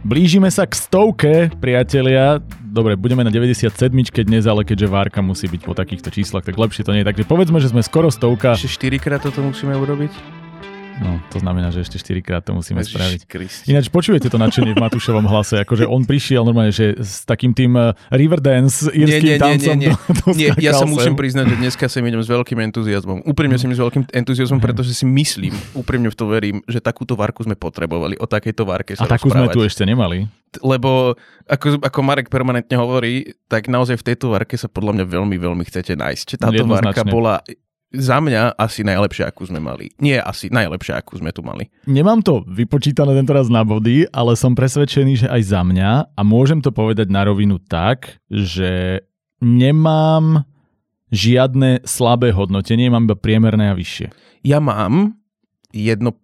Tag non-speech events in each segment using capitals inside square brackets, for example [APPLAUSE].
Blížime sa k stovke, priatelia. Dobre, budeme na 97 dnes, ale keďže várka musí byť po takýchto číslach, tak lepšie to nie. Takže povedzme, že sme skoro stovka. Ešte 4 krát toto musíme urobiť? No, to znamená, že ešte 4 krát to musíme Ježiš spraviť. Christ. Ináč počujete to nadšenie v Matúšovom hlase, akože on prišiel normálne, že s takým tým uh, Riverdance irským nie, nie, tancom nie, nie, nie. Do, do nie, ja sa musím priznať, že dneska sa idem s veľkým entuziasmom. Úprimne si s veľkým entuziasmom, pretože si myslím, úprimne v to verím, že takúto varku sme potrebovali. O takejto varke sa A takú sme tu ešte nemali. Lebo ako, ako Marek permanentne hovorí, tak naozaj v tejto varke sa podľa mňa veľmi, veľmi chcete nájsť. Táto varka bola za mňa asi najlepšia, akú sme mali. Nie asi najlepšia, akú sme tu mali. Nemám to vypočítané tento raz na body, ale som presvedčený, že aj za mňa a môžem to povedať na rovinu tak, že nemám žiadne slabé hodnotenie, mám iba priemerné a vyššie. Ja mám jedno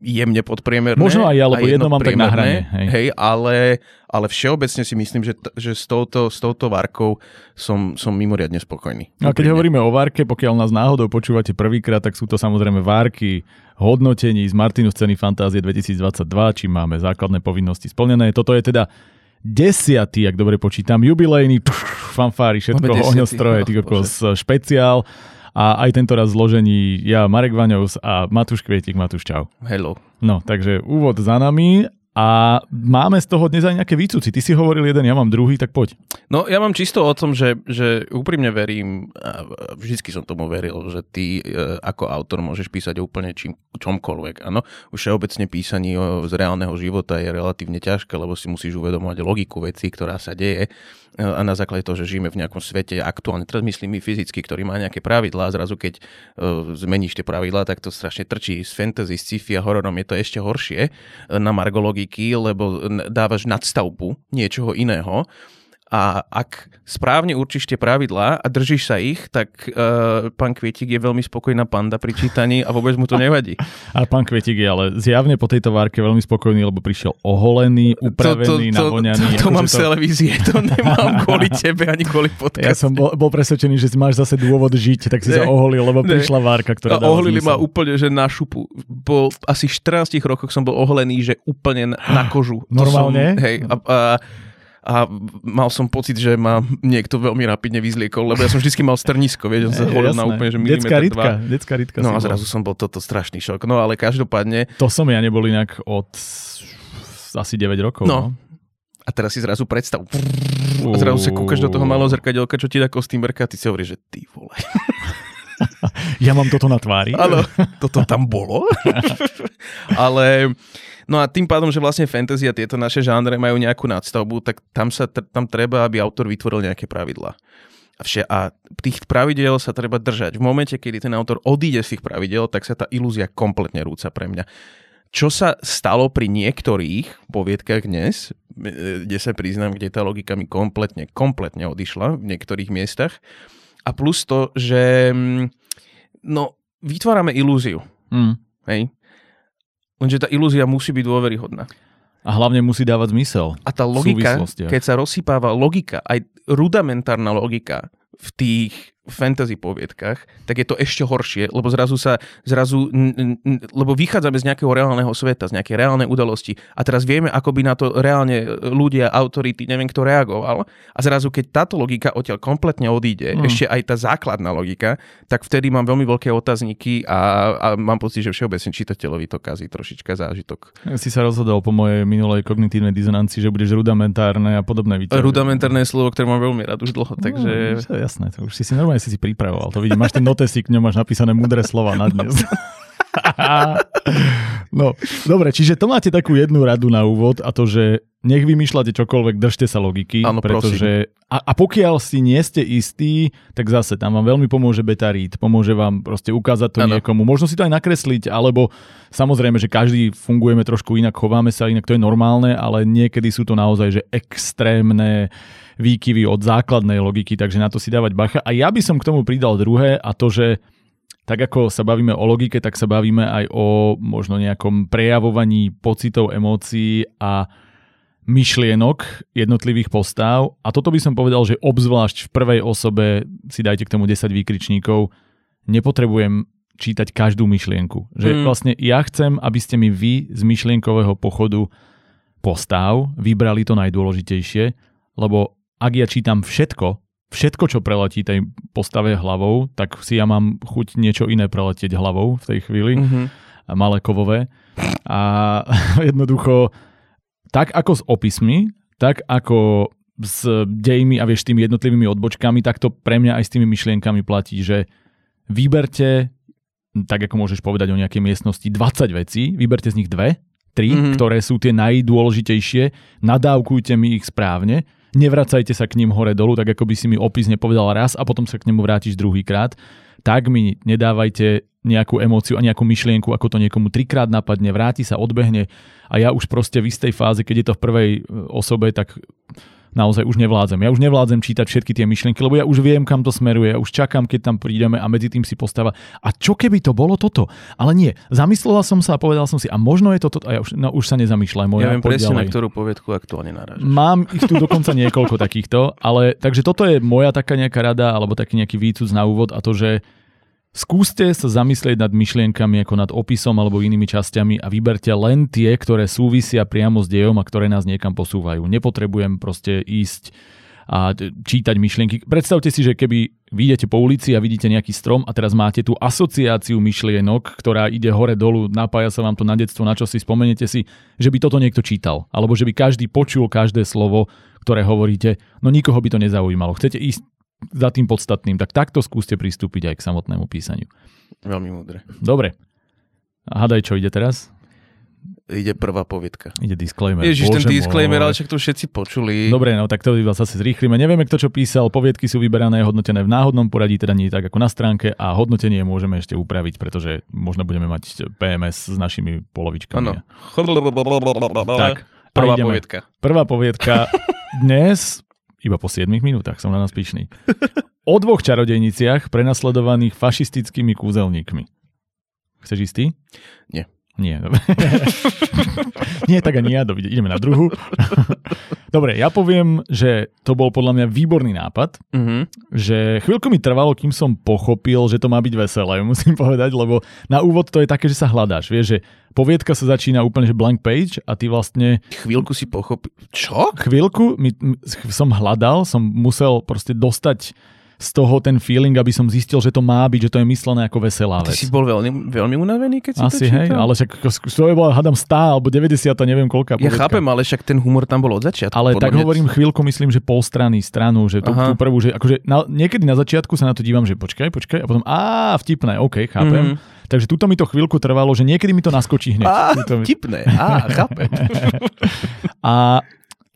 jemne podpriemerné. Možno aj ja, lebo jedno, jedno mám tak na hrane. Hej, hej ale, ale všeobecne si myslím, že, t- že s, touto, s touto varkou som, som mimoriadne spokojný. A keď hovoríme o várke, pokiaľ nás náhodou počúvate prvýkrát, tak sú to samozrejme várky hodnotení z Martinu ceny Fantázie 2022, čím máme základné povinnosti splnené. Toto je teda desiatý, ak dobre počítam, jubilejný fanfári, všetko, ohňostroje, ty špeciál a aj tento raz zložení ja, Marek Vaňovs a Matúš Kvietik. Matúš, čau. Hello. No, takže úvod za nami a máme z toho dnes aj nejaké výcuci. Ty si hovoril jeden, ja mám druhý, tak poď. No ja mám čisto o tom, že, že úprimne verím, a vždycky som tomu veril, že ty e, ako autor môžeš písať úplne čím, čomkoľvek. Áno, už všeobecne písaní z reálneho života je relatívne ťažké, lebo si musíš uvedomovať logiku vecí, ktorá sa deje a na základe toho, že žijeme v nejakom svete aktuálne, teraz myslím my fyzicky, ktorý má nejaké pravidlá a zrazu keď uh, zmeníš tie pravidlá, tak to strašne trčí z fantasy, sci-fi a hororom. Je to ešte horšie na margologiky, lebo dávaš nadstavbu niečoho iného a ak správne určíš tie pravidlá a držíš sa ich, tak uh, pán Kvietik je veľmi spokojná panda pri čítaní a vôbec mu to nevadí. [LAUGHS] A pán Kvietik je ale zjavne po tejto várke veľmi spokojný, lebo prišiel oholený, upravený, to, to, navoňaný. To, to, to mám to... z televízie, to nemám [LAUGHS] kvôli tebe ani kvôli podcastu. Ja som bol, bol presvedčený, že máš zase dôvod žiť, tak si ne, sa oholil, lebo ne. prišla várka, ktorá a oholili zmysel. ma úplne, že na šupu. Po asi 14 rokoch som bol oholený, že úplne na, kožu. Normálne? som, hej, a, a a mal som pocit, že ma niekto veľmi rapidne vyzliekol, lebo ja som vždy mal strnisko, vieš, že sa holil na úplne, že detská ritka, dva. Detská ritka no a zrazu bol. som bol toto strašný šok. No ale každopádne... To som ja nebol inak od asi 9 rokov. No. no. A teraz si zrazu predstav. A zrazu sa kúkaš do toho malého zrkadielka, čo ti dá kostýmerka a ty si hovoríš, že ty vole. [LAUGHS] [LAUGHS] ja mám toto na tvári. Áno, toto tam bolo. [LAUGHS] ale No a tým pádom, že vlastne fantasy a tieto naše žánre majú nejakú nadstavbu, tak tam, sa, tam treba, aby autor vytvoril nejaké pravidlá. A, vše, a tých pravidel sa treba držať. V momente, kedy ten autor odíde z tých pravidel, tak sa tá ilúzia kompletne rúca pre mňa. Čo sa stalo pri niektorých poviedkach dnes, kde sa priznám, kde tá logika mi kompletne, kompletne odišla v niektorých miestach. A plus to, že mm, no, vytvárame ilúziu. Mm. Hej? Lenže tá ilúzia musí byť dôveryhodná. A hlavne musí dávať zmysel. A tá logika, keď sa rozsypáva logika, aj rudimentárna logika v tých fantasy poviedkach, tak je to ešte horšie, lebo zrazu sa, zrazu, n- n- lebo vychádzame z nejakého reálneho sveta, z nejakej reálnej udalosti a teraz vieme, ako by na to reálne ľudia, autority, neviem kto reagoval a zrazu, keď táto logika odtiaľ kompletne odíde, mm. ešte aj tá základná logika, tak vtedy mám veľmi veľké otázniky a, a mám pocit, že všeobecne čitateľovi to kazí trošička zážitok. Si sa rozhodol po mojej minulej kognitívnej dizonancii, že budeš rudimentárne a podobné vyťažiť. Rudimentárne je slovo, ktoré mám veľmi rád už dlho, takže... No, jasné, to už si si normálne normálne si si pripravoval. To vidím, máš ten notesík, ňom máš napísané mudré slova na dnes. [LAUGHS] no, dobre, čiže to máte takú jednu radu na úvod a to, že nech vymýšľate čokoľvek, držte sa logiky, Áno, pretože a, a pokiaľ si nie ste istí, tak zase tam vám veľmi pomôže beta read, pomôže vám proste ukázať to ano. niekomu, možno si to aj nakresliť, alebo samozrejme, že každý fungujeme trošku inak, chováme sa inak, to je normálne, ale niekedy sú to naozaj že extrémne výkyvy od základnej logiky, takže na to si dávať bacha. A ja by som k tomu pridal druhé a to, že tak ako sa bavíme o logike, tak sa bavíme aj o možno nejakom prejavovaní pocitov, emócií a myšlienok jednotlivých postav. A toto by som povedal, že obzvlášť v prvej osobe si dajte k tomu 10 výkričníkov. Nepotrebujem čítať každú myšlienku. Že mm. vlastne ja chcem, aby ste mi vy z myšlienkového pochodu postáv vybrali to najdôležitejšie, lebo ak ja čítam všetko, všetko, čo preletí tej postave hlavou, tak si ja mám chuť niečo iné preletieť hlavou v tej chvíli. Mm-hmm. Malé kovové. A [LAUGHS] jednoducho, tak ako s opismi, tak ako s dejmi a vieš tými jednotlivými odbočkami, tak to pre mňa aj s tými myšlienkami platí, že vyberte, tak ako môžeš povedať o nejakej miestnosti, 20 vecí, vyberte z nich dve, tri, mm-hmm. ktoré sú tie najdôležitejšie, nadávkujte mi ich správne nevracajte sa k ním hore dolu, tak ako by si mi opis nepovedal raz a potom sa k nemu vrátiš druhýkrát, tak mi nedávajte nejakú emóciu a nejakú myšlienku, ako to niekomu trikrát napadne, vráti sa, odbehne. A ja už proste v istej fáze, keď je to v prvej e, osobe, tak naozaj už nevládzem. Ja už nevládzem čítať všetky tie myšlienky, lebo ja už viem, kam to smeruje. Ja už čakám, keď tam prídeme a medzi tým si postava. A čo keby to bolo toto? Ale nie. Zamyslela som sa a povedal som si, a možno je to toto. A ja už, no, už sa nezamýšľam. Ja viem presne, na ktorú poviedku aktuálne narážaš. Mám ich tu dokonca niekoľko takýchto, ale takže toto je moja taká nejaká rada, alebo taký nejaký výcud na úvod a to, že Skúste sa zamyslieť nad myšlienkami ako nad opisom alebo inými časťami a vyberte len tie, ktoré súvisia priamo s dejom a ktoré nás niekam posúvajú. Nepotrebujem proste ísť a čítať myšlienky. Predstavte si, že keby vyjdete po ulici a vidíte nejaký strom a teraz máte tú asociáciu myšlienok, ktorá ide hore dolu, napája sa vám to na detstvo, na čo si spomeniete si, že by toto niekto čítal. Alebo že by každý počul každé slovo, ktoré hovoríte, no nikoho by to nezaujímalo. Chcete ísť za tým podstatným. Tak takto skúste pristúpiť aj k samotnému písaniu. Veľmi múdre. Dobre. A hádaj, čo ide teraz? Ide prvá poviedka. Ide disclaimer. Ježiš, Bože ten disclaimer, ale však to všetci počuli. Dobre, no tak to iba zase zrýchlime. Nevieme, kto čo písal. Poviedky sú vyberané, hodnotené v náhodnom poradí, teda nie tak ako na stránke a hodnotenie môžeme ešte upraviť, pretože možno budeme mať PMS s našimi polovičkami. Ano. Tak, prvá poviedka. Prvá poviedka dnes iba po 7 minútach som na nás pyšný. O dvoch čarodejniciach prenasledovaných fašistickými kúzelníkmi. Chceš istý? Nie. Nie, dobre. [LAUGHS] Nie, tak ani ja, dovidie. ideme na druhú. [LAUGHS] dobre, ja poviem, že to bol podľa mňa výborný nápad, mm-hmm. že chvíľku mi trvalo, kým som pochopil, že to má byť veselé, [LAUGHS] musím povedať, lebo na úvod to je také, že sa hľadáš, vieš, že poviedka sa začína úplne, že blank page a ty vlastne... Chvíľku si pochopil... Čo? Chvíľku mi, som hľadal, som musel proste dostať z toho ten feeling, aby som zistil, že to má byť, že to je myslené ako veselá vec. Ty si bol veľmi, veľmi unavený, keď si Asi, to čítal? hej, ale však to je bola, hadám 100 alebo 90, to neviem koľka. Ja chápem, ale však ten humor tam bol od začiatku. Ale tak mňa... hovorím chvíľku, myslím, že pol strany, stranu, že tú, tú prvú, že akože na, niekedy na začiatku sa na to dívam, že počkaj, počkaj, a potom á, vtipné, OK, chápem. Mm-hmm. Takže tuto mi to chvíľku trvalo, že niekedy mi to naskočí hneď. Á, vtipné, á, chápem. [LAUGHS] a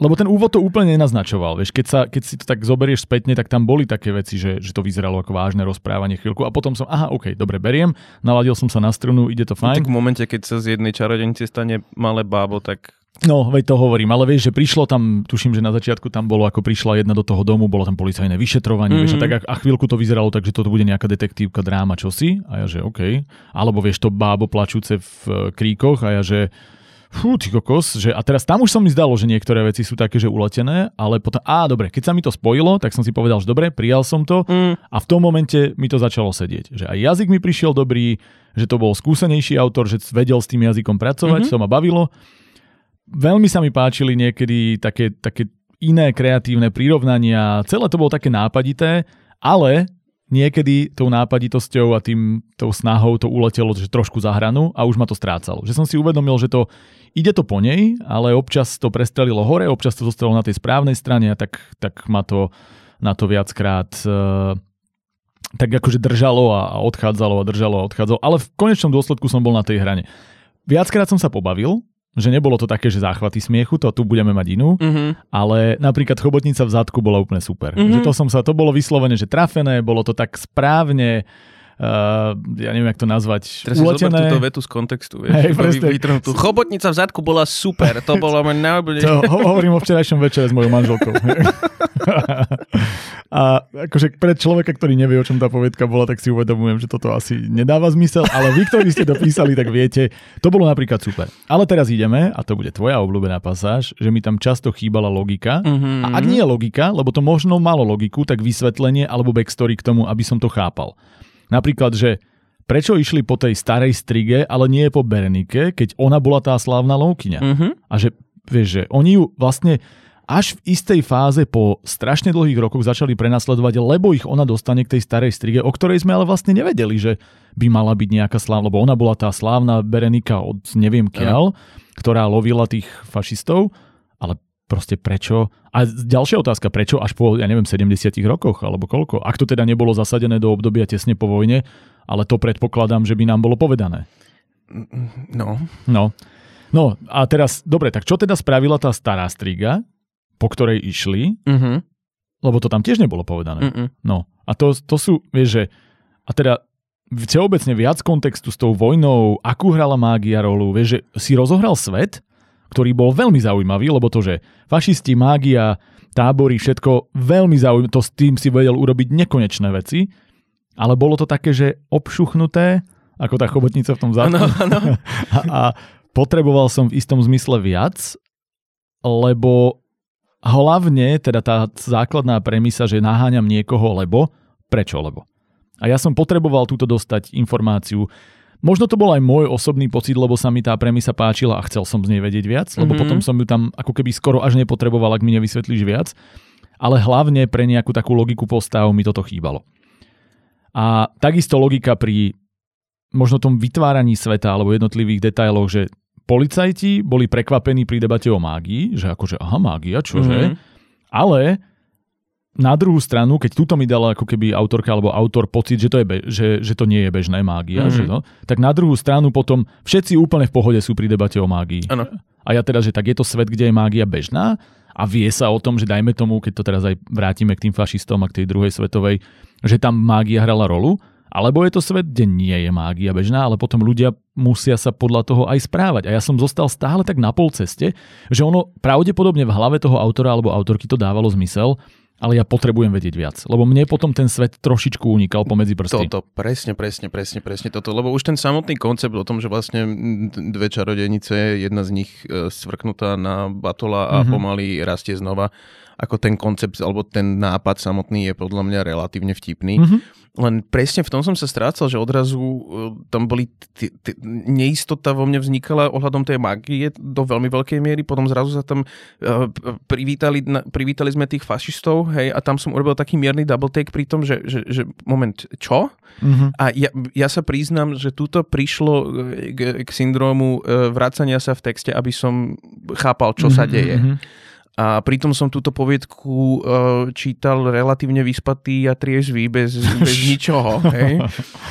lebo ten úvod to úplne nenaznačoval. Vieš, keď, sa, keď si to tak zoberieš spätne, tak tam boli také veci, že, že to vyzeralo ako vážne rozprávanie chvíľku. A potom som, aha, OK, dobre, beriem, naladil som sa na strunu, ide to fajn. No, tak v momente, keď sa z jednej čarodenice stane malé bábo, tak No, veď to hovorím, ale vieš, že prišlo tam, tuším, že na začiatku tam bolo, ako prišla jedna do toho domu, bolo tam policajné vyšetrovanie, mm-hmm. vieš, a mhm. tak a, a chvíľku to vyzeralo tak, že to bude nejaká detektívka, dráma, čosi, a ja že OK. Alebo vieš, to bábo plačúce v uh, kríkoch, a ja že fú, ty kokos, že a teraz tam už som mi zdalo, že niektoré veci sú také, že uletené, ale potom, á, dobre, keď sa mi to spojilo, tak som si povedal, že dobre, prijal som to mm. a v tom momente mi to začalo sedieť. Že aj jazyk mi prišiel dobrý, že to bol skúsenejší autor, že vedel s tým jazykom pracovať, mm-hmm. to ma bavilo. Veľmi sa mi páčili niekedy také, také iné kreatívne prirovnania, celé to bolo také nápadité, ale niekedy tou nápaditosťou a tým tou snahou to uletelo že trošku za hranu a už ma to strácalo. Že som si uvedomil, že to ide to po nej, ale občas to prestrelilo hore, občas to zostalo na tej správnej strane a tak, tak ma to na to viackrát uh, tak akože držalo a odchádzalo a držalo a odchádzalo, ale v konečnom dôsledku som bol na tej hrane. Viackrát som sa pobavil, že nebolo to také, že záchvaty smiechu, to tu budeme mať inú, mm-hmm. ale napríklad chobotnica v zadku bola úplne super. Mm-hmm. Že to som sa, to bolo vyslovene, že trafené, bolo to tak správne, uh, ja neviem, jak to nazvať, Teraz uletené. túto vetu z kontextu. Vieš, hey, tú chobotnica v zadku bola super, to bolo môj najobľúbenejšie. To ho- hovorím o včerajšom večere s mojou manželkou. [LAUGHS] a akože pre človeka, ktorý nevie, o čom tá povedka bola, tak si uvedomujem, že toto asi nedáva zmysel, ale vy, ktorí ste to písali, tak viete, to bolo napríklad super. Ale teraz ideme, a to bude tvoja obľúbená pasáž, že mi tam často chýbala logika. Mm-hmm. A ak nie je logika, lebo to možno malo logiku, tak vysvetlenie alebo backstory k tomu, aby som to chápal. Napríklad, že prečo išli po tej starej strige, ale nie po Berenike, keď ona bola tá slávna lovkyňa. Mm-hmm. A že vieš, že oni ju vlastne až v istej fáze po strašne dlhých rokoch začali prenasledovať, lebo ich ona dostane k tej starej strige, o ktorej sme ale vlastne nevedeli, že by mala byť nejaká slávna, lebo ona bola tá slávna Berenika od neviem kiaľ, ktorá lovila tých fašistov, proste prečo? A ďalšia otázka, prečo až po, ja neviem, 70 rokoch, alebo koľko? Ak to teda nebolo zasadené do obdobia tesne po vojne, ale to predpokladám, že by nám bolo povedané. No. No. No a teraz, dobre, tak čo teda spravila tá stará striga, po ktorej išli? Uh-huh. Lebo to tam tiež nebolo povedané. Uh-uh. No. A to, to sú, vieš, že... A teda všeobecne viac kontextu s tou vojnou, akú hrala mágia rolu, vieš, že si rozohral svet, ktorý bol veľmi zaujímavý, lebo to, že fašisti, mágia, tábory, všetko veľmi zaujímavé, to s tým si vedel urobiť nekonečné veci, ale bolo to také, že obšuchnuté, ako tá chobotnica v tom. Ano, ano. [LAUGHS] A, a potreboval som v istom zmysle viac, lebo hlavne teda tá základná premisa, že naháňam niekoho, lebo, prečo lebo. A ja som potreboval túto dostať informáciu. Možno to bol aj môj osobný pocit, lebo sa mi tá premisa páčila a chcel som z nej vedieť viac, lebo mm-hmm. potom som ju tam ako keby skoro až nepotreboval, ak mi nevysvetlíš viac. Ale hlavne pre nejakú takú logiku postav mi toto chýbalo. A takisto logika pri možno tom vytváraní sveta alebo jednotlivých detailoch, že policajti boli prekvapení pri debate o mágii, že akože aha, mágia, čože? Mm-hmm. Ale na druhú stranu, keď túto mi dala ako keby autorka alebo autor pocit, že to, je be- že, že to nie je bežná mágia, mm-hmm. že to, tak na druhú stranu potom všetci úplne v pohode sú pri debate o mágii. Ano. A ja teda, že tak je to svet, kde je mágia bežná a vie sa o tom, že dajme tomu, keď to teraz aj vrátime k tým fašistom a k tej druhej svetovej, že tam mágia hrala rolu, alebo je to svet, kde nie je mágia bežná, ale potom ľudia musia sa podľa toho aj správať. A ja som zostal stále tak na pol ceste, že ono pravdepodobne v hlave toho autora alebo autorky to dávalo zmysel, ale ja potrebujem vedieť viac. Lebo mne potom ten svet trošičku unikal pomedzi prsty. Toto, presne, presne, presne, presne toto. Lebo už ten samotný koncept o tom, že vlastne dve čarodejnice, jedna z nich e, svrknutá na batola a mm-hmm. pomaly rastie znova, ako ten koncept alebo ten nápad samotný je podľa mňa relatívne vtipný. Mm-hmm len presne v tom som sa strácal, že odrazu uh, tam boli t- t- neistota vo mne vznikala ohľadom tej magie do veľmi veľkej miery, potom zrazu sa tam uh, privítali, na, privítali sme tých fašistov, hej, a tam som urobil taký mierny double take pri tom, že, že, že moment, čo? Mm-hmm. A ja, ja sa priznám, že túto prišlo uh, k, k syndrómu uh, vracania sa v texte, aby som chápal, čo mm-hmm, sa deje. Mm-hmm. A pritom som túto poviedku uh, čítal relatívne vyspatý a triezvý, bez, bez [LAUGHS] ničoho. Hej.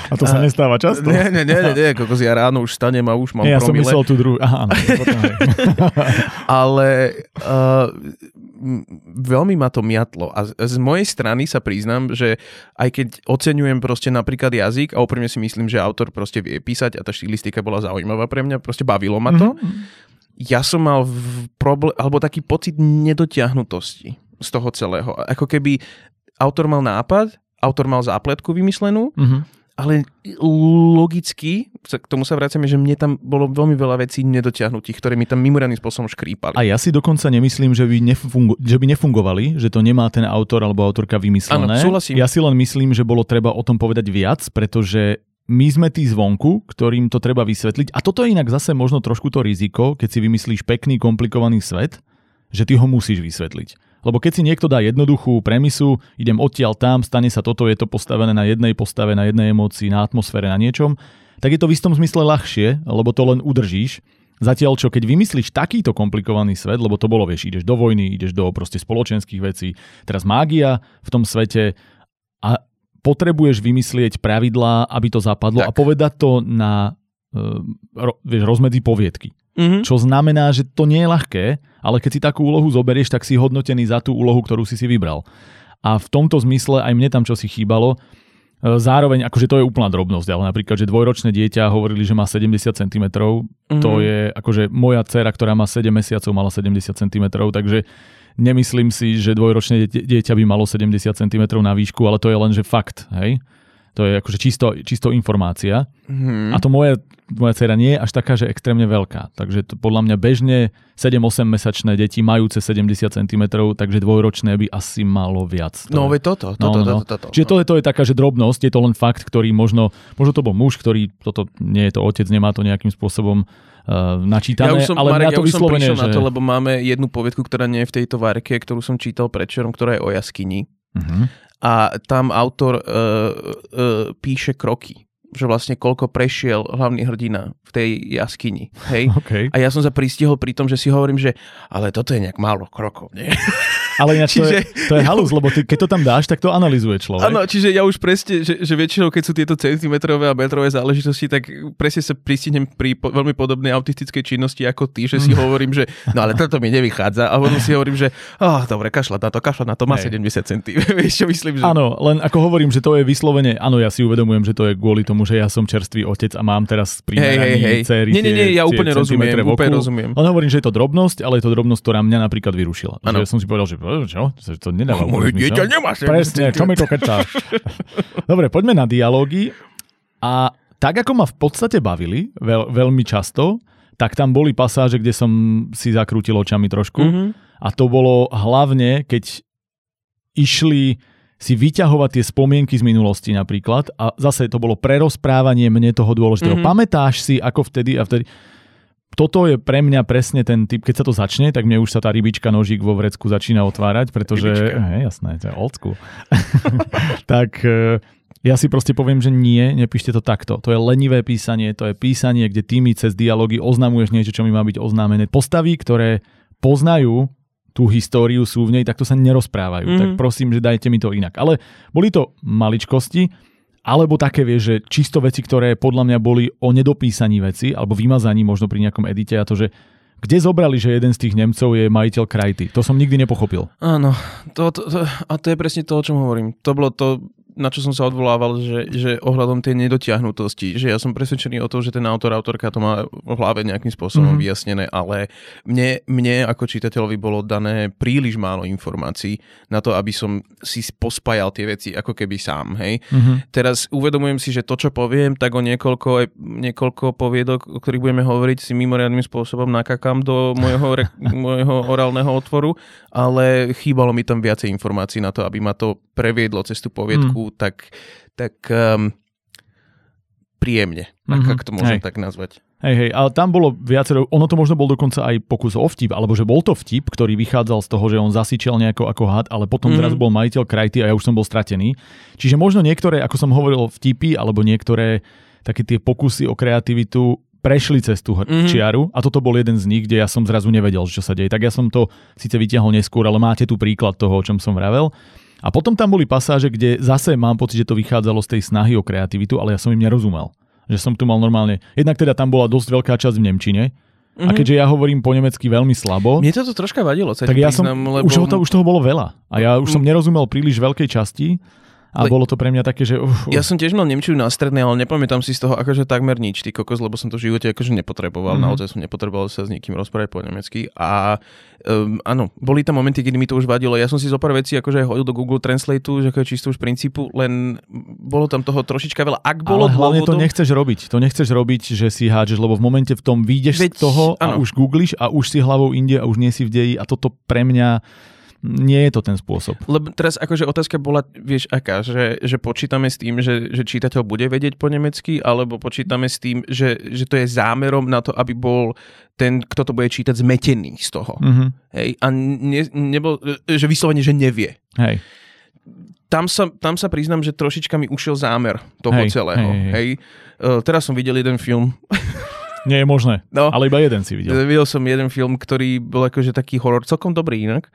A to sa a, nestáva často? Nie, nie, nie, nie, kokos, ja ráno už stanem a už mám nie, ja promile. som myslel tú druhú. Aha, áno, [LAUGHS] Ale uh, veľmi ma to miatlo. A z mojej strany sa priznám, že aj keď oceňujem proste napríklad jazyk a úprimne si myslím, že autor proste vie písať a tá štilistika bola zaujímavá pre mňa, proste bavilo ma to. Mm-hmm ja som mal problém, alebo taký pocit nedotiahnutosti z toho celého. Ako keby autor mal nápad, autor mal zápletku vymyslenú, mm-hmm. ale logicky, k tomu sa vracame, že mne tam bolo veľmi veľa vecí nedotiahnutých, ktoré mi tam mimoriadným spôsobom škrípali. A ja si dokonca nemyslím, že by, nefungu- že by nefungovali, že to nemá ten autor alebo autorka vymyslené. Áno, súhlasím. Ja si len myslím, že bolo treba o tom povedať viac, pretože my sme tí zvonku, ktorým to treba vysvetliť. A toto je inak zase možno trošku to riziko, keď si vymyslíš pekný, komplikovaný svet, že ty ho musíš vysvetliť. Lebo keď si niekto dá jednoduchú premisu, idem odtiaľ tam, stane sa toto, je to postavené na jednej postave, na jednej emócii, na atmosfére, na niečom, tak je to v istom zmysle ľahšie, lebo to len udržíš. Zatiaľ čo keď vymyslíš takýto komplikovaný svet, lebo to bolo, vieš, ideš do vojny, ideš do proste spoločenských vecí, teraz mágia v tom svete a potrebuješ vymyslieť pravidlá, aby to zapadlo tak. a povedať to na uh, vieš, rozmedzi poviedky. Mm-hmm. Čo znamená, že to nie je ľahké, ale keď si takú úlohu zoberieš, tak si hodnotený za tú úlohu, ktorú si si vybral. A v tomto zmysle aj mne tam čo si chýbalo. E, zároveň, akože to je úplná drobnosť, ale napríklad, že dvojročné dieťa hovorili, že má 70 cm, mm-hmm. to je akože moja dcera, ktorá má 7 mesiacov, mala 70 cm, takže Nemyslím si, že dvojročné dieťa by malo 70 cm na výšku, ale to je len, že fakt, hej? To je akože čisto, čisto informácia. Hmm. A to moje, moja dcera nie je až taká, že extrémne veľká. Takže to podľa mňa bežne 7-8 mesačné deti majúce 70 cm, takže dvojročné by asi malo viac. To No, veď toto, toto, No, no, no. toto, toto. Čiže to je, to je taká, že drobnosť, je to len fakt, ktorý možno, možno to bol muž, ktorý, toto nie je to otec, nemá to nejakým spôsobom uh, načítané, ja už som, ale Marek, mňa to ja už som prišiel že... na to, lebo máme jednu poviedku, ktorá nie je v tejto várke, ktorú som čítal predčerom, ktorá je o jaskyni. Uh-huh. A tam autor uh, uh, píše kroky že vlastne koľko prešiel hlavný hrdina v tej jaskyni. Hej? [LAUGHS] Okay. A ja som sa pristihol pri tom, že si hovorím, že ale toto je nejak málo krokov, nie? [LAUGHS] Ale ináč Čiže- to, je, to je halus, lebo ty, keď to tam dáš, tak to analizuje človek. Áno, čiže ja už presne, že, že väčšinou, keď sú tieto centimetrové a metrové záležitosti, tak presne sa pristihnem pri po, veľmi podobnej autistickej činnosti ako ty, že si hovorím, že no ale toto mi nevychádza a potom si hovorím, že oh, dobre, kašľať na to, kašľať na to, má Hej. 70 centí. [LAUGHS] Vieš čo myslím, že... Áno, len ako hovorím, že to je vyslovene, áno, ja si uvedomujem, že to je kvôli tomu, že ja som čerstvý otec a mám teraz pri Hej, hej, meraní hej. dcery Nie, nie, nie, ja úplne rozumiem, úplne rozumiem. Len hovorím, že je to drobnosť, ale je to drobnosť, ktorá mňa napríklad vyrušila. Že som si povedal, že "Eh, čo, to nedáva Moje úplne dieťa nemá 70 Presne, čo mi to kecáš? Dobre, poďme na dialógy. A tak, ako ma v podstate bavili veľ, veľmi často, tak tam boli pasáže, kde som si zakrútil očami trošku. Mhm. A to bolo hlavne, keď išli si vyťahovať tie spomienky z minulosti napríklad a zase to bolo prerozprávanie mne toho dôležitého. Mhm. Pamätáš si, ako vtedy a vtedy... Toto je pre mňa presne ten typ, keď sa to začne, tak mne už sa tá rybička nožík vo vrecku začína otvárať, pretože... Hej, jasné, to je old school. [LAUGHS] tak e, ja si proste poviem, že nie, nepíšte to takto. To je lenivé písanie, to je písanie, kde ty mi cez dialógy oznamuješ niečo, čo mi má byť oznámené. Postavy, ktoré poznajú tú históriu, sú v nej, tak to sa nerozprávajú. Mhm. Tak prosím, že dajte mi to inak. Ale boli to maličkosti, alebo také, vieš, že čisto veci, ktoré podľa mňa boli o nedopísaní veci, alebo vymazaní možno pri nejakom edite a to, že kde zobrali, že jeden z tých Nemcov je majiteľ krajty. To som nikdy nepochopil. Áno, to, to, to, a to je presne to, o čom hovorím. To bolo to, na čo som sa odvolával, že, že ohľadom tej nedotiahnutosti, že ja som presvedčený o tom, že ten autor, autorka to má v hlave nejakým spôsobom Mhm. mm-hmm. vyjasnené, ale mne, mne ako čitateľovi bolo dané príliš málo informácií na to, aby som si pospájal tie veci ako keby sám, hej. Mhm. Teraz uvedomujem si, že to, čo poviem, tak o niekoľko, niekoľko poviedok, o ktorých budeme hovoriť, si mimoriadným spôsobom nakakám do môjho, re, [LAUGHS] môjho orálneho otvoru, ale chýbalo mi tam viacej informácií na to, aby ma to previedlo cez tú poviedku tak, tak um, príjemne, mm-hmm. ak, to môžem Hej. tak nazvať. Hej, hej, ale tam bolo viacero, ono to možno bol dokonca aj pokus o vtip, alebo že bol to vtip, ktorý vychádzal z toho, že on zasičel nejako ako had, ale potom Mhm. mm-hmm. zrazu bol majiteľ krajty a ja už som bol stratený. Čiže možno niektoré, ako som hovoril, vtipy, alebo niektoré také tie pokusy o kreativitu prešli cez tú Mhm. mm-hmm. čiaru a toto bol jeden z nich, kde ja som zrazu nevedel, čo sa deje. Tak ja som to síce vytiahol neskôr, ale máte tu príklad toho, o čom som vravel. A potom tam boli pasáže, kde zase mám pocit, že to vychádzalo z tej snahy o kreativitu, ale ja som im nerozumel. Že som tu mal normálne... Jednak teda tam bola dosť veľká časť v Nemčine, Mhm. a keďže ja hovorím po nemecky veľmi slabo, Mne toto troška vadilo, sa tak ja som... priznám, lebo... Už, to, už toho bolo veľa. A ja už som nerozumel príliš veľkej časti a Le- bolo to pre mňa také, že... Uf, uf. Ja som tiež mal Nemčinu na strednej, ale nepamätám si z toho akože takmer nič, ty kokos, lebo som to v živote akože nepotreboval, Mhm. mm-hmm. naozaj som nepotreboval sa s niekým rozprávať po nemecky a um, áno, boli tam momenty, kedy mi to už vadilo. Ja som si zo pár vecí akože hodil do Google Translateu, že ako je čisto už princípu, len bolo tam toho trošička veľa. Ak bolo ale hlavne to dôvodov- nechceš robiť. To nechceš robiť, že si hádžeš, lebo v momente v tom vyjdeš Veď, z toho a áno. už googliš a už si hlavou inde a už nie si v deji a toto pre mňa nie je to ten spôsob. Lebo teraz akože otázka bola, vieš aká, že, že počítame s tým, že, že čitateľ bude vedieť po nemecky, alebo počítame s tým, že, že to je zámerom na to, aby bol ten, kto to bude čítať, zmetený z toho. Mhm. Hej, a ne, nebol, že vyslovene, že nevie. Hej. Tam sa, tam sa priznám, že trošička mi ušiel zámer toho Hej, celého. hej, hej. Hej. Uh, teraz som videl jeden film. [LAUGHS] Nie je možné. No. Ale iba jeden si videl. Videl som jeden film, ktorý bol akože taký horor, celkom dobrý inak.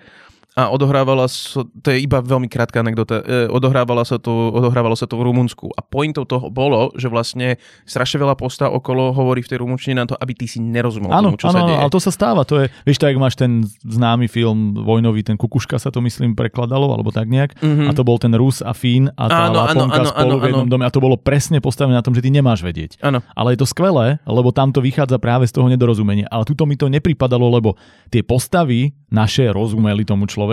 A odohrávala sa, to je iba veľmi krátka anekdota, e, odohrávala sa to, odohrávalo sa to v Rumunsku. A pointou toho bolo, že vlastne strašne veľa postav okolo hovorí v tej rumunčine na to, aby ty si nerozumel Áno, tomu, čo áno, sa deje. ale to sa stáva. To je, vieš, tak máš ten známy film vojnový, ten Kukuška sa to myslím prekladalo, alebo tak nejak. Mhm. A to bol ten Rus a Fín a tá Áno, áno, Laponka áno, spolu áno, v jednom áno. dome. A to bolo presne postavené na tom, že ty nemáš vedieť. Áno. Ale je to skvelé, lebo tam to vychádza práve z toho nedorozumenia. Ale tuto mi to nepripadalo, lebo tie postavy naše rozumeli tomu človeku,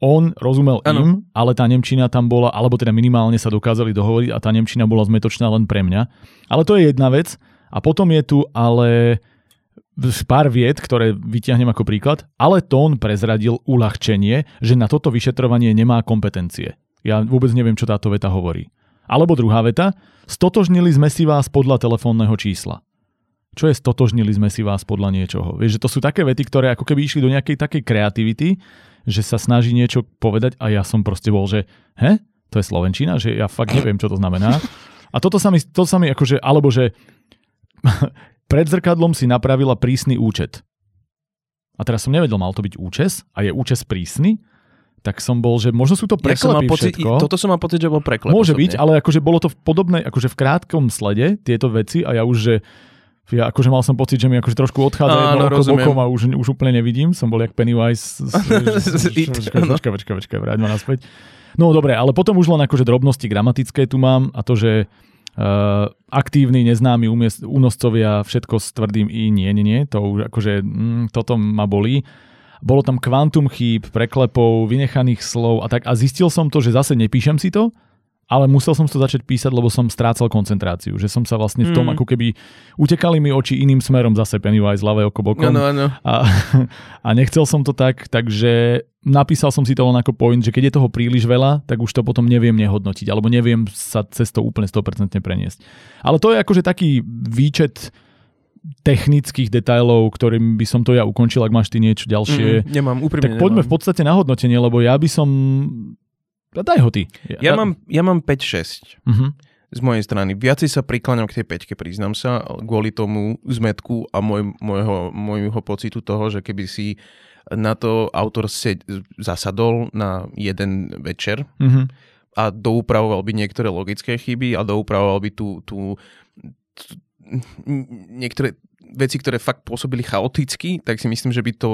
on rozumel ano. im, ale tá Nemčina tam bola, alebo teda minimálne sa dokázali dohovoriť a tá Nemčina bola zmetočná len pre mňa. Ale to je jedna vec. A potom je tu ale pár vied, ktoré vyťahnem ako príklad, ale tón prezradil uľahčenie, že na toto vyšetrovanie nemá kompetencie. Ja vôbec neviem, čo táto veta hovorí. Alebo druhá veta, stotožnili sme si vás podľa telefónneho čísla. Čo je stotožnili sme si vás podľa niečoho? Vieš, že to sú také vety, ktoré ako keby išli do nejakej takej kreativity, že sa snaží niečo povedať a ja som proste bol, že he? To je Slovenčina? Že ja fakt neviem, čo to znamená. A toto sa mi, to sa mi akože, alebo že [LAUGHS] pred zrkadlom si napravila prísny účet. A teraz som nevedel, mal to byť účes a je účes prísny, tak som bol, že možno sú to preklepy ja pocit, všetko. Toto som mal pocit, že bol preklep. Môže osobne. byť, ale akože bolo to v podobnej, akože v krátkom slede tieto veci a ja už, že ja akože mal som pocit, že mi akože trošku odchádza jedno oko bokom a už, už úplne nevidím. Som bol jak Pennywise. [LAUGHS] Počkaj, počkaj, počkaj, vráť ma naspäť. No dobre, ale potom už len akože drobnosti gramatické tu mám a to, že uh, aktívni, neznámi únoscovia, všetko s tvrdým i, nie, nie, nie, to už akože, mm, toto ma bolí. Bolo tam kvantum chýb, preklepov, vynechaných slov a tak a zistil som to, že zase nepíšem si to, ale musel som to začať písať, lebo som strácal koncentráciu, že som sa vlastne v tom, mm. ako keby utekali mi oči iným smerom, zase Pennywise, ľavé oko bokom. Ano, ano. A, [LAUGHS] a nechcel som to tak, takže napísal som si to len ako point, že keď je toho príliš veľa, tak už to potom neviem nehodnotiť, alebo neviem sa cez to úplne 100% preniesť. Ale to je akože taký výčet technických detailov, ktorým by som to ja ukončil, ak máš ty niečo ďalšie. Mm, nemám, úprimne Tak poďme nemám. v podstate na hodnotenie, lebo ja by som Daj ho ty. Ja, ja, mám, ja mám 5-6 uh-huh. Mhm. z mojej strany. Viacej sa prikláňam k tej 5 priznám sa, kvôli tomu zmetku a môj, môjho, môjho pocitu toho, že keby si na to autor se zasadol na jeden večer uh-huh. a doupravoval by niektoré logické chyby a doupravoval by tú, tú, tú niektoré veci, ktoré fakt pôsobili chaoticky, tak si myslím, že by, to,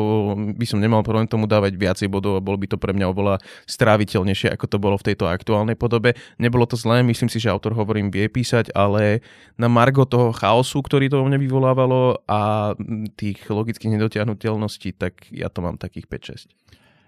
by som nemal problém tomu dávať viacej bodov a bolo by to pre mňa oveľa stráviteľnejšie, ako to bolo v tejto aktuálnej podobe. Nebolo to zlé, myslím si, že autor hovorím vie písať, ale na margo toho chaosu, ktorý to vo mne vyvolávalo a tých logických nedotiahnutelností, tak ja to mám takých 5-6.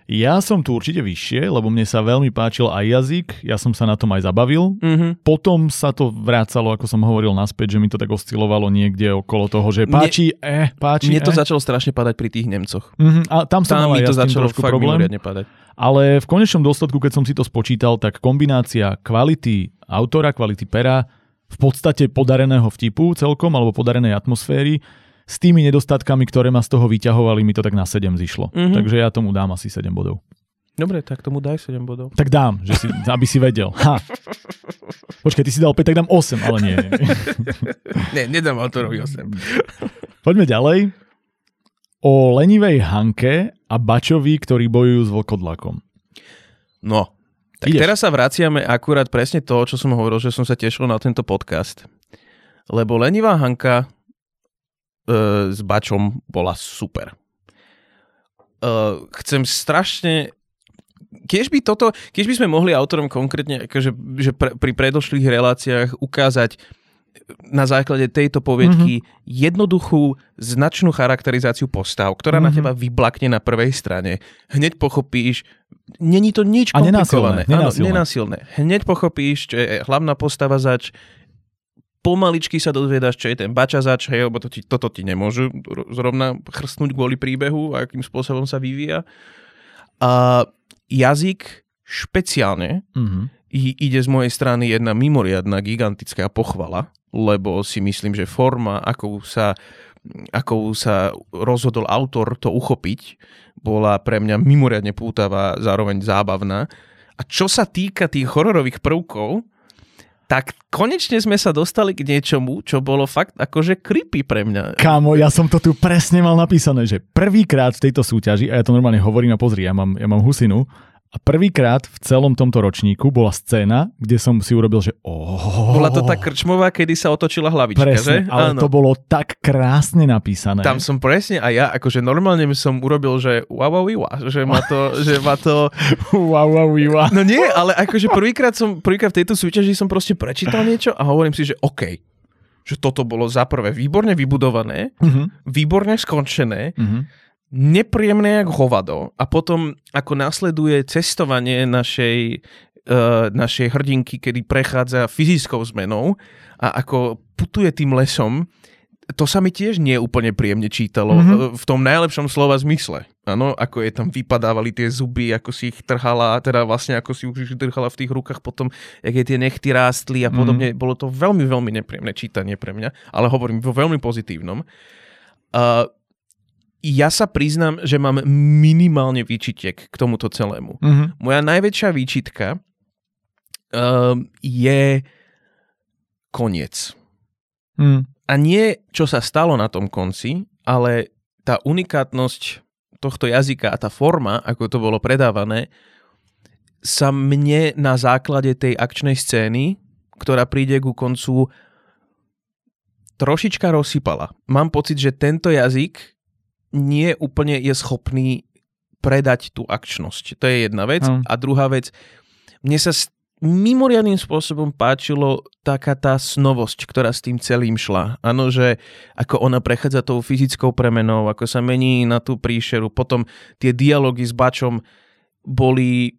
Ja som tu určite vyššie, lebo mne sa veľmi páčil aj jazyk, ja som sa na tom aj zabavil. Mm-hmm. Potom sa to vrácalo, ako som hovoril naspäť, že mi to tak oscilovalo niekde okolo toho, že páči, mne, eh, páči, Mne to eh. začalo strašne padať pri tých Nemcoch. Mm-hmm. A tam sa tam mi to ja začalo trošku problém. padať. Ale v konečnom dôsledku, keď som si to spočítal, tak kombinácia kvality autora, kvality pera, v podstate podareného vtipu celkom, alebo podarenej atmosféry, s tými nedostatkami, ktoré ma z toho vyťahovali, mi to tak na 7 zišlo. Mm-hmm. Takže ja tomu dám asi 7 bodov. Dobre, tak tomu daj 7 bodov. Tak dám, že si, aby si vedel. Ha. Počkaj, ty si dal 5, tak dám 8, ale nie. [LAUGHS] nie, nedám autorovi 8. [LAUGHS] Poďme ďalej. O lenivej Hanke a Bačovi, ktorí bojujú s vlkodlakom. No, tak Ideš. teraz sa vraciame akurát presne to, čo som hovoril, že som sa tešil na tento podcast. Lebo lenivá Hanka s Bačom bola super. Uh, chcem strašne keď by toto, keď by sme mohli autorom konkrétne akože, že pre, pri predošlých reláciách ukázať na základe tejto poviedky mm-hmm. jednoduchú, značnú charakterizáciu postav, ktorá mm-hmm. na teba vyblakne na prvej strane. Hneď pochopíš, není to nič komplikované. A nenásilné. Nenásilné. Áno, nenásilné. Hneď pochopíš, čo je hlavná postava zač, pomaličky sa dozviedaš, čo je ten bačazač, hej, lebo to ti, toto ti nemôžu zrovna chrstnúť kvôli príbehu a akým spôsobom sa vyvíja. A jazyk špeciálne mm-hmm. ide z mojej strany jedna mimoriadná gigantická pochvala, lebo si myslím, že forma, ako sa, ako sa rozhodol autor to uchopiť, bola pre mňa mimoriadne pútavá, zároveň zábavná. A čo sa týka tých hororových prvkov, tak konečne sme sa dostali k niečomu, čo bolo fakt akože creepy pre mňa. Kámo, ja som to tu presne mal napísané, že prvýkrát v tejto súťaži, a ja to normálne hovorím a pozri, ja mám, ja mám husinu, a prvýkrát v celom tomto ročníku bola scéna, kde som si urobil, že oh. Bola to tá krčmová, kedy sa otočila hlavička, presne, že? ale Áno. to bolo tak krásne napísané. Tam som presne a ja akože normálne som urobil, že wow, wow, wow, že ma to, [LAUGHS] že ma to... wow, wow, wow. No nie, ale akože prvýkrát som, prvýkrát v tejto súťaži som proste prečítal niečo a hovorím si, že OK, že toto bolo za prvé výborne vybudované, uh-huh. výborne skončené, uh-huh nepríjemné jak hovado a potom ako nasleduje cestovanie našej, uh, našej hrdinky, kedy prechádza fyzickou zmenou a ako putuje tým lesom, to sa mi tiež nie úplne príjemne čítalo mm-hmm. v tom najlepšom slova zmysle. Áno, ako je tam vypadávali tie zuby, ako si ich trhala, teda vlastne ako si už trhala v tých rukách potom, jak je tie nechty rástli a podobne. Mm. Bolo to veľmi, veľmi nepríjemné čítanie pre mňa, ale hovorím vo veľmi pozitívnom. Uh, ja sa priznám, že mám minimálne výčitek k tomuto celému. Mm-hmm. Moja najväčšia výčitka uh, je koniec. Mm. A nie, čo sa stalo na tom konci, ale tá unikátnosť tohto jazyka a tá forma, ako to bolo predávané, sa mne na základe tej akčnej scény, ktorá príde ku koncu, trošička rozsypala. Mám pocit, že tento jazyk nie úplne je schopný predať tú akčnosť. To je jedna vec. Mm. A druhá vec, mne sa mimoriadným spôsobom páčilo taká tá snovosť, ktorá s tým celým šla. Áno, že ako ona prechádza tou fyzickou premenou, ako sa mení na tú príšeru, potom tie dialógy s Bačom boli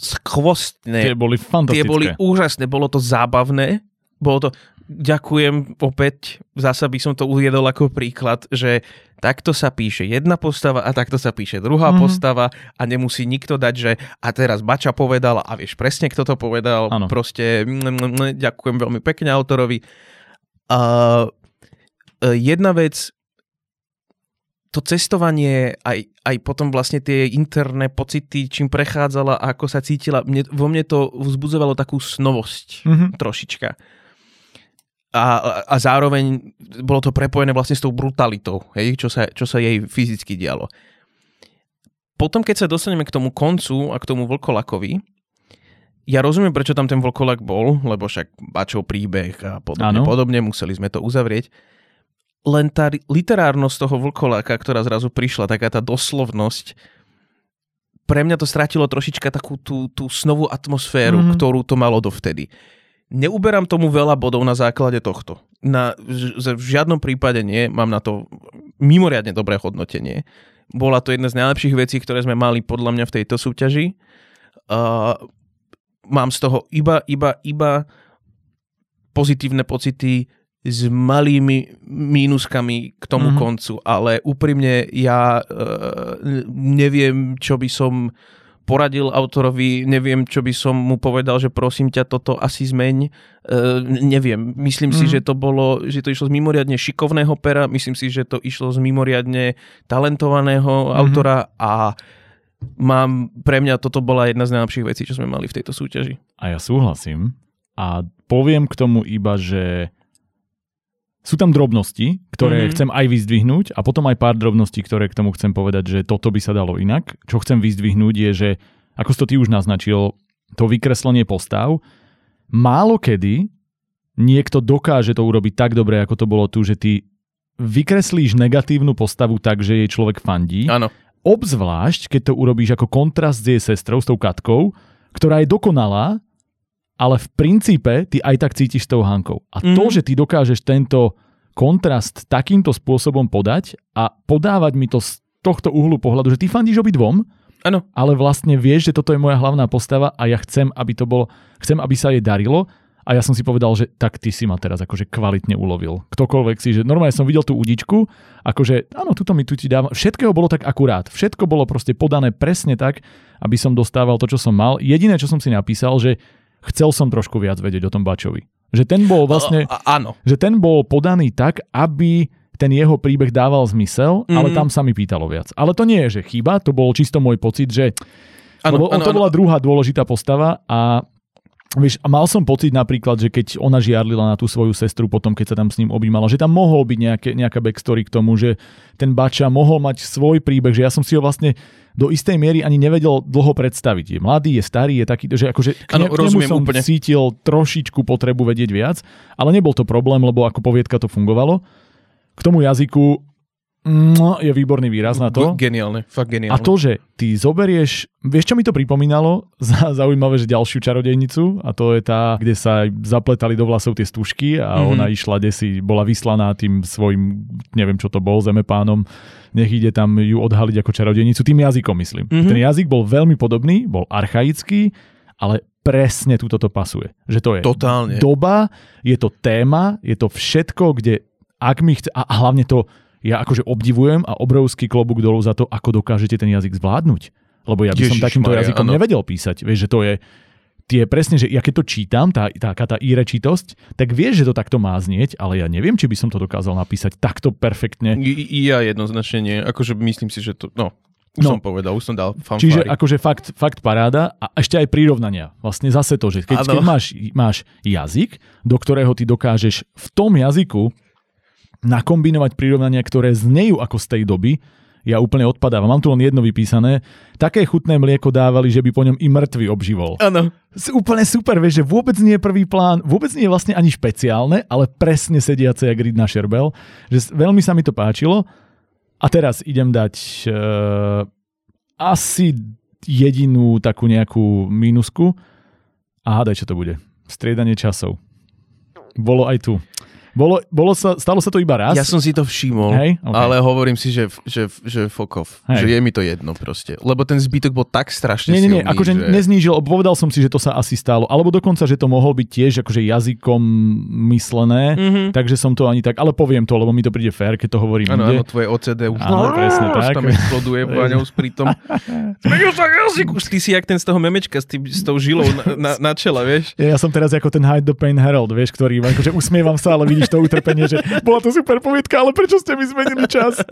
skvostné. Tie boli fantastické. Tie boli úžasné, bolo to zábavné, bolo to, ďakujem opäť, zasa by som to uviedol ako príklad, že takto sa píše jedna postava a takto sa píše druhá mm-hmm. postava a nemusí nikto dať, že a teraz Bača povedal a vieš presne, kto to povedal. Ano. Proste ďakujem veľmi pekne autorovi. Uh, jedna vec, to cestovanie, aj, aj potom vlastne tie interné pocity, čím prechádzala a ako sa cítila, mne, vo mne to vzbudzovalo takú snovosť mm-hmm. trošička a, a zároveň bolo to prepojené vlastne s tou brutalitou, hej, čo, sa, čo sa jej fyzicky dialo. Potom, keď sa dostaneme k tomu koncu a k tomu vlkolakovi, ja rozumiem, prečo tam ten vlkolak bol, lebo však bačov príbeh a podobne, podobne, museli sme to uzavrieť. Len tá literárnosť toho vlkoláka, ktorá zrazu prišla, taká tá doslovnosť, pre mňa to stratilo trošička takú tú, tú snovú atmosféru, mm-hmm. ktorú to malo dovtedy. Neuberám tomu veľa bodov na základe tohto. Na, v žiadnom prípade nie, mám na to mimoriadne dobré hodnotenie. Bola to jedna z najlepších vecí, ktoré sme mali podľa mňa v tejto súťaži. Uh, mám z toho iba, iba, iba pozitívne pocity s malými mínuskami k tomu mm-hmm. koncu, ale úprimne ja uh, neviem, čo by som poradil autorovi, neviem, čo by som mu povedal, že prosím ťa, toto asi zmeň. Uh, neviem, myslím mm. si, mhm. že to bolo, že to išlo z mimoriadne šikovného pera, myslím si, že to išlo z mimoriadne talentovaného mm. autora a mám, pre mňa toto bola jedna z najlepších vecí, čo sme mali v tejto súťaži. A ja súhlasím a poviem k tomu iba, že sú tam drobnosti, ktoré mm-hmm. chcem aj vyzdvihnúť a potom aj pár drobností, ktoré k tomu chcem povedať, že toto by sa dalo inak. Čo chcem vyzdvihnúť je, že ako si to ty už naznačil, to vykreslenie postav, málo kedy niekto dokáže to urobiť tak dobre, ako to bolo tu, že ty vykreslíš negatívnu postavu tak, že jej človek fandí. Áno. Obzvlášť, keď to urobíš ako kontrast s jej sestrou, s tou Katkou, ktorá je dokonalá, ale v princípe ty aj tak cítiš s tou Hankou. A mm. to, mhm. že ty dokážeš tento kontrast takýmto spôsobom podať a podávať mi to z tohto uhlu pohľadu, že ty fandíš obidvom, ano. ale vlastne vieš, že toto je moja hlavná postava a ja chcem, aby to bolo, chcem, aby sa jej darilo a ja som si povedal, že tak ty si ma teraz akože kvalitne ulovil. Ktokoľvek si, že normálne som videl tú udičku, akože áno, tuto mi tu ti dávam. Všetkého bolo tak akurát. Všetko bolo proste podané presne tak, aby som dostával to, čo som mal. Jediné, čo som si napísal, že chcel som trošku viac vedieť o tom Bačovi. Že ten bol vlastne, a, áno. že ten bol podaný tak, aby ten jeho príbeh dával zmysel, mm-hmm. ale mhm. tam sa mi pýtalo viac. Ale to nie je, že chyba, to bol čisto môj pocit, že ano, lebo ano, to ano. bola druhá dôležitá postava a Vieš, a mal som pocit napríklad, že keď ona žiarlila na tú svoju sestru potom, keď sa tam s ním objímala, že tam mohol byť nejaké, nejaká backstory k tomu, že ten Bača mohol mať svoj príbeh, že ja som si ho vlastne do istej miery ani nevedel dlho predstaviť. Je mladý, je starý, je taký, že akože k, ne, ano, nemu som úplne. cítil trošičku potrebu vedieť viac, ale nebol to problém, lebo ako poviedka to fungovalo. K tomu jazyku je výborný výraz na to. Geniálne, fakt geniálne. A to, že ty zoberieš, vieš čo mi to pripomínalo? [LAUGHS] Zaujímavé, že ďalšiu čarodejnicu a to je tá, kde sa zapletali do vlasov tie stužky a mm-hmm. ona išla desi, bola vyslaná tým svojim, neviem čo to bol, zemepánom nech ide tam ju odhaliť ako čarodejnicu, tým jazykom myslím. Mm-hmm. Ten jazyk bol veľmi podobný, bol archaický, ale presne tu toto pasuje. Že to je Totálne. doba, je to téma, je to všetko, kde ak mi chce, a hlavne to, ja akože obdivujem a obrovský klobúk dolu za to, ako dokážete ten jazyk zvládnuť. Lebo ja by Ježiš som takýmto Maria, jazykom ano. nevedel písať. Vieš, že to je, tie presne, že ja keď to čítam, tá, taká tá irečitosť, tak vieš, že to takto má znieť, ale ja neviem, či by som to dokázal napísať takto perfektne. I, ja jednoznačne nie. Akože myslím si, že to, no, už no. som povedal, už som dal fanfári. Čiže akože fakt, fakt paráda a ešte aj prirovnania. Vlastne zase to, že keď, keď máš, máš jazyk, do ktorého ty dokážeš v tom jazyku nakombinovať prirovnania, ktoré znejú ako z tej doby, ja úplne odpadávam. Mám tu len jedno vypísané. Také chutné mlieko dávali, že by po ňom i mŕtvy obživol. Áno. Úplne super, vieš, že vôbec nie je prvý plán, vôbec nie je vlastne ani špeciálne, ale presne sediace jak na šerbel. Že veľmi sa mi to páčilo. A teraz idem dať uh, asi jedinú takú nejakú mínusku. A hádaj, čo to bude. Striedanie časov. Bolo aj tu. Bolo, bolo sa, stalo sa to iba raz? Ja som si to všimol, Hej? Okay. ale hovorím si, že, že, že fokov. Že je mi to jedno proste. Lebo ten zbytok bol tak strašne nie, nie, nie, akože že... neznížil, povedal som si, že to sa asi stalo. Alebo dokonca, že to mohol byť tiež akože jazykom myslené, mm-hmm. takže som to ani tak, ale poviem to, lebo mi to príde fér, keď to hovorím Áno, áno, tvoje OCD už, áno, presne tak. tam exploduje váňou s pritom. [LAUGHS] Zmenil sa jazyk! Už ty si jak ten z toho memečka s, tým, s tou žilou na, na, na čela, vieš? Ja, ja som teraz ako ten Hide the Pain Herald, vieš, ktorý akože usmievam sa, ale vidíš to utrpenie, že bola to super poviedka, ale prečo ste mi zmenili čas?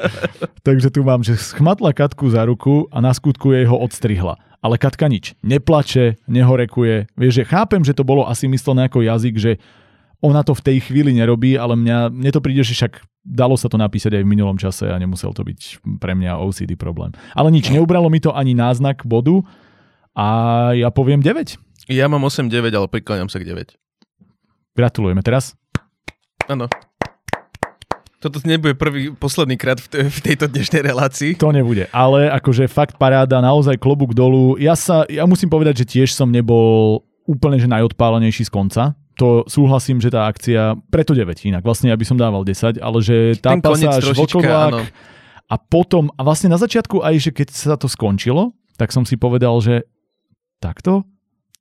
Takže tu mám, že schmatla Katku za ruku a na skutku jej ho odstrihla. Ale Katka nič. Neplače, nehorekuje. Vieš, že chápem, že to bolo asi myslené ako jazyk, že ona to v tej chvíli nerobí, ale mňa, mne to príde, že však dalo sa to napísať aj v minulom čase a nemusel to byť pre mňa OCD problém. Ale nič, neubralo mi to ani náznak bodu a ja poviem 9. Ja mám 8-9, ale prikláňam sa k 9. Gratulujeme. Teraz Áno. Toto nebude prvý, posledný krát v, v tejto dnešnej relácii. To nebude, ale akože fakt paráda, naozaj klobúk dolu. Ja sa, ja musím povedať, že tiež som nebol úplne že najodpálenejší z konca. To súhlasím, že tá akcia, preto 9 inak, vlastne aby som dával 10, ale že tá pasáž vlkodlák a potom, a vlastne na začiatku aj, že keď sa to skončilo, tak som si povedal, že takto?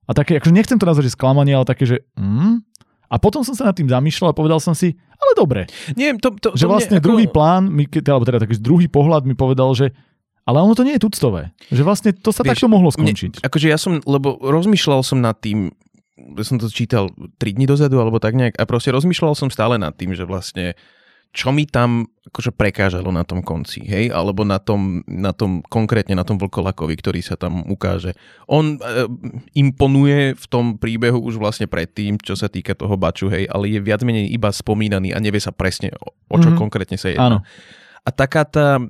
A také, akože nechcem to nazvať, že sklamanie, ale také, že mm, a potom som sa nad tým zamýšľal a povedal som si, ale dobre. Nie, to, to, že vlastne druhý ako... plán, mi, alebo teda taký druhý pohľad mi povedal, že ale ono to nie je tuctové. Že vlastne to sa Vieš, takto mohlo skončiť. Mne, akože ja som, lebo rozmýšľal som nad tým, som to čítal 3 dní dozadu, alebo tak nejak, a proste rozmýšľal som stále nad tým, že vlastne čo mi tam akože prekážalo na tom konci, hej, alebo na tom, na tom konkrétne na tom vlkolakovi, ktorý sa tam ukáže. On e, imponuje v tom príbehu už vlastne predtým, čo sa týka toho baču, hej, ale je viac menej iba spomínaný a nevie sa presne, o, o čo mm-hmm. konkrétne sa jedná. Áno. A taká tá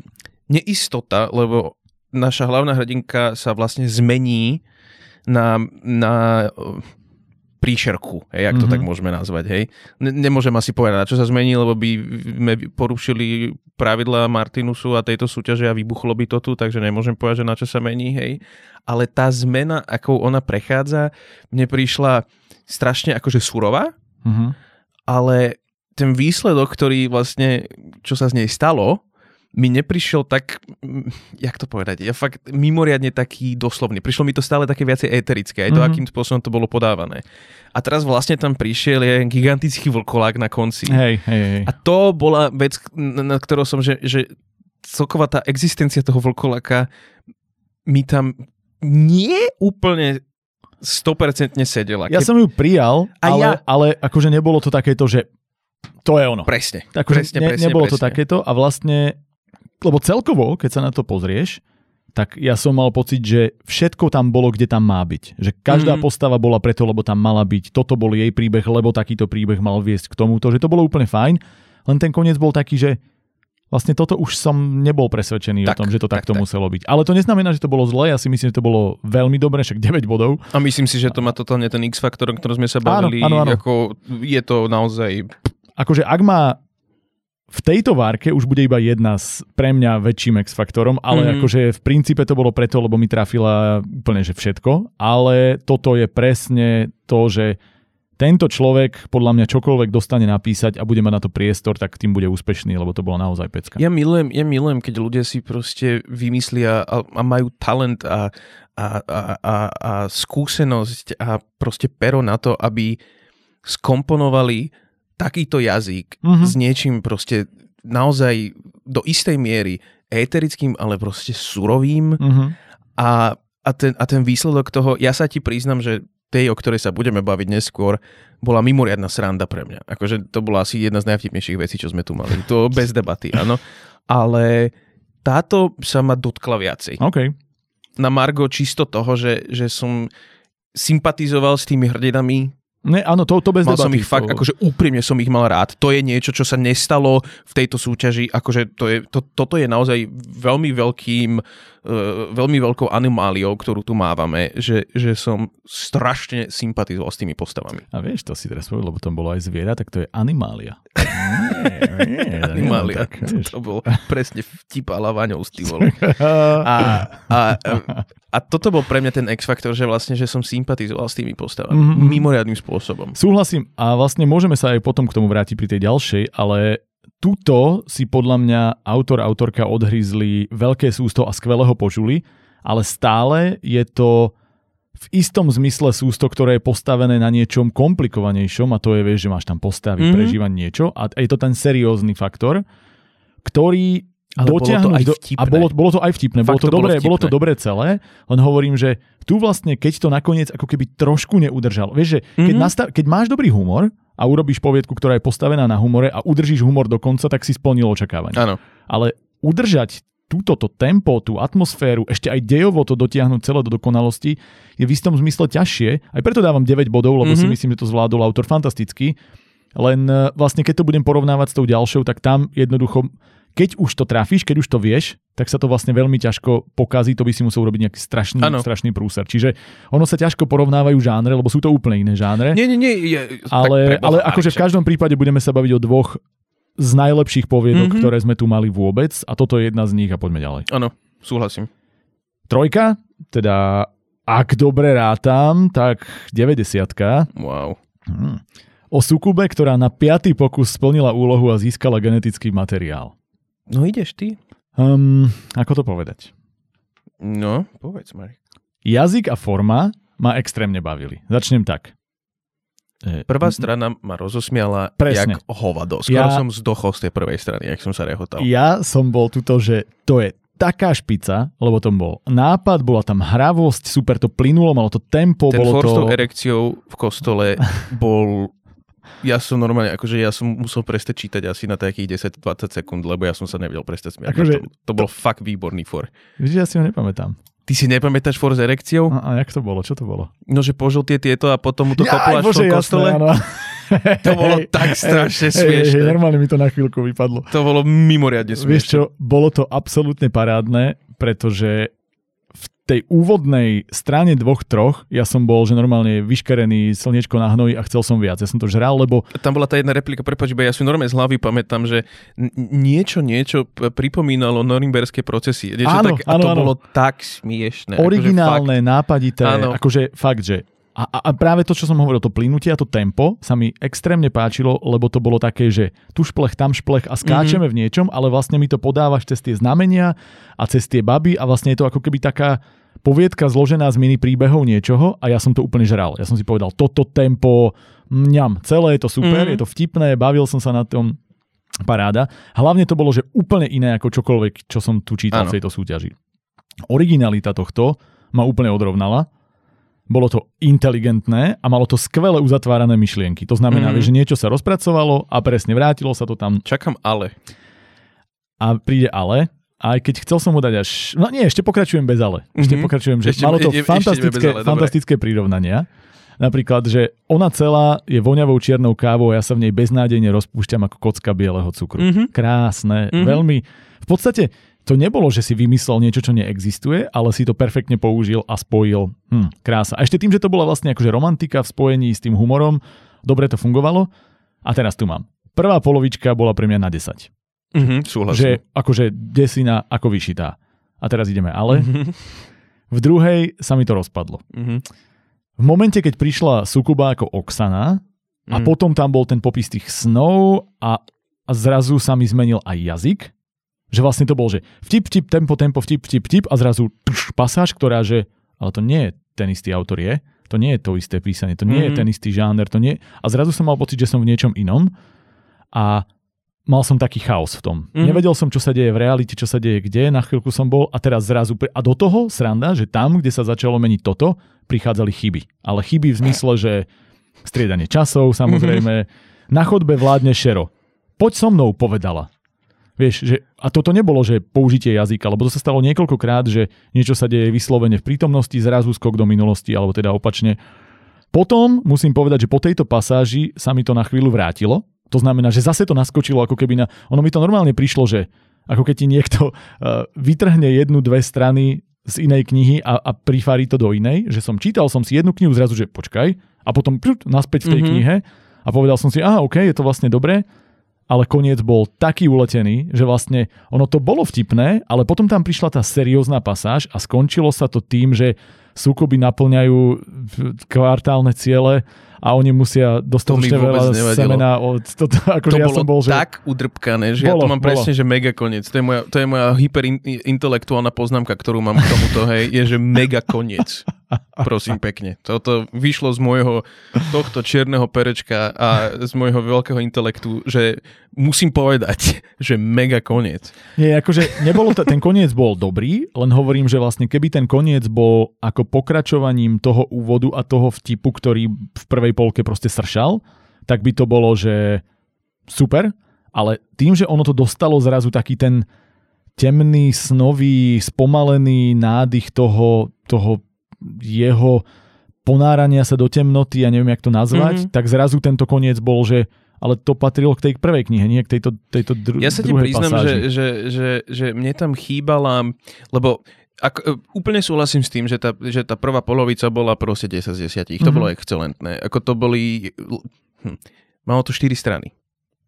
neistota, lebo naša hlavná hrdinka sa vlastne zmení na, na príšerku, hej, ak to mm-hmm. tak môžeme nazvať, hej. Nemôžem asi povedať, na čo sa zmení, lebo by sme porušili pravidla Martinusu a tejto súťaže a vybuchlo by to tu, takže nemôžem povedať, že na čo sa mení, hej. Ale tá zmena, ako ona prechádza, mne prišla strašne akože surová, mm-hmm. ale ten výsledok, ktorý vlastne, čo sa z nej stalo, mi neprišiel tak, jak to povedať, ja fakt mimoriadne taký doslovný. Prišlo mi to stále také viacej eterické, aj to, mm-hmm. akým spôsobom to bolo podávané. A teraz vlastne tam prišiel je gigantický vlkolák na konci. Hej, hej, hej. A to bola vec, na ktorou som, že, že celková tá existencia toho vlkoláka mi tam nie úplne 100% sedela. Ja Ke... som ju prijal, ale, ja... ale akože nebolo to takéto, že to je ono. Presne. Takže presne, ne, presne, nebolo presne. to takéto a vlastne lebo celkovo, keď sa na to pozrieš, tak ja som mal pocit, že všetko tam bolo, kde tam má byť. Že každá mm-hmm. postava bola preto, lebo tam mala byť. Toto bol jej príbeh, lebo takýto príbeh mal viesť k tomuto. Že to bolo úplne fajn, len ten koniec bol taký, že vlastne toto už som nebol presvedčený tak, o tom, že to tak, takto tak. muselo byť. Ale to neznamená, že to bolo zle, ja si myslím, že to bolo veľmi dobre, však 9 bodov. A myslím si, že to má totálne ten X-faktor, o ktorom sme sa bavili. Áno, áno, áno. Ako je to naozaj... Akože ak má v tejto várke už bude iba jedna s pre mňa väčším X-faktorom, ale mm-hmm. akože v princípe to bolo preto, lebo mi trafila úplne že všetko, ale toto je presne to, že tento človek podľa mňa čokoľvek dostane napísať a bude mať na to priestor, tak tým bude úspešný, lebo to bolo naozaj pecka. Ja milujem, ja milujem keď ľudia si proste vymyslia a, a majú talent a, a, a, a, a skúsenosť a proste pero na to, aby skomponovali takýto jazyk mm-hmm. s niečím proste naozaj do istej miery éterickým, ale proste surovým mm-hmm. a, a, ten, a ten výsledok toho, ja sa ti priznam, že tej, o ktorej sa budeme baviť neskôr, bola mimoriadná sranda pre mňa. Akože to bola asi jedna z najvtipnejších vecí, čo sme tu mali. To [LAUGHS] bez debaty, áno. Ale táto sa ma dotkla viacej. OK. Na Margo čisto toho, že, že som sympatizoval s tými hrdinami Ne, áno, to, to bez mal debaty. som ich fakt, akože úprimne som ich mal rád. To je niečo, čo sa nestalo v tejto súťaži. Akože to je, to, toto je naozaj veľmi veľkým, veľmi veľkou animáliou, ktorú tu mávame, že, že som strašne sympatizoval s tými postavami. A vieš, to si teraz povedal, lebo tam bolo aj zviera, tak to je animália. nie, nie, [LAUGHS] animália. Tak, to, to bol presne vtip a A, [LAUGHS] a, a a toto bol pre mňa ten X-faktor, že vlastne, že som sympatizoval s tými postavami. Mm-hmm. Mimoriadným spôsobom. Súhlasím a vlastne môžeme sa aj potom k tomu vrátiť pri tej ďalšej, ale tuto si podľa mňa autor, autorka odhryzli veľké sústo a skvelého počuli, ale stále je to v istom zmysle sústo, ktoré je postavené na niečom komplikovanejšom a to je, vieš, že máš tam postavy, mm-hmm. prežívať niečo a je to ten seriózny faktor, ktorý ale dotiahnuť bolo to aj vtipné. A bolo, bolo to aj vtipné, bolo to, to, dobré, bolo, bolo to dobré celé, len hovorím, že tu vlastne, keď to nakoniec ako keby trošku neudržal. Vieš, že keď, mm-hmm. nastav, keď máš dobrý humor a urobíš poviedku, ktorá je postavená na humore a udržíš humor do konca, tak si splnil očakávanie. Áno. Ale udržať túto to tempo, tú atmosféru, ešte aj dejovo to dotiahnuť celé do dokonalosti, je v istom zmysle ťažšie. Aj preto dávam 9 bodov, lebo mm-hmm. si mhm. myslím, že to zvládol autor fantasticky. Len e, vlastne keď to budem porovnávať s tou ďalšou, tak tam jednoducho keď už to trafíš, keď už to vieš, tak sa to vlastne veľmi ťažko pokazí, to by si musel urobiť nejaký strašný, ano. strašný prúser. Čiže ono sa ťažko porovnávajú žánre, lebo sú to úplne iné žánre. Nie, nie, nie. Je, ale, ale akože v každom prípade budeme sa baviť o dvoch z najlepších poviedok, mm-hmm. ktoré sme tu mali vôbec a toto je jedna z nich a poďme ďalej. Áno, súhlasím. Trojka, teda ak dobre rátam, tak 90 Wow. Hmm. O Sukube, ktorá na piatý pokus splnila úlohu a získala genetický materiál. No ideš ty. Um, ako to povedať? No, povedz, Marek. Jazyk a forma ma extrémne bavili. Začnem tak. E, Prvá strana ma rozosmiala Presne. jak hovado. Skoro ja, som zdochol z tej prvej strany, jak som sa rehotal. Ja som bol tuto, že to je taká špica, lebo to bol nápad, bola tam hravosť, super to plynulo, malo to tempo. Ten bolo to... erekciou v kostole [LAUGHS] bol ja som normálne, akože ja som musel prestať čítať asi na takých 10-20 sekúnd, lebo ja som sa nevedel prestať smiať. Akože, to, to bol to... fakt výborný for. Víš, ja si ho nepamätám. Ty si nepamätáš for s erekciou? A, a jak to bolo? Čo to bolo? No, že požil tie tieto a potom mu to kopol až v kostole. Áno. [LAUGHS] To bolo tak strašne smiešne. Hey, normálne mi to na chvíľku vypadlo. To bolo mimoriadne smiešne. Vieš čo, bolo to absolútne parádne, pretože tej úvodnej strane dvoch, troch, ja som bol, že normálne vyškerený, slniečko na hnoji a chcel som viac. Ja som to žral, lebo... Tam bola tá jedna replika, prepáč, ja si normálne z hlavy pamätám, že niečo, niečo pripomínalo norimberské procesy. Niečo áno, tak, a áno, to áno. bolo tak smiešne. Akože Originálne, akože nápadité, áno. akože fakt, že a, a práve to, čo som hovoril, to plynutie a to tempo sa mi extrémne páčilo, lebo to bolo také, že tu šplech, tam šplech a skáčeme mm-hmm. v niečom, ale vlastne mi to podávaš cez tie znamenia a cez tie baby a vlastne je to ako keby taká poviedka zložená z mini príbehov niečoho a ja som to úplne žral. Ja som si povedal, toto tempo, mňam, celé je to super, mm-hmm. je to vtipné, bavil som sa na tom, paráda. Hlavne to bolo, že úplne iné ako čokoľvek, čo som tu čítal ano. v tejto súťaži. Originalita tohto ma úplne odrovnala bolo to inteligentné a malo to skvele uzatvárané myšlienky. To znamená, mm-hmm. že niečo sa rozpracovalo a presne vrátilo sa to tam. Čakám ale. A príde ale. Aj keď chcel som mu dať až... No nie, ešte pokračujem bez ale. Ešte mm-hmm. pokračujem, že ešte, malo to je, fantastické, ale, fantastické prirovnania. Napríklad, že ona celá je voňavou čiernou kávou a ja sa v nej beznádejne rozpúšťam ako kocka bieleho cukru. Mm-hmm. Krásne, mm-hmm. veľmi... V podstate to nebolo, že si vymyslel niečo, čo neexistuje, ale si to perfektne použil a spojil. Hm, krása. A ešte tým, že to bola vlastne akože romantika v spojení s tým humorom, dobre to fungovalo. A teraz tu mám. Prvá polovička bola pre mňa na 10. Mm-hmm, súhlasím. Že akože desina ako vyšitá. A teraz ideme ale. Mm-hmm. V druhej sa mi to rozpadlo. Mm-hmm. v momente, keď prišla Sukuba ako Oksana a Mm. potom tam bol ten popis tých snov a, a zrazu sa mi zmenil aj jazyk, že vlastne to bol, že vtip, vtip, tempo, tempo, vtip, vtip, vtip a zrazu tš, pasáž, ktorá, že ale to nie je ten istý autor je, to nie je to isté písanie, to nie je Mhm. ten istý žáner, to nie a zrazu som mal pocit, že som v niečom inom a mal som taký chaos v tom. Mhm. Nevedel som, čo sa deje v realite, čo sa deje kde, na chvíľku som bol a teraz zrazu, pri- a do toho sranda, že tam, kde sa začalo meniť toto, prichádzali chyby. Ale chyby v zmysle, že striedanie časov, samozrejme, na chodbe vládne šero. Poď so mnou, povedala. Vieš, že, a toto nebolo, že použitie jazyka, lebo to sa stalo niekoľkokrát, že niečo sa deje vyslovene v prítomnosti, zrazu skok do minulosti, alebo teda opačne. Potom musím povedať, že po tejto pasáži sa mi to na chvíľu vrátilo. To znamená, že zase to naskočilo ako keby na... Ono mi to normálne prišlo, že ako keď ti niekto uh, vytrhne jednu, dve strany z inej knihy a, a prifári to do inej, že som čítal som si jednu knihu zrazu, že počkaj, a potom pľut, naspäť v tej Mhm. knihe a povedal som si, aha, OK, je to vlastne dobré, ale koniec bol taký uletený, že vlastne ono to bolo vtipné, ale potom tam prišla tá seriózna pasáž a skončilo sa to tým, že súkoby naplňajú kvartálne ciele a oni musia vôbec veľa semena od... To, to, akože to ja bolo som bol, že... tak udrpkané, že ja Bolo, to mám presne, že mega koniec. To je moja, to je moja hyperintelektuálna poznámka, ktorú mám k tomuto, hej, je, že mega koniec. Prosím pekne. Toto vyšlo z môjho tohto čierneho perečka a z môjho veľkého intelektu, že musím povedať, že mega koniec. Nie, akože nebolo to, ten koniec bol dobrý, len hovorím, že vlastne keby ten koniec bol ako pokračovaním toho úvodu a toho vtipu, ktorý v prvej polke proste sršal, tak by to bolo, že super, ale tým, že ono to dostalo zrazu taký ten temný, snový, spomalený nádych toho, toho jeho ponárania sa do temnoty, ja neviem, jak to nazvať, Mhm. tak zrazu tento koniec bol, že ale to patrilo k tej prvej knihe, nie k tejto, tejto dru- Ja sa ti priznam, že, že, že, že mne tam chýbala, lebo ak, e, úplne súhlasím s tým, že tá, že tá prvá polovica bola proste 10 z 10. To Mhm. bolo excelentné. Ako to boli... Hm, malo to 4 strany.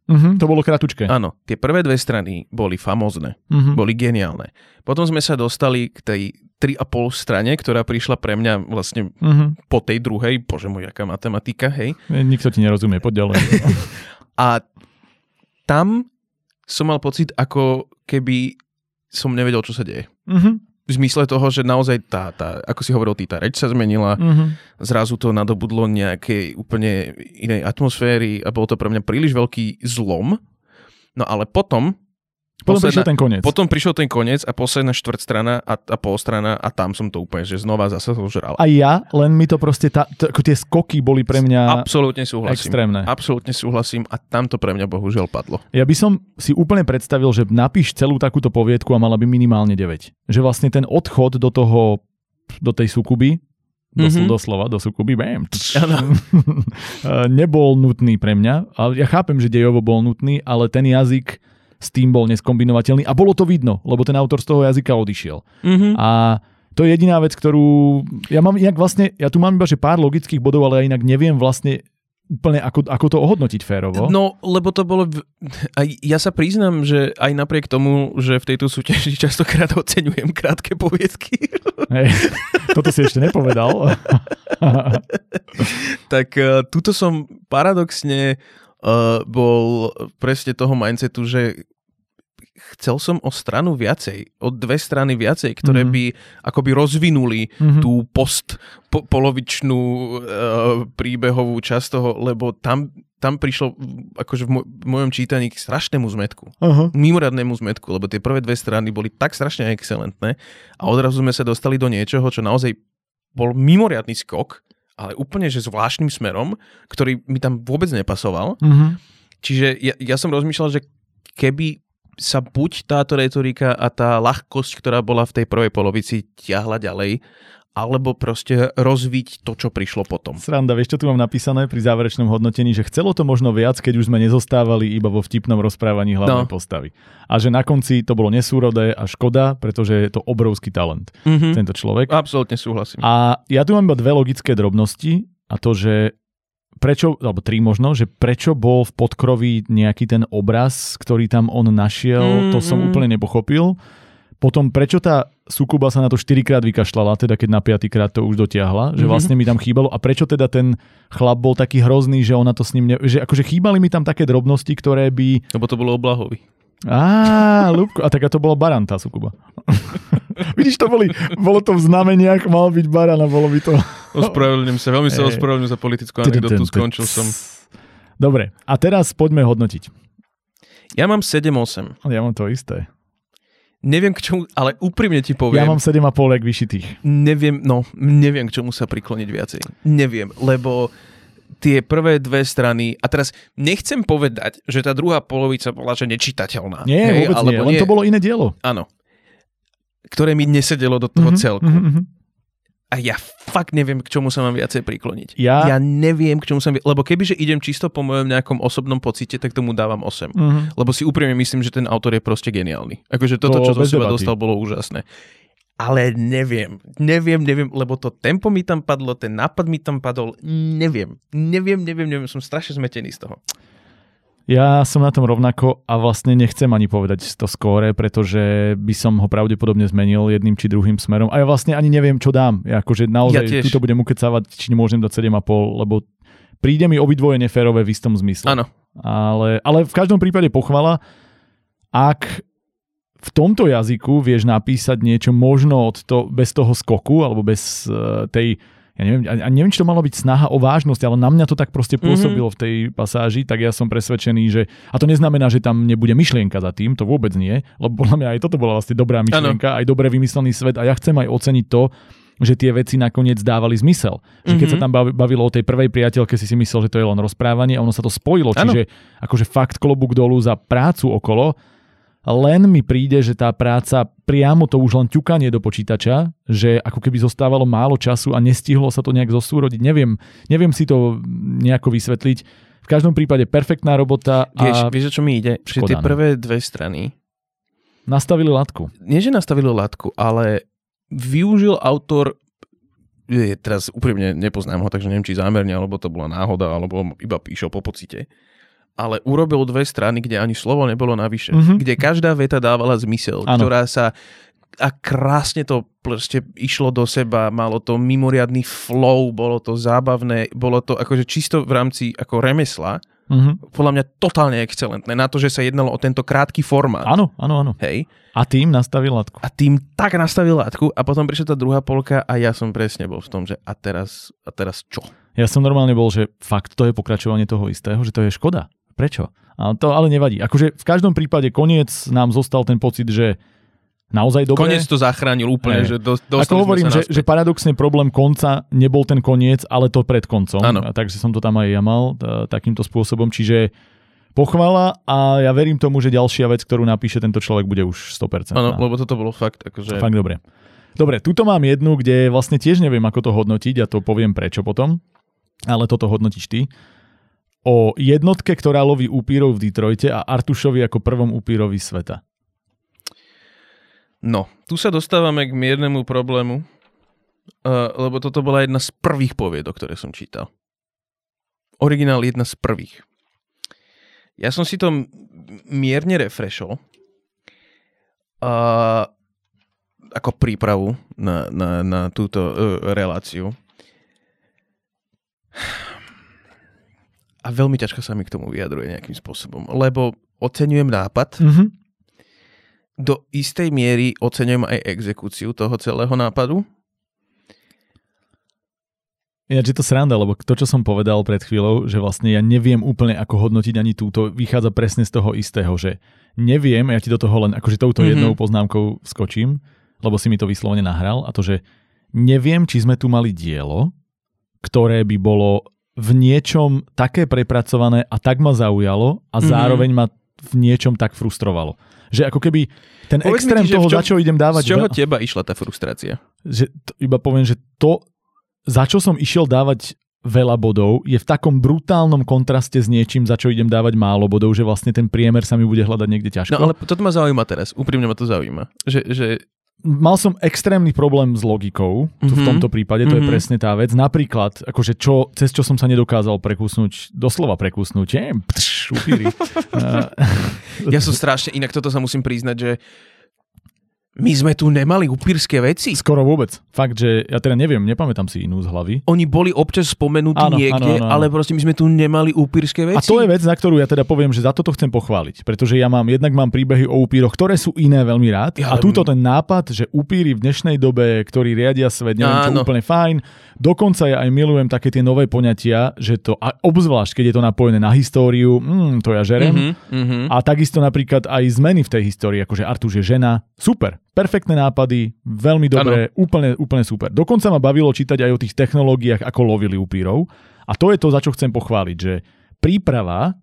Mhm, to bolo kratučké. Áno, tie prvé dve strany boli famózne, Mhm. boli geniálne. Potom sme sa dostali k tej 3,5 strane, ktorá prišla pre mňa vlastne Mhm. po tej druhej, bože môj, aká matematika, hej. Nikto ti nerozumie, poď ďalej. [LAUGHS] A tam som mal pocit, ako keby som nevedel, čo sa deje. Mhm. V zmysle toho, že naozaj tá, tá ako si hovoril, ty, tá reč sa zmenila, Mhm. zrazu to nadobudlo nejakej úplne inej atmosféry a bol to pre mňa príliš veľký zlom. No ale potom... Potom prišiel ten koniec. Potom prišiel ten koniec a posledná štvrť strana a, a pol strana a tam som to úplne, že znova zase zožral. A ja, len mi to proste, tá, ako tie skoky boli pre mňa Absolútne súhlasím. extrémne. Absolútne súhlasím a tam to pre mňa bohužiaľ padlo. Ja by som si úplne predstavil, že napíš celú takúto poviedku a mala by minimálne 9. Že vlastne ten odchod do toho, do tej sukuby, Mhm. doslova, do sukuby, bam, Áno. [LAUGHS] nebol nutný pre mňa. Ja chápem, že dejovo bol nutný, ale ten jazyk s tým bol neskombinovateľný a bolo to vidno, lebo ten autor z toho jazyka odišiel. Mhm. A to je jediná vec, ktorú... Ja mám inak vlastne, ja tu mám iba že pár logických bodov, ale ja inak neviem vlastne úplne ako, ako to ohodnotiť férovo. No, lebo to bolo... Aj ja sa priznám, že aj napriek tomu, že v tejto súťaži častokrát oceňujem krátke poviedky, Hej, toto si ešte nepovedal. [LAUGHS] tak uh, tuto som paradoxne uh, bol presne toho mindsetu, že chcel som o stranu viacej, o dve strany viacej, ktoré Mhm. by akoby rozvinuli Mhm. tú post po, polovičnú uh, príbehovú časť toho, lebo tam, tam prišlo akože v, mo- v mojom čítaní k strašnému zmetku. Aha. Mimoriadnému zmetku, lebo tie prvé dve strany boli tak strašne excelentné a odrazu sme sa dostali do niečoho, čo naozaj bol mimoriadný skok, ale úplne že zvláštnym smerom, ktorý mi tam vôbec nepasoval. Mhm. Čiže ja, ja som rozmýšľal, že keby sa buď táto retorika a tá ľahkosť, ktorá bola v tej prvej polovici, ťahla ďalej, alebo proste rozviť to, čo prišlo potom. Sranda, vieš, čo tu mám napísané pri záverečnom hodnotení, že chcelo to možno viac, keď už sme nezostávali iba vo vtipnom rozprávaní hlavnej No. postavy. A že na konci to bolo nesúrodé a škoda, pretože je to obrovský talent, Mhm. tento človek. Absolútne súhlasím. A ja tu mám iba dve logické drobnosti a to, že prečo, alebo tri možno, že prečo bol v podkroví nejaký ten obraz, ktorý tam on našiel, to som Mhm. úplne nepochopil. Potom prečo tá Sukuba sa na to 4 krát vykašľala, teda keď na 5 krát to už dotiahla, že mm-hmm. vlastne mi tam chýbalo a prečo teda ten chlap bol taký hrozný, že ona to s ním, ne... že akože chýbali mi tam také drobnosti, ktoré by... Lebo to bolo oblahovi. Á, Lúbko, a tak to bolo baran tá Sukuba. [LAUGHS] Vidíš, to boli, bolo to v znameniach, mal byť baran a bolo by to... Ospravedlňujem sa, veľmi sa [LAUGHS] ospravedlňujem za politickú anekdotu, skončil som. Dobre, a teraz poďme hodnotiť. Ja mám 7-8. Ja mám to isté. Neviem k čomu, ale úprimne ti poviem. Ja mám 7,5 jak vyšitých. Neviem, no, neviem k čomu sa prikloniť viacej. Neviem, lebo tie prvé dve strany, a teraz nechcem povedať, že tá druhá polovica bola že nečitateľná. Nie, hej, vôbec nie, len nie. to bolo iné dielo. Áno. Ktoré mi nesedelo do toho mm-hmm, celku. Mm-hmm a ja fakt neviem, k čomu sa mám viacej prikloniť. Ja, ja neviem, k čomu sa... Lebo kebyže idem čisto po mojom nejakom osobnom pocite, tak tomu dávam 8. Mm-hmm. Lebo si úprimne myslím, že ten autor je proste geniálny. Akože toto, to čo zo seba dostal, bolo úžasné. Ale neviem, neviem, neviem, lebo to tempo mi tam padlo, ten nápad mi tam padol, neviem, neviem, neviem, neviem, som strašne zmetený z toho. Ja som na tom rovnako a vlastne nechcem ani povedať to skóre, pretože by som ho pravdepodobne zmenil jedným či druhým smerom. A ja vlastne ani neviem, čo dám. Ja akože naozaj ja tu budem ukecávať, či nemôžem dať 7,5, lebo príde mi obidvoje neférové v istom zmysle. Áno. Ale, ale v každom prípade pochvala, ak v tomto jazyku vieš napísať niečo možno od to, bez toho skoku alebo bez uh, tej ja neviem, a neviem, či to malo byť snaha o vážnosť, ale na mňa to tak proste mhm. pôsobilo mm-hmm. v tej pasáži, tak ja som presvedčený, že, a to neznamená, že tam nebude myšlienka za tým, to vôbec nie, lebo podľa mňa aj toto bola vlastne dobrá myšlienka, ano. aj dobre vymyslený svet a ja chcem aj oceniť to, že tie veci nakoniec dávali zmysel. Že keď mm-hmm. sa tam bavilo o tej prvej priateľke, si si myslel, že to je len rozprávanie a ono sa to spojilo. Ano. Čiže akože fakt klobúk dolu za prácu okolo len mi príde, že tá práca, priamo to už len ťukanie do počítača, že ako keby zostávalo málo času a nestihlo sa to nejak zosúrodiť. Neviem, neviem si to nejako vysvetliť. V každom prípade perfektná robota. A... Vieš, vieš o čo mi ide? Že tie no. prvé dve strany nastavili latku. Nie, že nastavili latku, ale využil autor je, teraz úprimne nepoznám ho, takže neviem, či zámerne, alebo to bola náhoda, alebo iba píšol po pocite ale urobil dve strany, kde ani slovo nebolo navyše. Mm-hmm. Kde každá veta dávala zmysel, ano. ktorá sa a krásne to proste išlo do seba, malo to mimoriadný flow, bolo to zábavné, bolo to akože čisto v rámci ako remesla, mm-hmm. podľa mňa totálne excelentné, na to, že sa jednalo o tento krátky formát. Áno, áno, áno. Hej. A tým nastavil látku. A tým tak nastavil látku a potom prišla tá druhá polka a ja som presne bol v tom, že a teraz, a teraz čo? Ja som normálne bol, že fakt to je pokračovanie toho istého, že to je škoda. Prečo? A to ale nevadí. Akože v každom prípade koniec nám zostal ten pocit, že naozaj dobre. Koniec to zachránil úplne. Že do, Ako hovorím, že, že paradoxne problém konca nebol ten koniec, ale to pred koncom. Ano. A takže som to tam aj ja mal t- takýmto spôsobom. Čiže pochvala a ja verím tomu, že ďalšia vec, ktorú napíše tento človek, bude už 100%. Áno, lebo toto bolo fakt. Akože... Fakt dobre. Dobre, tuto mám jednu, kde vlastne tiež neviem, ako to hodnotiť a to poviem prečo potom, ale toto hodnotíš ty o jednotke, ktorá loví upírov v Detroite a Artušovi ako prvom upírovi sveta. No, tu sa dostávame k miernemu problému, uh, lebo toto bola jedna z prvých poviedok, ktoré som čítal. Originál jedna z prvých. Ja som si to mierne refreshol uh, ako prípravu na, na, na túto uh, reláciu a veľmi ťažko sa mi k tomu vyjadruje nejakým spôsobom, lebo oceňujem nápad, mm-hmm. do istej miery oceňujem aj exekúciu toho celého nápadu. Ináč je to sranda, lebo to, čo som povedal pred chvíľou, že vlastne ja neviem úplne ako hodnotiť ani túto, vychádza presne z toho istého, že neviem, ja ti do toho len akože touto mm-hmm. jednou poznámkou skočím, lebo si mi to vyslovene nahral, a to, že neviem, či sme tu mali dielo, ktoré by bolo v niečom také prepracované a tak ma zaujalo a mm-hmm. zároveň ma v niečom tak frustrovalo. Že ako keby ten Povedz extrém ti, toho, čom, za čo idem dávať... Z čoho veľa, teba išla tá frustrácia? Že to, iba poviem, že to, za čo som išiel dávať veľa bodov, je v takom brutálnom kontraste s niečím, za čo idem dávať málo bodov, že vlastne ten priemer sa mi bude hľadať niekde ťažko. No ale toto ma zaujíma teraz, úprimne ma to zaujíma. Že, že mal som extrémny problém s logikou, tu mm-hmm. v mhm. tomto prípade, to mm-hmm. je mhm. presne tá vec. Napríklad, akože čo, cez čo som sa nedokázal prekusnúť, doslova prekusnúť, je, pš, [LAUGHS] ja som strašne, inak toto sa musím priznať, že My sme tu nemali upírske veci? Skoro vôbec. Fakt, že ja teda neviem, nepamätám si inú z hlavy. Oni boli občas spomenutí áno, niekde, áno, áno, áno. ale proste my sme tu nemali upírske veci. A to je vec, na ktorú ja teda poviem, že za toto chcem pochváliť. Pretože ja mám, jednak mám príbehy o upíroch, ktoré sú iné veľmi rád. Ja, a túto ten nápad, že upíry v dnešnej dobe, ktorí riadia svet, neviem čo, úplne fajn. Dokonca ja aj milujem také tie nové poňatia, že to, a obzvlášť keď je to napojené na históriu, mm, to ja žerem. Mm-hmm, mm-hmm. A takisto napríklad aj zmeny v tej histórii, akože Artuš je žena, super perfektné nápady, veľmi dobré, úplne, úplne super. Dokonca ma bavilo čítať aj o tých technológiách, ako lovili upírov. A to je to, za čo chcem pochváliť, že príprava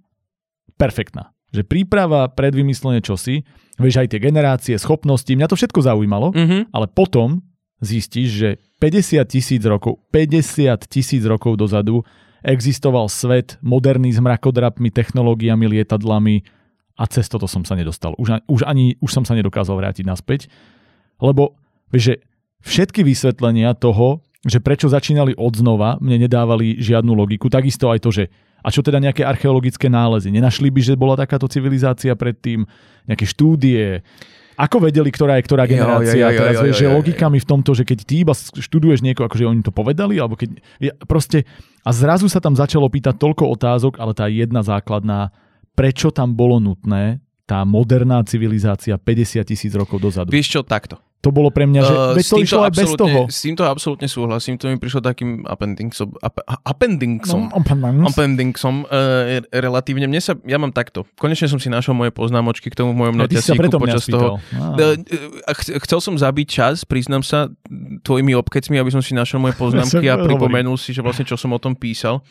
perfektná. Že príprava, predvymyslenie čosi, vieš aj tie generácie, schopnosti, mňa to všetko zaujímalo, mm-hmm. ale potom zistíš, že 50 tisíc rokov, 50 tisíc rokov dozadu existoval svet moderný s mrakodrapmi, technológiami, lietadlami, a cez toto som sa nedostal. Už, už, ani, už som sa nedokázal vrátiť naspäť, lebo vieš, že všetky vysvetlenia toho, že prečo začínali od znova, mne nedávali žiadnu logiku. Takisto aj to, že a čo teda nejaké archeologické nálezy? Nenašli by, že bola takáto civilizácia predtým? Nejaké štúdie? Ako vedeli, ktorá je ktorá generácia? Jo, jo, jo, Teraz jo, jo, vieš, že logika mi v tomto, že keď ty iba študuješ niekoho, akože oni to povedali, alebo keď... Ja, proste, a zrazu sa tam začalo pýtať toľko otázok, ale tá jedna základná, prečo tam bolo nutné tá moderná civilizácia 50 tisíc rokov dozadu. Vieš čo, takto. To bolo pre mňa, že uh, veď to išlo aj bez toho. S týmto absolútne súhlasím, to mi prišlo takým appendixom, ap, appendixom, no, appendixom uh, relatívne. Mne sa, ja mám takto. Konečne som si našiel moje poznámočky k tomu v mojom notiacíku počas toho. Uh, chcel som zabiť čas, priznám sa, tvojimi obkecmi, aby som si našiel moje [LAUGHS] poznámky a pripomenul si, že vlastne čo som o tom písal.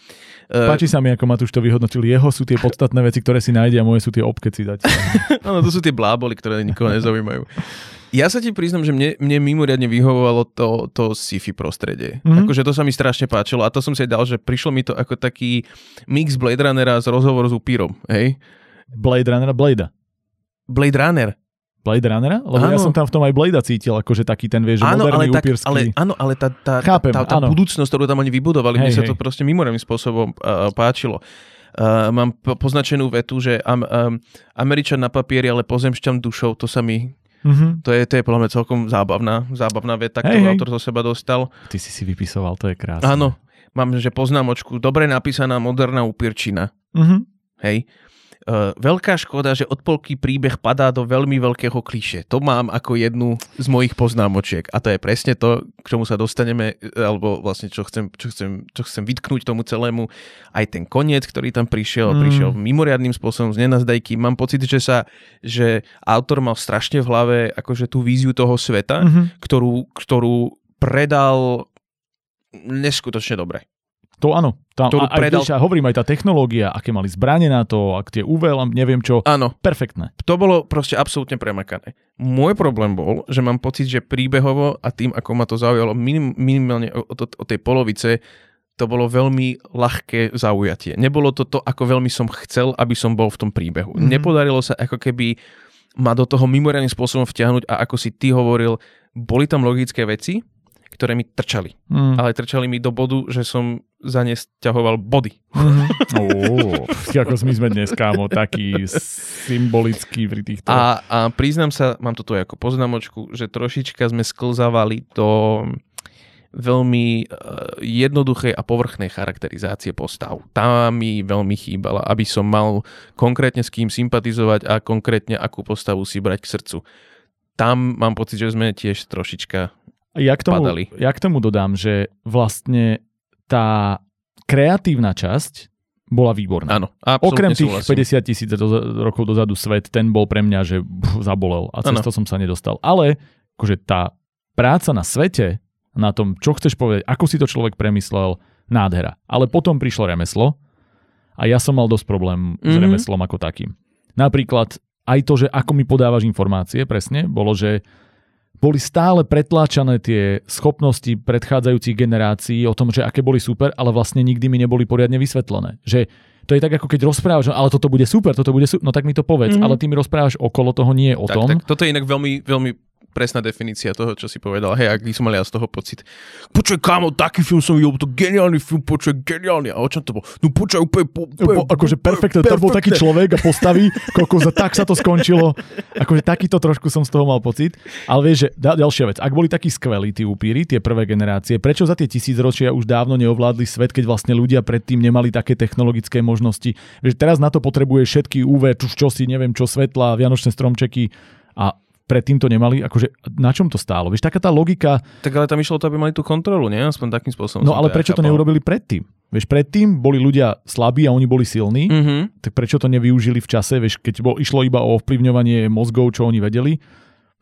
[LAUGHS] Páči sa mi, ako Matúš to vyhodnotil. Jeho sú tie podstatné veci, ktoré si nájde a moje sú tie obkeci dať. [LAUGHS] Áno, to sú tie bláboli, ktoré nikoho nezaujímajú. Ja sa ti priznam, že mne, mne mimoriadne vyhovovalo to, to sci-fi prostredie. Mm-hmm. Akože to sa mi strašne páčilo a to som si aj dal, že prišlo mi to ako taký mix Blade Runnera z rozhovor s upírom, hej? Blade Runnera, Blade. Blade Runner. Blade Runnera? Lebo áno. ja som tam v tom aj Blade cítil, akože taký ten, vieš, áno, moderný, ale tak, upírsky. Ale, áno, ale tá, tá, Chápem, tá, tá, tá budúcnosť, ktorú tam oni vybudovali, hej, mne sa hej. to proste mimoriadným spôsobom uh, páčilo. Uh, mám po, poznačenú vetu, že um, um, Američan na papieri, ale pozemšťan dušou, to sa mi Mm-hmm. To, je, to je podľa mňa celkom zábavná, zábavná veta, ktorú hey, autor zo seba dostal. Ty si si vypisoval, to je krásne. Áno, mám, že poznámočku, dobre napísaná moderná upírčina. Mm-hmm. Hej. Uh, veľká škoda, že od polky príbeh padá do veľmi veľkého kliše. To mám ako jednu z mojich poznámočiek. A to je presne to, k čomu sa dostaneme, alebo vlastne čo chcem, čo chcem, čo chcem vytknúť tomu celému. Aj ten koniec, ktorý tam prišiel, mm. prišiel mimoriadným spôsobom z nenazdajky. Mám pocit, že sa, že autor mal strašne v hlave akože tú víziu toho sveta, mm-hmm. ktorú, ktorú predal neskutočne dobre. To áno. Tam, ktorú aj, predal... Aj, hovorím aj tá technológia, aké mali zbranie na to, ak tie UV, neviem čo. Áno. Perfektné. To bolo proste absolútne premakané. Môj problém bol, že mám pocit, že príbehovo a tým, ako ma to zaujalo minim, minimálne od, od, od tej polovice, to bolo veľmi ľahké zaujatie. Nebolo to to, ako veľmi som chcel, aby som bol v tom príbehu. Mm-hmm. Nepodarilo sa ako keby ma do toho mimoriadným spôsobom vtiahnuť a ako si ty hovoril, boli tam logické veci, ktoré mi trčali. Mm. Ale trčali mi do bodu, že som za ne stiahoval body. [LAUGHS] Mm. Oh, ako my sme dnes, kámo, taký symbolický pri týchto... A, a priznám sa, mám to tu ako poznámočku, že trošička sme sklzavali do veľmi uh, jednoduchej a povrchnej charakterizácie postav. Tá mi veľmi chýbala, aby som mal konkrétne s kým sympatizovať a konkrétne akú postavu si brať k srdcu. Tam mám pocit, že sme tiež trošička ja k tomu, padali. Ja k tomu dodám, že vlastne tá kreatívna časť bola výborná. Áno, Okrem tých súhlasím. 50 tisíc rokov dozadu svet, ten bol pre mňa, že pff, zabolel a cez ano. to som sa nedostal. Ale akože tá práca na svete, na tom, čo chceš povedať, ako si to človek premyslel, nádhera. Ale potom prišlo remeslo a ja som mal dosť problém mm-hmm. s mhm. remeslom ako takým. Napríklad aj to, že ako mi podávaš informácie, presne, bolo, že boli stále pretláčané tie schopnosti predchádzajúcich generácií o tom, že aké boli super, ale vlastne nikdy mi neboli poriadne vysvetlené. Že to je tak, ako keď rozprávaš, ale toto bude super, toto bude super, no tak mi to povedz, mm-hmm. ale ty mi rozprávaš okolo toho, nie o tak, tom. Tak, toto je inak veľmi, veľmi presná definícia toho, čo si povedal. Hej, ak som mal ja z toho pocit. Počuj, kámo, taký film som videl, to geniálny film, počuj, geniálny. A o čom to bol? No počuj, úplne... úplne akože perfektne, to bol taký človek a postaví, [LAUGHS] koľko za tak sa to skončilo. Akože takýto trošku som z toho mal pocit. Ale vieš, že ďalšia vec, ak boli takí skvelí tí upíry, tie prvé generácie, prečo za tie tisícročia už dávno neovládli svet, keď vlastne ľudia predtým nemali také technologické možnosti? Vieš, teraz na to potrebuje všetky UV, čo si, neviem čo, svetla, vianočné stromčeky a predtým to nemali, akože na čom to stálo? Vieš, taká tá logika... Tak ale tam išlo to, aby mali tú kontrolu, nie? Aspoň takým spôsobom. No ale prečo to neurobili predtým? Vieš, predtým boli ľudia slabí a oni boli silní, mm-hmm. tak prečo to nevyužili v čase, vieš, keď bol, išlo iba o ovplyvňovanie mozgov, čo oni vedeli?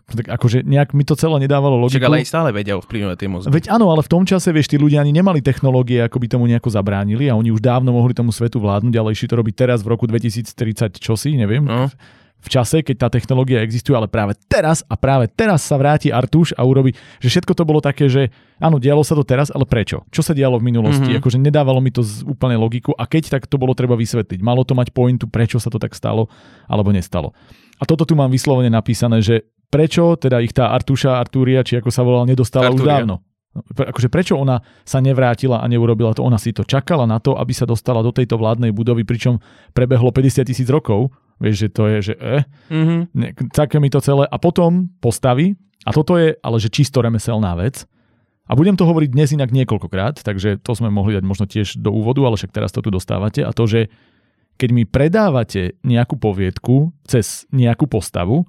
Tak akože nejak mi to celé nedávalo logiku. Čak, ale aj stále vedia ovplyvňovať tie mozgy. Veď áno, ale v tom čase, vieš, tí ľudia ani nemali technológie, ako by tomu nejako zabránili a oni už dávno mohli tomu svetu vládnuť, ale išli to robiť teraz v roku 2030 čosi, neviem. No v čase, keď tá technológia existuje, ale práve teraz a práve teraz sa vráti Artuš a urobi, že všetko to bolo také, že áno, dialo sa to teraz, ale prečo? Čo sa dialo v minulosti? Mm-hmm. Akože nedávalo mi to z úplne logiku a keď, tak to bolo treba vysvetliť. Malo to mať pointu, prečo sa to tak stalo alebo nestalo. A toto tu mám vyslovene napísané, že prečo teda ich tá Artuša, Artúria, či ako sa volal, nedostala Artúria. už dávno. No, akože prečo ona sa nevrátila a neurobila to? Ona si to čakala na to, aby sa dostala do tejto vládnej budovy, pričom prebehlo 50 tisíc rokov Vieš, že to je, že eh, mm-hmm. ne, také mi to celé. A potom postaví, a toto je ale že čisto remeselná vec. A budem to hovoriť dnes inak niekoľkokrát, takže to sme mohli dať možno tiež do úvodu, ale však teraz to tu dostávate. A to, že keď mi predávate nejakú poviedku cez nejakú postavu,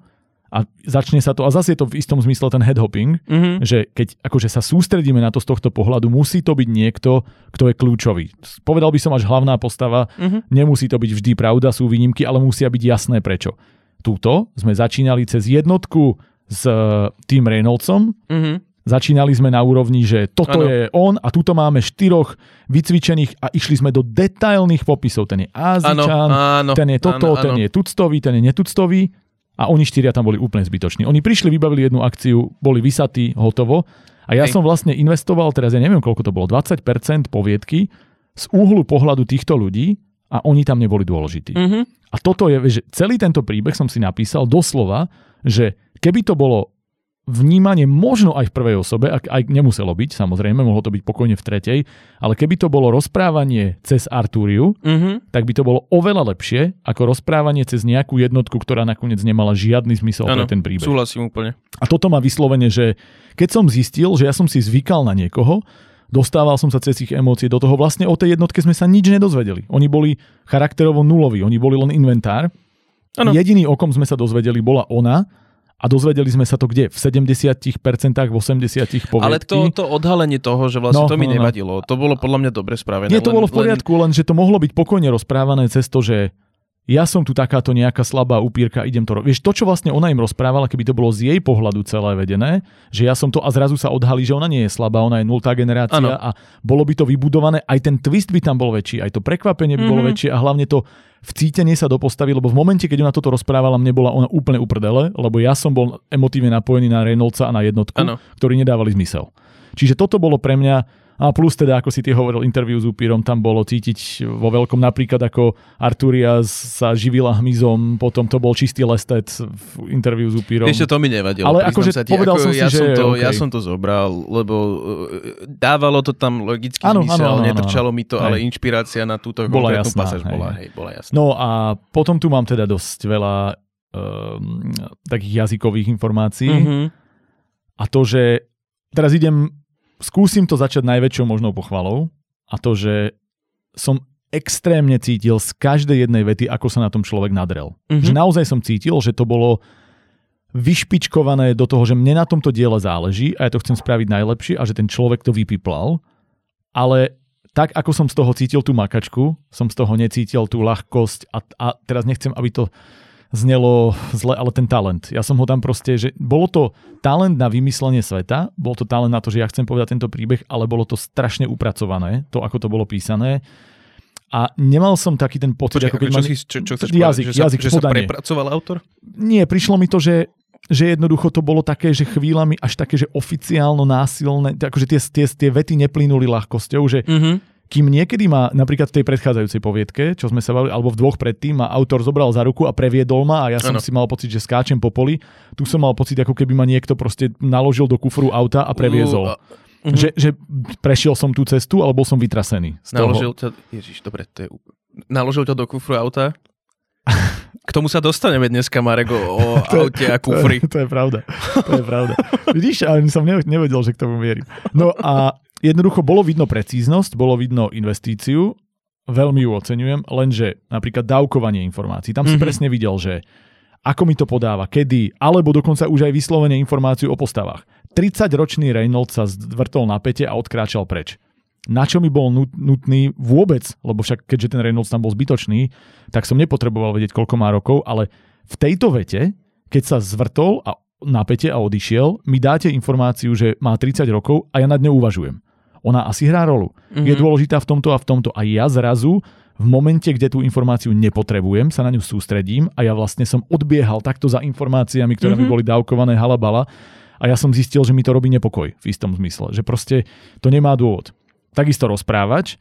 a začne sa to, a zase je to v istom zmysle ten headhopping, mm-hmm. že keď akože sa sústredíme na to z tohto pohľadu, musí to byť niekto, kto je kľúčový. Povedal by som až hlavná postava, mm-hmm. nemusí to byť vždy pravda, sú výnimky, ale musia byť jasné prečo. Túto sme začínali cez jednotku s e, tým Reynoldsom, mm-hmm. Začínali sme na úrovni, že toto ano. je on a tuto máme štyroch vycvičených a išli sme do detailných popisov. Ten je Ázičan, ten je toto, ano, ano. ten je tuctový, ten je netuctový a oni štyria tam boli úplne zbytoční. Oni prišli, vybavili jednu akciu, boli vysatí, hotovo. A ja Hej. som vlastne investoval, teraz ja neviem, koľko to bolo, 20% poviedky z úhlu pohľadu týchto ľudí a oni tam neboli dôležití. Mm-hmm. A toto je, že celý tento príbeh som si napísal doslova, že keby to bolo vnímanie možno aj v prvej osobe, ak aj nemuselo byť, samozrejme, mohlo to byť pokojne v tretej, ale keby to bolo rozprávanie cez Artúriu, mm-hmm. tak by to bolo oveľa lepšie ako rozprávanie cez nejakú jednotku, ktorá nakoniec nemala žiadny zmysel ano, pre ten príbeh. súhlasím úplne. A toto má vyslovene, že keď som zistil, že ja som si zvykal na niekoho, dostával som sa cez ich emócie do toho, vlastne o tej jednotke sme sa nič nedozvedeli. Oni boli charakterovo nuloví, oni boli len inventár. Ano. Jediný, o kom sme sa dozvedeli, bola ona a dozvedeli sme sa to kde? V 70%, v 80% poviedky. Ale to, to odhalenie toho, že vlastne no, to mi no, no. nevadilo, to bolo podľa mňa dobre spravené. Nie, to len, bolo v poriadku, len... len že to mohlo byť pokojne rozprávané cez to, že ja som tu takáto nejaká slabá upírka, idem to robiť. Vieš, to, čo vlastne ona im rozprávala, keby to bolo z jej pohľadu celé vedené, že ja som to a zrazu sa odhalí, že ona nie je slabá, ona je nultá generácia ano. a bolo by to vybudované, aj ten twist by tam bol väčší, aj to prekvapenie by mm-hmm. bolo mhm. väčšie a hlavne to vcítenie sa do postavy, lebo v momente, keď ona toto rozprávala, mne bola ona úplne uprdele, lebo ja som bol emotívne napojený na Reynoldsa a na jednotku, ano. ktorí nedávali zmysel. Čiže toto bolo pre mňa a plus teda, ako si ty hovoril, interviu s Upírom, tam bolo cítiť vo veľkom napríklad, ako Arturia sa živila hmyzom, potom to bol čistý lestec v interviu s Upírom. Ešte to mi nevadilo. Ale akože povedal ako, som si, ja že... Som to, okay. Ja som to zobral, lebo e, dávalo to tam logický ano, zmysel, ano, ano, netrčalo ano. mi to, hej. ale inšpirácia na túto bola jasná, pasáž hej. bola, hej, bola jasná. No a potom tu mám teda dosť veľa um, takých jazykových informácií. Mm-hmm. A to, že teraz idem skúsim to začať najväčšou možnou pochvalou a to, že som extrémne cítil z každej jednej vety, ako sa na tom človek nadrel. Mm-hmm. Že naozaj som cítil, že to bolo vyšpičkované do toho, že mne na tomto diele záleží a ja to chcem spraviť najlepšie a že ten človek to vypiplal. Ale tak, ako som z toho cítil tú makačku, som z toho necítil tú ľahkosť a, a teraz nechcem, aby to znelo zle, ale ten talent. Ja som ho tam proste, že bolo to talent na vymyslenie sveta, bol to talent na to, že ja chcem povedať tento príbeh, ale bolo to strašne upracované, to ako to bolo písané. A nemal som taký ten pocit, Počkej, ako keď čo, ma... si, čo, čo chceš jazyk, povedať, že, jazyk, sa, že sa prepracoval autor? Nie, prišlo mi to, že že jednoducho to bolo také, že chvíľami až také, že oficiálno násilné, akože tie, tie, tie vety neplynuli ľahkosťou, že mm-hmm kým niekedy ma napríklad v tej predchádzajúcej poviedke, čo sme sa bavili, alebo v dvoch predtým, ma autor zobral za ruku a previedol ma a ja som ano. si mal pocit, že skáčem po poli. Tu som mal pocit, ako keby ma niekto proste naložil do kufru auta a previezol. Uh, uh, že, že prešiel som tú cestu, alebo som vytrasený. Z naložil toho. ťa, ježiš, dobre, to je, naložil ťa do kufru auta? K tomu sa dostaneme dneska, Marek, o, o [LAUGHS] aute a kufri. To, to je pravda. To je pravda. Vidíš, ani som nevedel, že k tomu vierim. No a jednoducho bolo vidno precíznosť, bolo vidno investíciu, veľmi ju oceňujem, lenže napríklad dávkovanie informácií, tam si mm-hmm. presne videl, že ako mi to podáva, kedy, alebo dokonca už aj vyslovene informáciu o postavách. 30-ročný Reynolds sa zvrtol na pete a odkráčal preč. Na čo mi bol nutný vôbec, lebo však keďže ten Reynolds tam bol zbytočný, tak som nepotreboval vedieť, koľko má rokov, ale v tejto vete, keď sa zvrtol a pete a odišiel, mi dáte informáciu, že má 30 rokov a ja nad ňou uvažujem ona asi hrá rolu. Mm-hmm. Je dôležitá v tomto a v tomto. A ja zrazu v momente, kde tú informáciu nepotrebujem, sa na ňu sústredím a ja vlastne som odbiehal takto za informáciami, ktoré mm-hmm. mi boli dávkované halabala a ja som zistil, že mi to robí nepokoj v istom zmysle. Že proste to nemá dôvod. Takisto rozprávať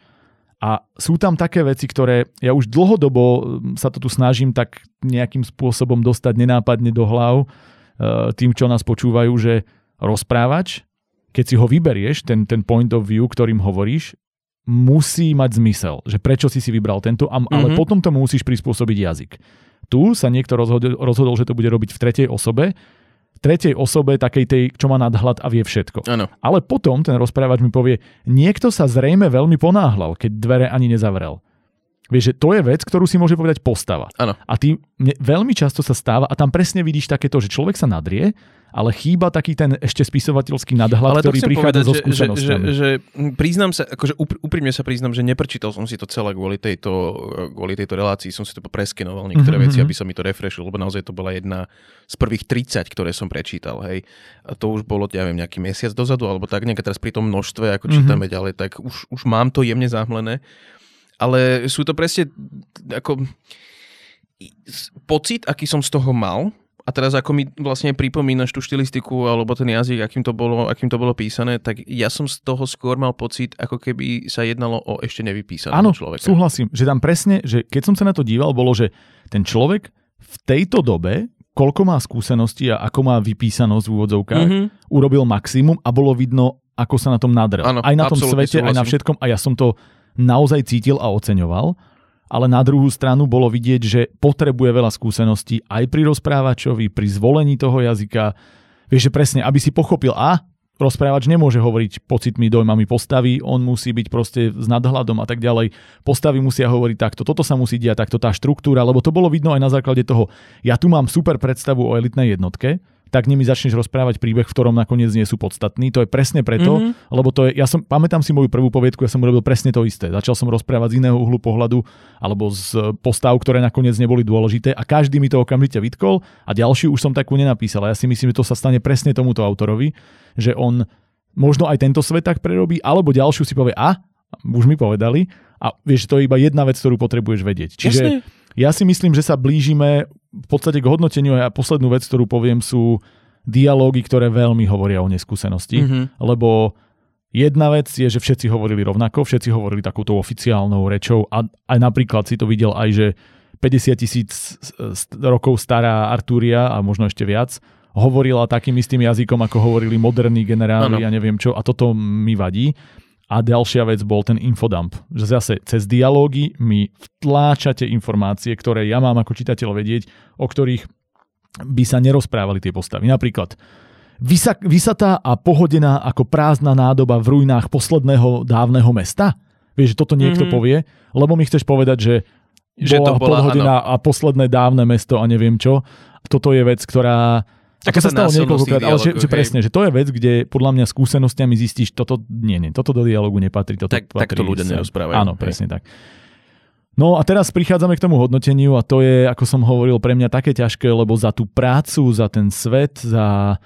a sú tam také veci, ktoré ja už dlhodobo hm, sa to tu snažím tak nejakým spôsobom dostať nenápadne do hlav eh, tým, čo nás počúvajú, že rozprávač keď si ho vyberieš, ten, ten point of view, ktorým hovoríš, musí mať zmysel, že prečo si si vybral tento, ale mm-hmm. potom tomu musíš prispôsobiť jazyk. Tu sa niekto rozhodol, rozhodol, že to bude robiť v tretej osobe, tretej osobe takej tej, čo má nadhľad a vie všetko. Ano. Ale potom ten rozprávač mi povie, niekto sa zrejme veľmi ponáhľal, keď dvere ani nezavrel. Vieš, že to je vec, ktorú si môže povedať postava. Ano. A ty mne, veľmi často sa stáva, a tam presne vidíš takéto, že človek sa nadrie ale chýba taký ten ešte spisovateľský nadhľad, ale ktorý prichádza povedať, so skúsenosťami. Že, že, že priznám sa, akože úprimne sa priznám, že neprečítal som si to celé kvôli tejto, kvôli tejto relácii, som si to preskenoval niektoré mm-hmm. veci, mhm. aby som mi to refreshil, lebo naozaj to bola jedna z prvých 30, ktoré som prečítal, hej. A to už bolo, ja viem, nejaký mesiac dozadu, alebo tak, nejaké teraz pri tom množstve, ako mm-hmm. čítame ďalej, tak už, už mám to jemne zahmlené. Ale sú to presne ako pocit, aký som z toho mal, a teraz ako mi vlastne pripomínaš tú štilistiku alebo ten jazyk, akým to, bolo, akým to bolo písané, tak ja som z toho skôr mal pocit, ako keby sa jednalo o ešte nevypísaného Áno, človeka. súhlasím, že tam presne, že keď som sa na to díval, bolo, že ten človek v tejto dobe, koľko má skúsenosti a ako má vypísanosť v úvodzovkách, mm-hmm. urobil maximum a bolo vidno, ako sa na tom nadrel. Áno, aj na tom svete, súhlasím. aj na všetkom a ja som to naozaj cítil a oceňoval ale na druhú stranu bolo vidieť, že potrebuje veľa skúseností aj pri rozprávačovi, pri zvolení toho jazyka. Vieš, že presne, aby si pochopil a rozprávač nemôže hovoriť pocitmi, dojmami postavy, on musí byť proste s nadhľadom a tak ďalej. Postavy musia hovoriť takto, toto sa musí diať takto, tá štruktúra, lebo to bolo vidno aj na základe toho. Ja tu mám super predstavu o elitnej jednotke, tak nimi začneš rozprávať príbeh, v ktorom nakoniec nie sú podstatní. To je presne preto, mm-hmm. lebo to je, ja som, pamätám si moju prvú poviedku, ja som urobil presne to isté. Začal som rozprávať z iného uhlu pohľadu alebo z postav, ktoré nakoniec neboli dôležité a každý mi to okamžite vytkol a ďalší už som takú nenapísal. A ja si myslím, že to sa stane presne tomuto autorovi, že on možno aj tento svet tak prerobí, alebo ďalšiu si povie, a, už mi povedali, a vieš, to je iba jedna vec, ktorú potrebuješ vedieť. Čiže Jasne. ja si myslím, že sa blížime v podstate k hodnoteniu a poslednú vec, ktorú poviem, sú dialógy, ktoré veľmi hovoria o neskúsenosti, mm-hmm. lebo jedna vec je, že všetci hovorili rovnako, všetci hovorili takúto oficiálnou rečou a aj napríklad si to videl aj, že 50 tisíc rokov stará Artúria a možno ešte viac hovorila takým istým jazykom, ako hovorili moderní generáli a neviem čo a toto mi vadí. A ďalšia vec bol ten infodump, že zase cez dialógy mi vtláčate informácie, ktoré ja mám ako čitateľ vedieť, o ktorých by sa nerozprávali tie postavy. Napríklad vysatá a pohodená ako prázdna nádoba v ruinách posledného dávneho mesta. Vieš, že toto niekto mm-hmm. povie, lebo mi chceš povedať, že, že bola, to bola podhodina a posledné dávne mesto a neviem čo. Toto je vec, ktorá ako sa stalo niekoľkokrát, ale že, že presne, že to je vec, kde podľa mňa skúsenostiami zistíš, toto nie, nie, toto do dialogu nepatrí. Toto tak, patrí tak to ľudia nerozprávajú. Áno, presne tak. No a teraz prichádzame k tomu hodnoteniu a to je, ako som hovoril, pre mňa také ťažké, lebo za tú prácu, za ten svet, za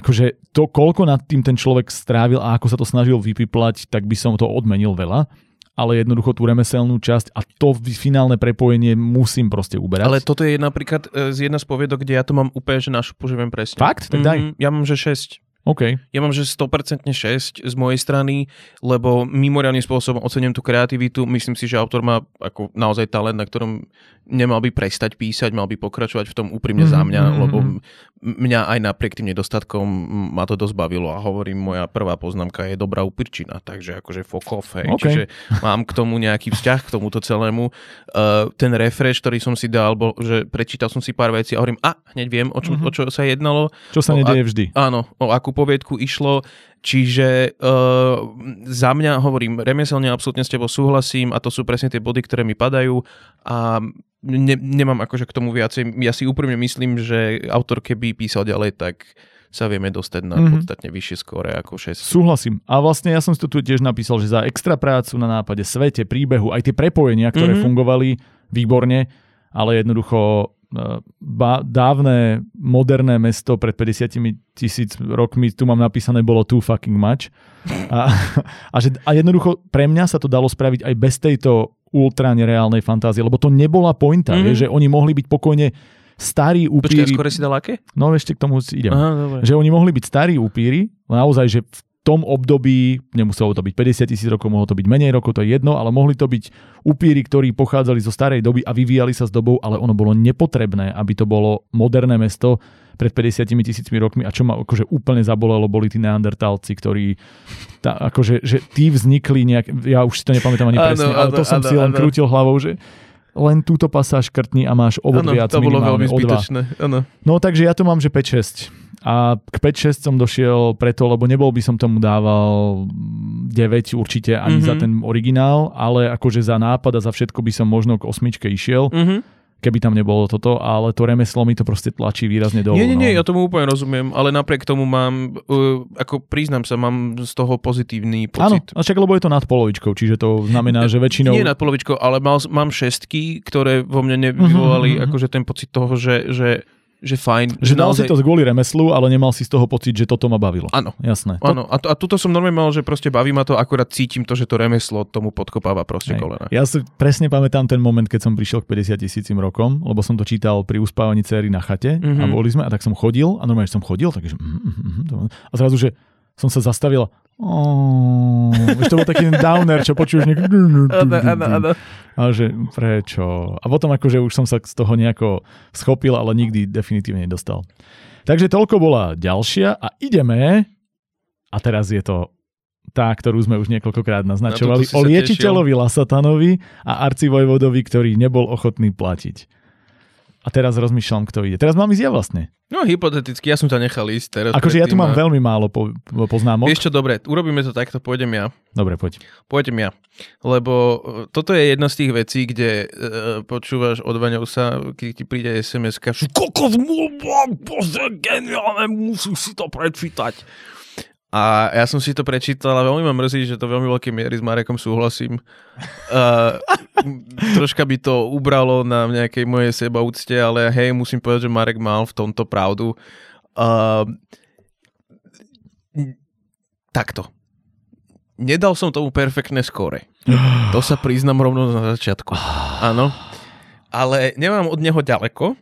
akože to, koľko nad tým ten človek strávil a ako sa to snažil vypiplať, tak by som to odmenil veľa ale jednoducho tú remeselnú časť a to finálne prepojenie musím proste uberať. Ale toto je napríklad e, z jedna z poviedok, kde ja to mám úplne, že našupu, že viem presne. Fakt? Tak daj. Mm, ja mám, že 6. OK. Ja mám, že 100% 6 z mojej strany, lebo mimoriadným spôsobom ocením tú kreativitu. Myslím si, že autor má ako naozaj talent, na ktorom nemal by prestať písať, mal by pokračovať v tom úprimne mm-hmm. za mňa, mhm, lebo mhm. mňa aj napriek tým nedostatkom ma to dosť bavilo a hovorím, moja prvá poznámka je dobrá upirčina, takže akože fokov, hej. Okay. Čiže mám k tomu nejaký vzťah, k tomuto celému. Uh, ten refresh, ktorý som si dal, bol, že prečítal som si pár vecí a hovorím, a hneď viem, o, čo, mm-hmm. o čo sa jednalo. Čo sa nedieje vždy. Áno, o akú poviedku išlo. Čiže uh, za mňa hovorím, remeselne absolútne s tebou súhlasím a to sú presne tie body, ktoré mi padajú a ne, nemám akože k tomu viacej. Ja si úprimne myslím, že autor keby písal ďalej, tak sa vieme dostať na mm-hmm. podstatne vyššie skóre ako 6. Súhlasím. A vlastne ja som si to tu tiež napísal, že za extra prácu na nápade, svete, príbehu, aj tie prepojenia, ktoré mm-hmm. fungovali výborne, ale jednoducho dávne moderné mesto pred 50 tisíc rokmi, tu mám napísané, bolo too fucking much. A, a, že, a jednoducho pre mňa sa to dalo spraviť aj bez tejto ultra nereálnej fantázie, lebo to nebola pointa, mm-hmm. je, že oni mohli byť pokojne starí upíri. Počkaj, skôr si dal aké? No ešte k tomu idem. Aha, že oni mohli byť starí upíri, naozaj, že v tom období, nemuselo to byť 50 tisíc rokov, mohlo to byť menej rokov, to je jedno, ale mohli to byť upíry, ktorí pochádzali zo starej doby a vyvíjali sa s dobou, ale ono bolo nepotrebné, aby to bolo moderné mesto pred 50 tisícmi rokmi a čo ma akože úplne zabolelo, boli tí neandertálci, ktorí tá, akože, že tí vznikli nejak, ja už si to nepamätám ani presne, ano, ale to ano, som ano, si len ano. krútil hlavou, že len túto pasáž škrtni a máš obod viac to bolo veľmi zbytočné. No takže ja to mám, že 5-6. A k 5-6 som došiel preto, lebo nebol by som tomu dával 9 určite ani mm-hmm. za ten originál, ale akože za nápad a za všetko by som možno k osmičke išiel. Mm-hmm keby tam nebolo toto, ale to remeslo mi to proste tlačí výrazne dolu. Nie, nie, nie, no. ja tomu úplne rozumiem, ale napriek tomu mám, uh, ako priznám sa, mám z toho pozitívny pocit. Áno, a však lebo je to nad polovičkou, čiže to znamená, že väčšinou... Nie nad polovičkou, ale mal, mám šestky, ktoré vo mne nevyvolali uh-huh, uh-huh. akože ten pocit toho, že, že že fajn. Že, že dal naozaj... si to kvôli remeslu, ale nemal si z toho pocit, že toto ma bavilo. Áno. Jasné. Áno. A, to, a tuto som normálne mal, že proste baví ma to, akurát cítim to, že to remeslo tomu podkopáva proste Hej. kolena. Ja si presne pamätám ten moment, keď som prišiel k 50 tisícim rokom, lebo som to čítal pri uspávaní cery na chate mm-hmm. a boli sme a tak som chodil a normálne som chodil, takže mm, mm, mm, a zrazu, že som sa zastavil Oh, to bol taký downer, čo počuješ niekto. A že prečo? A potom akože už som sa z toho nejako schopil, ale nikdy definitívne nedostal. Takže toľko bola ďalšia a ideme, a teraz je to tá, ktorú sme už niekoľkokrát naznačovali, o liečiteľovi Lasatanovi a arcivojvodovi, ktorý nebol ochotný platiť. A teraz rozmýšľam, kto ide. Teraz mám ísť ja vlastne. No hypoteticky, ja som ťa nechal ísť teraz. Akože ja tu mám a... veľmi málo po, poznámok. Vieš čo, dobre, urobíme to takto, pôjdem ja. Dobre, poď. Pôjdem ja. Lebo e, toto je jedna z tých vecí, kde uh, počúvaš od sa, keď ti príde SMS-ka, kokos, bože, geniálne, musíš si to prečítať. A ja som si to prečítal a veľmi ma mrzí, že to veľmi veľké miery s Marekom súhlasím. [LAUGHS] Uh, troška by to ubralo na nejakej mojej sebaúcte, ale hej, musím povedať, že Marek mal v tomto pravdu. Uh, takto. Nedal som tomu perfektné skóre. To sa priznam rovno na začiatku. Áno. Ale nemám od neho ďaleko,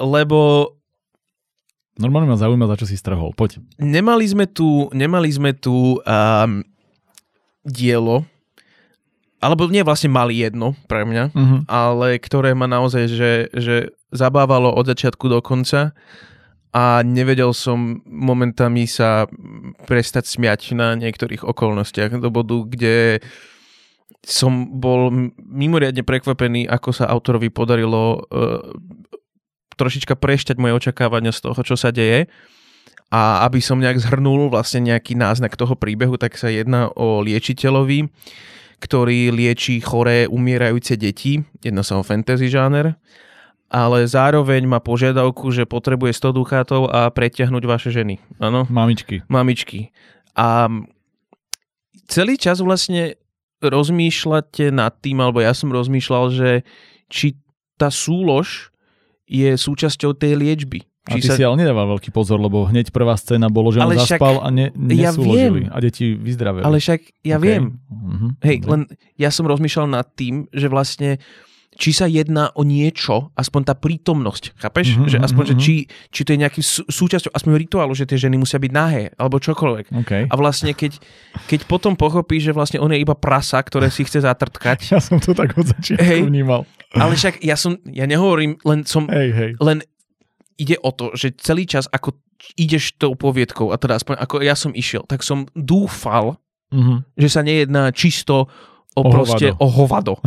lebo Normálne ma zaujíma, za čo si strhol. Poď. Nemali sme tu, nemali sme tu um, dielo, alebo nie vlastne mali jedno pre mňa, uh-huh. ale ktoré ma naozaj, že, že zabávalo od začiatku do konca a nevedel som momentami sa prestať smiať na niektorých okolnostiach do bodu, kde som bol mimoriadne prekvapený, ako sa autorovi podarilo uh, trošička prešťať moje očakávania z toho, čo sa deje. A aby som nejak zhrnul vlastne nejaký náznak toho príbehu, tak sa jedná o liečiteľovi, ktorý lieči choré, umierajúce deti. Jedná sa o fantasy žáner ale zároveň má požiadavku, že potrebuje 100 dukátov a preťahnuť vaše ženy. Áno? Mamičky. Mamičky. A celý čas vlastne rozmýšľate nad tým, alebo ja som rozmýšľal, že či tá súlož je súčasťou tej liečby. A ty sa... si ale nedával veľký pozor, lebo hneď prvá scéna bolo, že on ale zaspal však... a ne, nesúložili. Ja a deti vyzdravili. Ale však ja okay. viem. Uh-huh. Hej, len ja som rozmýšľal nad tým, že vlastne či sa jedná o niečo, aspoň tá prítomnosť, chápeš? Mm-hmm, že aspoň, mm-hmm. že či, či to je nejaký sú, súčasťou, aspoň rituálu, že tie ženy musia byť nahé, alebo čokoľvek. Okay. A vlastne, keď, keď potom pochopí, že vlastne on je iba prasa, ktoré si chce zatrtkať. Ja som to tak od začiatku hey, vnímal. Ale však ja som, ja nehovorím, len som, hey, hey. len ide o to, že celý čas, ako ideš tou poviedkou, a teda aspoň ako ja som išiel, tak som dúfal, mm-hmm. že sa nejedná čisto o, o proste hovado. o hovado. [LAUGHS]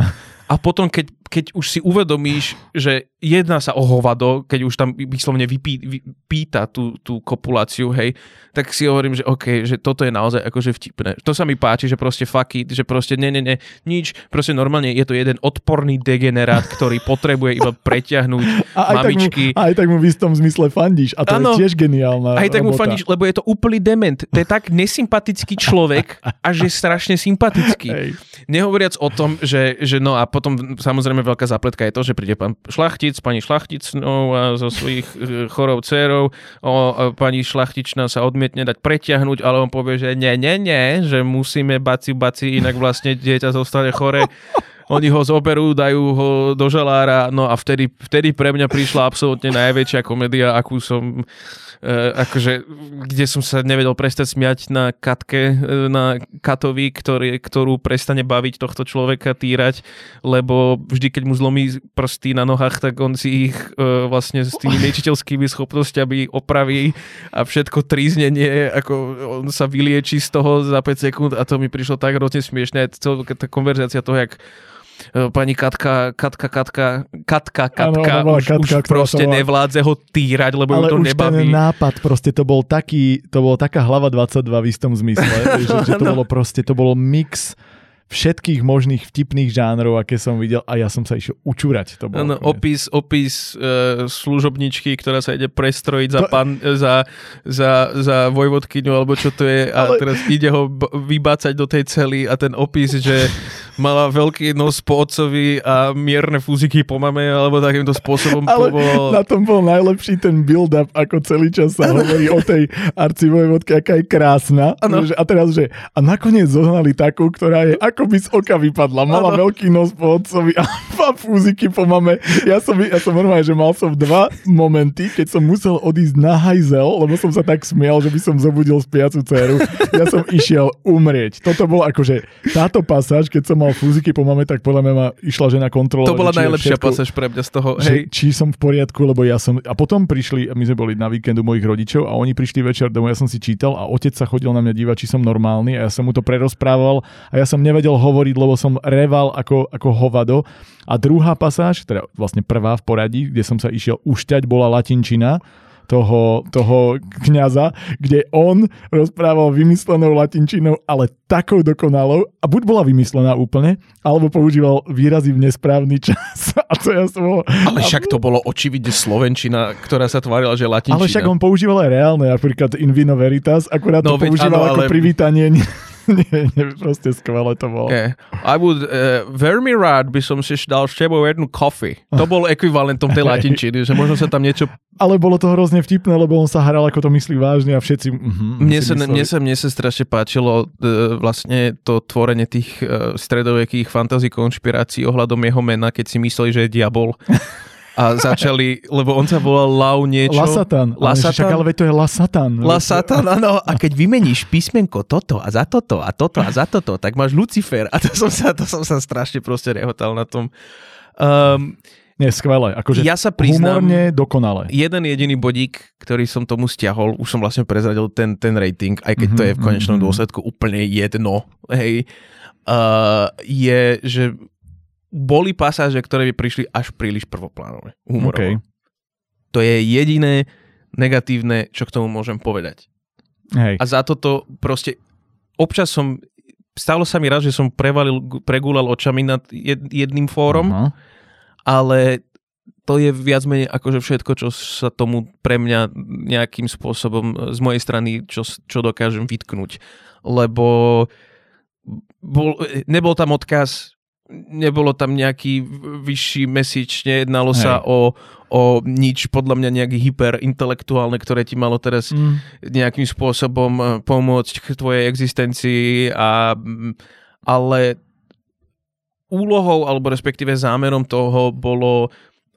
A potom, keď, keď už si uvedomíš, že jedná sa o hovado, keď už tam vyslovne vypí, vypíta tú, tú kopuláciu, hej, tak si hovorím, že OK, že toto je naozaj akože vtipné. To sa mi páči, že proste fuck it, že proste ne, ne, ne, nič, proste normálne je to jeden odporný degenerát, ktorý [LAUGHS] potrebuje iba preťahnuť a aj mamičky. Tak mu, aj tak mu v istom zmysle fandíš a to ano, je tiež geniálna Aj tak robota. mu fandíš, lebo je to úplný dement. To je tak nesympatický človek [LAUGHS] a že je strašne sympatický. Hej. Nehovoriac o tom, že, že no a potom samozrejme veľká zapletka je to, že príde pán Šlachtic, pani Šlachticnou a zo svojich e, chorov dcerov, o, pani Šlachtičná sa odmietne dať preťahnuť, ale on povie, že nie, nie, nie, že musíme baci, baci, inak vlastne dieťa zostane chore. Oni ho zoberú, dajú ho do žalára, no a vtedy, vtedy pre mňa prišla absolútne najväčšia komédia, akú som akože, kde som sa nevedel prestať smiať na katke, uh, na katovi, ktorý, ktorú prestane baviť tohto človeka týrať, lebo vždy, keď mu zlomí prsty na nohách, tak on si ich uh, vlastne s tými [LAUGHS] liečiteľskými schopnosťami opraví a všetko tríznenie, ako on sa vylieči z toho za 5 sekúnd a to mi prišlo tak hrozne smiešné, tá konverzácia toho, jak E, pani Katka, Katka, Katka, Katka, Katka, ano, už, Katka, už proste bola... nevládze ho týrať, lebo Ale ju to už nebaví. ten nápad, proste to bol taký, to bol taká hlava 22 v istom zmysle, [LAUGHS] že, že to bolo proste, to bolo mix všetkých možných vtipných žánrov, aké som videl a ja som sa išiel učúrať. To bolo ano, opis, opis uh, služobničky, ktorá sa ide prestrojiť za, to... pan, za, za, za vojvodkyňu, alebo čo to je a Ale... teraz ide ho b- vybácať do tej cely a ten opis, že [LAUGHS] mala veľký nos po otcovi a mierne fúziky po mame, alebo takýmto spôsobom. Ale bolo... na tom bol najlepší ten build-up, ako celý čas sa ano. [LAUGHS] hovorí o tej arcivojvodke, aká je krásna. Že, a teraz, že a nakoniec zohnali takú, ktorá je ako by z oka vypadla. Mala ano. veľký nos po otcovi a [LAUGHS] fúziky po mame. Ja som, ja som normálne, že mal som dva momenty, keď som musel odísť na hajzel, lebo som sa tak smial, že by som zobudil spiacu dceru. Ja som išiel umrieť. Toto bol akože táto pasáž, keď som mal fúziky po mame, tak podľa mňa ma išla žena kontrolovať. To bola najlepšia všetko, pasáž pre mňa z toho. Hej. Že, či som v poriadku, lebo ja som... A potom prišli, my sme boli na víkendu mojich rodičov a oni prišli večer domov, ja som si čítal a otec sa chodil na mňa dívať, či som normálny a ja som mu to prerozprával a ja som nevedel hovoriť, lebo som reval ako, ako hovado. A druhá pasáž, teda vlastne prvá v poradí, kde som sa išiel ušťať, bola latinčina toho, toho kniaza, kde on rozprával vymyslenou latinčinou, ale takou dokonalou a buď bola vymyslená úplne, alebo používal výrazy v nesprávny čas. [LAUGHS] A to ja som bol... Ale však to bolo očividne slovenčina, ktorá sa tvárila, že latinčina. Ale však on používal aj reálne, napríklad in vino veritas, akurát no, to používal áno, ako ale... privítanie [LAUGHS] nie, nie, proste skvelé to bolo. Yeah. I would, uh, veľmi rád by som si dal s tebou jednu coffee. To bol ekvivalentom tej [LAUGHS] latinčiny, že možno sa tam niečo... Ale bolo to hrozne vtipné, lebo on sa hral, ako to myslí vážne a všetci... Uh-huh, mne, sa, mne, sa, mne sa strašne páčilo uh, vlastne to tvorenie tých uh, stredovekých fantází konšpirácií ohľadom jeho mena, keď si mysleli, že je diabol. [LAUGHS] a začali, lebo on sa volal Lau niečo. Lasatan. Lasatan. Však, ale to je Lasatan. Lasatan, áno. A keď vymeníš písmenko toto a za toto a toto a za toto, tak máš Lucifer. A to som sa, to som sa strašne proste rehotal na tom. Um, nie, skvelé. Akože ja sa priznám, humorne dokonale. Jeden jediný bodík, ktorý som tomu stiahol, už som vlastne prezradil ten, ten rating, aj keď mm-hmm, to je v konečnom mm-hmm. dôsledku úplne jedno, hej, uh, je, že boli pasáže, ktoré by prišli až príliš prvoplánové. Humorovo. Okay. To je jediné negatívne, čo k tomu môžem povedať. Hej. A za toto proste občas som, stalo sa mi raz, že som prevalil, pregúlal očami nad jedným fórom, uh-huh. ale to je viac menej akože všetko, čo sa tomu pre mňa nejakým spôsobom z mojej strany, čo, čo dokážem vytknúť. Lebo bol, nebol tam odkaz nebolo tam nejaký vyšší message, nejednalo Hej. sa o, o nič podľa mňa nejaké hyperintelektuálne, ktoré ti malo teraz mm. nejakým spôsobom eh, pomôcť k tvojej existencii a ale úlohou alebo respektíve zámerom toho bolo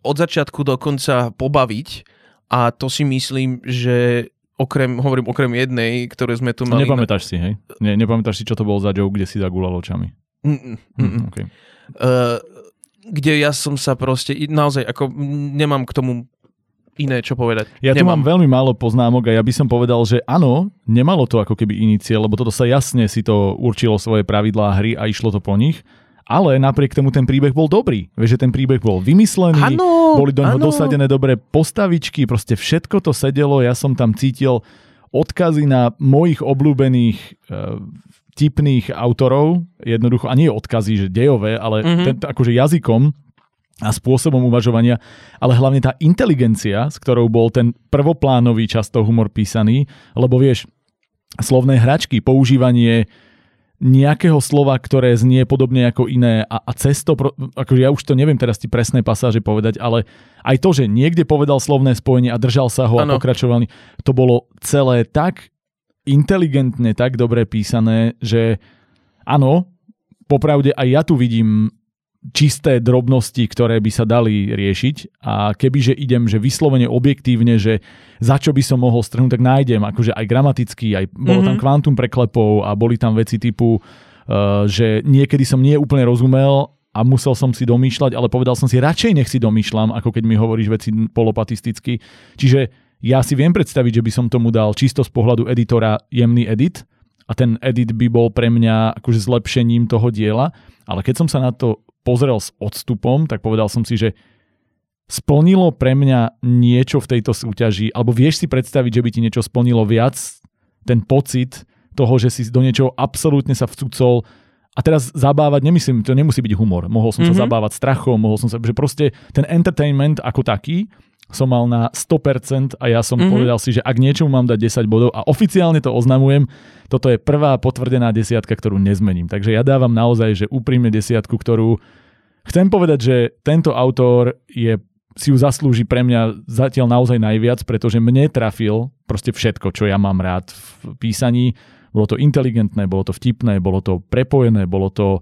od začiatku do konca pobaviť a to si myslím, že okrem, hovorím okrem jednej, ktoré sme tu mali... Nepamätáš si, hej? Ne, nepamätáš si, čo to bol za joke, kde si zagulal očami? Mm, mm, mm. Okay. Uh, kde ja som sa proste, naozaj, ako nemám k tomu iné čo povedať. Ja tu mám veľmi málo poznámok a ja by som povedal, že áno, nemalo to ako keby inicie, lebo toto sa jasne si to určilo svoje pravidlá hry a išlo to po nich ale napriek tomu ten príbeh bol dobrý. Vieš, že ten príbeh bol vymyslený, ano, boli do neho ano. dosadené dobré postavičky, proste všetko to sedelo, ja som tam cítil odkazy na mojich obľúbených uh, tipných autorov, jednoducho, a nie odkazy, že dejové, ale mm-hmm. ten, akože jazykom a spôsobom uvažovania, ale hlavne tá inteligencia, s ktorou bol ten prvoplánový často humor písaný, lebo vieš, slovné hračky, používanie nejakého slova, ktoré znie podobne ako iné a, a cesto, akože ja už to neviem teraz ti presné pasáže povedať, ale aj to, že niekde povedal slovné spojenie a držal sa ho ano. a pokračoval, to bolo celé tak inteligentne, tak dobre písané, že áno, popravde aj ja tu vidím čisté drobnosti, ktoré by sa dali riešiť a kebyže idem, že vyslovene objektívne, že za čo by som mohol strhnúť, tak nájdem, akože aj gramaticky, aj bolo mm-hmm. tam mhm. kvantum preklepov a boli tam veci typu, uh, že niekedy som nie úplne rozumel a musel som si domýšľať, ale povedal som si, radšej nech si domýšľam, ako keď mi hovoríš veci polopatisticky. Čiže ja si viem predstaviť, že by som tomu dal čisto z pohľadu editora jemný edit a ten edit by bol pre mňa akože zlepšením toho diela, ale keď som sa na to pozrel s odstupom, tak povedal som si, že splnilo pre mňa niečo v tejto súťaži, alebo vieš si predstaviť, že by ti niečo splnilo viac, ten pocit toho, že si do niečoho absolútne sa vcúcol a teraz zabávať, nemyslím, to nemusí byť humor. Mohol som mm-hmm. sa mhm. zabávať strachom, mohol som sa, že proste ten entertainment ako taký som mal na 100% a ja som mm-hmm. povedal si, že ak niečomu mám dať 10 bodov a oficiálne to oznamujem, toto je prvá potvrdená desiatka, ktorú nezmením. Takže ja dávam naozaj, že úprimne desiatku, ktorú chcem povedať, že tento autor je si ju zaslúži pre mňa zatiaľ naozaj najviac, pretože mne trafil proste všetko, čo ja mám rád v písaní. Bolo to inteligentné, bolo to vtipné, bolo to prepojené, bolo to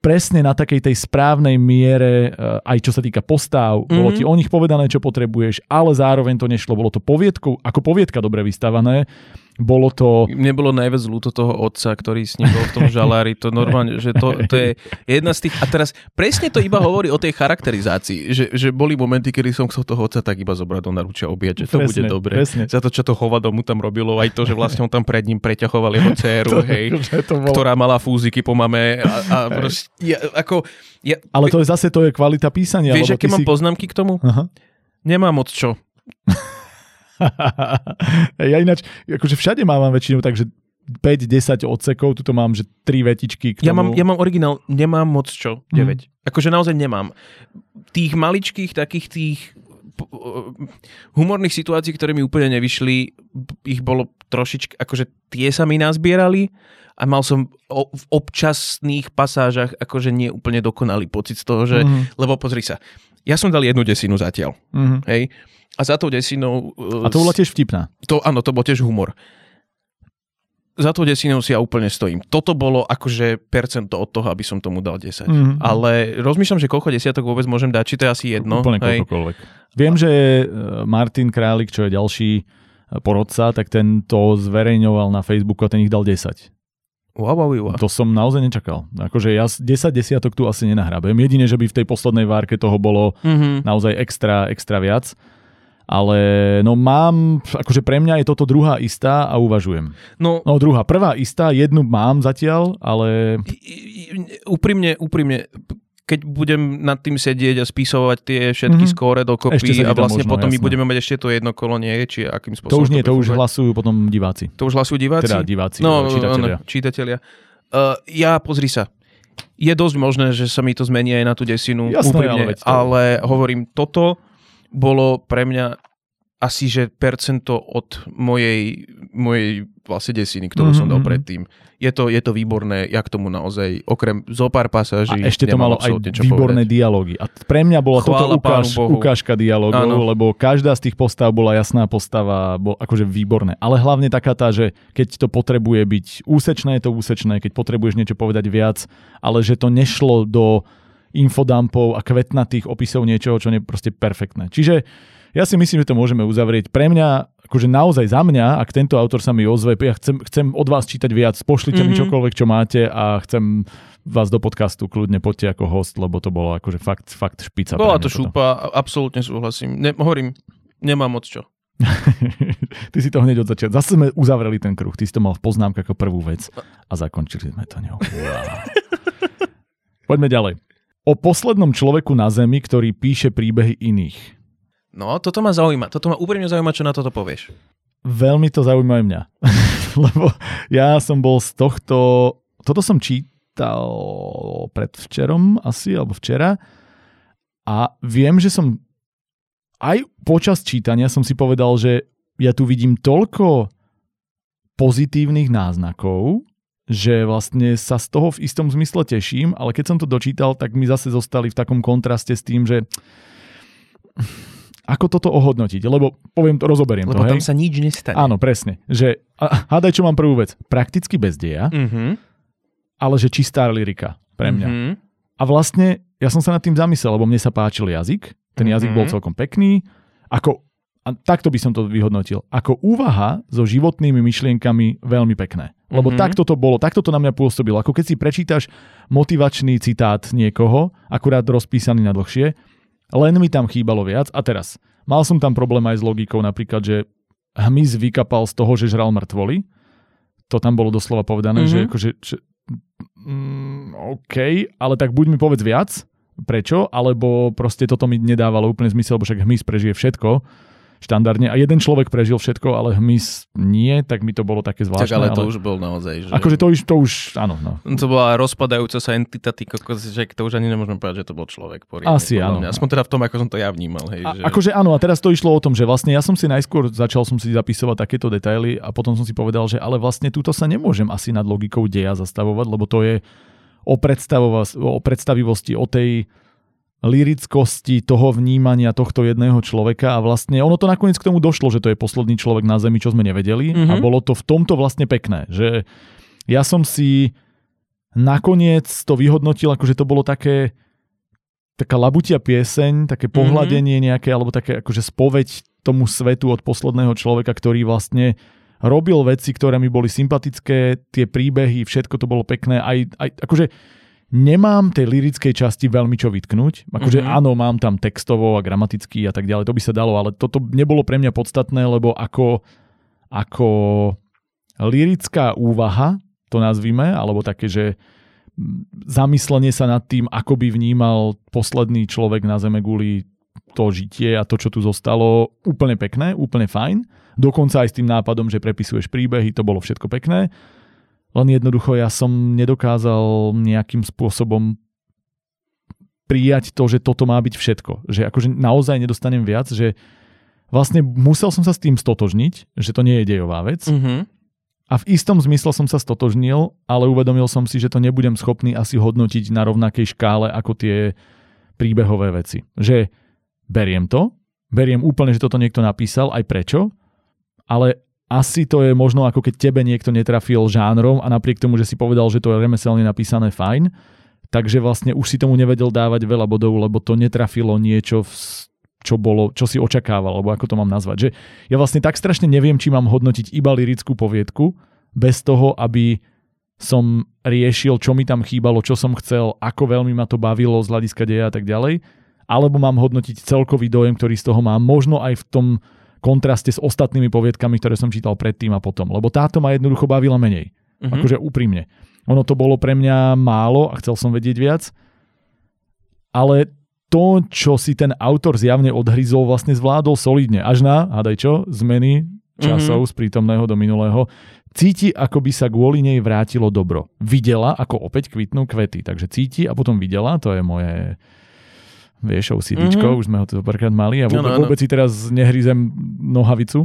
presne na takej tej správnej miere, eh, aj čo sa týka postav, mm-hmm. bolo ti o nich povedané, čo potrebuješ, ale zároveň to nešlo, bolo to poviedku, ako poviedka dobre vystavané, bolo to... Mne bolo najviac ľúto toho otca, ktorý s ním bol v tom žalári. To normálne, že to, to je jedna z tých... A teraz presne to iba hovorí o tej charakterizácii, že, že boli momenty, kedy som chcel toho otca tak iba zobrať do naručia objať, že to presne, bude dobre. Presne. Za to, čo to hovado mu tam robilo, aj to, že vlastne on tam pred ním preťahoval jeho dceru, [LAUGHS] to, hej, [LAUGHS] to bolo... ktorá mala fúziky po mame. A, a proste, ja, ako, ja, Ale to je zase to je kvalita písania. Vieš, aké mám si... poznámky k tomu? Aha. Nemám moc čo. [LAUGHS] [LAUGHS] ja ináč, akože všade mám väčšinou takže 5-10 odsekov, tuto mám, že 3 vetičky k tomu. Ja mám, ja mám originál, nemám moc čo, 9. Mm. Akože naozaj nemám. Tých maličkých, takých tých humorných situácií, ktoré mi úplne nevyšli, ich bolo trošičky, akože tie sa mi nazbierali a mal som o, v občasných pasážach akože nie úplne dokonalý pocit z toho, že, mm. lebo pozri sa, ja som dal jednu desinu zatiaľ, mm. hej, a za tou desinou... A to bola tiež vtipná. To, áno, to bol tiež humor. Za tou desinou si ja úplne stojím. Toto bolo akože percento od toho, aby som tomu dal 10. Mm-hmm. Ale rozmýšľam, že koľko desiatok vôbec môžem dať, či to je asi jedno. Úplne koľkokoľvek. Viem, že e, Martin Králik, čo je ďalší e, porodca, tak ten to zverejňoval na Facebooku a ten ich dal 10. Wow, wow, wow. To som naozaj nečakal. Akože ja 10 desiatok tu asi nenahrabem. Jedine, že by v tej poslednej várke toho bolo mm-hmm. naozaj extra, extra viac ale no mám, akože pre mňa je toto druhá istá a uvažujem. No, no druhá, prvá istá, jednu mám zatiaľ, ale... Úprimne, úprimne, keď budem nad tým sedieť a spisovať tie všetky mm-hmm. skóre dokopy a vlastne možno, potom jasné. my budeme mať ešte to jedno kolo, nie? Či akým spôsobom to už nie, to, to už hlasujú potom diváci. To už hlasujú diváci? Teda diváci, no, čitatelia. No, čitatelia. Uh, ja, pozri sa, je dosť možné, že sa mi to zmení aj na tú desinu. Jasné, úprimne, ale, ale hovorím, toto bolo pre mňa asi, že percento od mojej, mojej vlastne desiny, ktorú mm-hmm. som dal mhm. predtým. Je to, je to výborné, ja k tomu naozaj, okrem zo pár pasáží... A ešte to malo aj výborné povedať. dialógy. A pre mňa bola Chvála toto ukáž, ukážka dialogov, ano. lebo každá z tých postav bola jasná postava, bol akože výborné. Ale hlavne taká tá, že keď to potrebuje byť úsečné, je to úsečné, keď potrebuješ niečo povedať viac, ale že to nešlo do infodumpov a kvetnatých opisov niečoho, čo je proste perfektné. Čiže ja si myslím, že to môžeme uzavrieť. Pre mňa, akože naozaj za mňa, ak tento autor sa mi ozve, ja chcem, chcem od vás čítať viac, pošlite mm-hmm. mi mhm. čokoľvek, čo máte a chcem vás do podcastu kľudne poďte ako host, lebo to bolo akože fakt, fakt špica. Bola to šúpa, absolútne súhlasím. Ne, hovorím, nemám moc čo. [LAUGHS] Ty si to hneď od začiatku. Zase sme uzavreli ten kruh. Ty si to mal v poznámkach ako prvú vec a zakončili sme to ňou. Wow. [LAUGHS] Poďme ďalej. O poslednom človeku na Zemi, ktorý píše príbehy iných. No, toto ma zaujíma. Toto ma úprimne zaujíma, čo na toto povieš. Veľmi to zaujíma aj mňa. [LAUGHS] Lebo ja som bol z tohto... Toto som čítal predvčerom asi, alebo včera. A viem, že som aj počas čítania som si povedal, že ja tu vidím toľko pozitívnych náznakov, že vlastne sa z toho v istom zmysle teším, ale keď som to dočítal, tak mi zase zostali v takom kontraste s tým, že ako toto ohodnotiť? Lebo poviem, to rozoberiem Lebo to, tam hej? sa nič nestane. Áno, presne. Že, a, hádaj, čo mám prvú vec. Prakticky bez deja, mm-hmm. ale že čistá lyrika pre mňa. Mm-hmm. A vlastne ja som sa nad tým zamyslel, lebo mne sa páčil jazyk. Ten mm-hmm. jazyk bol celkom pekný. Ako, a takto by som to vyhodnotil. Ako úvaha so životnými myšlienkami veľmi pekné. Lebo mm-hmm. takto to bolo, takto to na mňa pôsobilo. Ako keď si prečítaš motivačný citát niekoho, akurát rozpísaný na dlhšie, len mi tam chýbalo viac. A teraz, mal som tam problém aj s logikou, napríklad, že hmyz vykapal z toho, že žral mŕtvoly. To tam bolo doslova povedané, mm-hmm. že akože... Že, mm, OK, ale tak buď mi povedz viac, prečo, alebo proste toto mi nedávalo úplne zmysel, lebo však hmyz prežije všetko štandardne a jeden človek prežil všetko, ale hmyz nie, tak mi to bolo také zvláštne. Tak ale to ale... už bol naozaj. Že... Akože to už, to už, áno. No. To bola rozpadajúca sa entita, ty kokos, že to už ani nemôžeme povedať, že to bol človek. Poriadne, Asi áno. Mňa. Aspoň teda v tom, ako som to ja vnímal. Hej, a, že... Akože áno, a teraz to išlo o tom, že vlastne ja som si najskôr začal som si zapisovať takéto detaily a potom som si povedal, že ale vlastne túto sa nemôžem asi nad logikou deja zastavovať, lebo to je o, o predstavivosti, o tej lirickosti toho vnímania tohto jedného človeka a vlastne ono to nakoniec k tomu došlo, že to je posledný človek na Zemi, čo sme nevedeli mm-hmm. a mhm. bolo to v tomto vlastne pekné, že ja som si nakoniec to vyhodnotil, akože to bolo také taká labutia pieseň, také mhm. pohľadenie mm-hmm. nejaké, alebo také akože spoveď tomu svetu od posledného človeka, ktorý vlastne robil veci, ktoré mi boli sympatické, tie príbehy, všetko to bolo pekné, aj, aj akože Nemám tej lirickej časti veľmi čo vytknúť. Akože mm-hmm. áno, mám tam textovo a gramaticky a tak ďalej, to by sa dalo, ale toto nebolo pre mňa podstatné, lebo ako, ako lirická úvaha, to nazvime, alebo také, že zamyslenie sa nad tým, ako by vnímal posledný človek na Zeme guli to žitie a to, čo tu zostalo, úplne pekné, úplne fajn. Dokonca aj s tým nápadom, že prepisuješ príbehy, to bolo všetko pekné. Len jednoducho ja som nedokázal nejakým spôsobom prijať to, že toto má byť všetko. Že akože naozaj nedostanem viac, že vlastne musel som sa s tým stotožniť, že to nie je dejová vec. Mm-hmm. A v istom zmysle som sa stotožnil, ale uvedomil som si, že to nebudem schopný asi hodnotiť na rovnakej škále ako tie príbehové veci. Že beriem to, beriem úplne, že toto niekto napísal, aj prečo, ale asi to je možno ako keď tebe niekto netrafil žánrom a napriek tomu, že si povedal, že to je remeselne napísané fajn, takže vlastne už si tomu nevedel dávať veľa bodov, lebo to netrafilo niečo, čo bolo, čo si očakával, alebo ako to mám nazvať. Že ja vlastne tak strašne neviem, či mám hodnotiť iba lirickú poviedku, bez toho, aby som riešil, čo mi tam chýbalo, čo som chcel, ako veľmi ma to bavilo z hľadiska deja a tak ďalej, alebo mám hodnotiť celkový dojem, ktorý z toho mám, možno aj v tom kontraste s ostatnými poviedkami, ktoré som čítal predtým a potom. Lebo táto ma jednoducho bavila menej. Mm-hmm. Akože úprimne. Ono to bolo pre mňa málo a chcel som vedieť viac. Ale to, čo si ten autor zjavne odhryzol, vlastne zvládol solidne. Až na, hádaj čo, zmeny časov mm-hmm. z prítomného do minulého. Cíti, ako by sa kvôli nej vrátilo dobro. Videla, ako opäť kvitnú kvety. Takže cíti a potom videla, to je moje vieš, OCDčko, mm-hmm. už sme ho to párkrát mali a vôbec, no, no, no. vôbec si teraz nehryzem nohavicu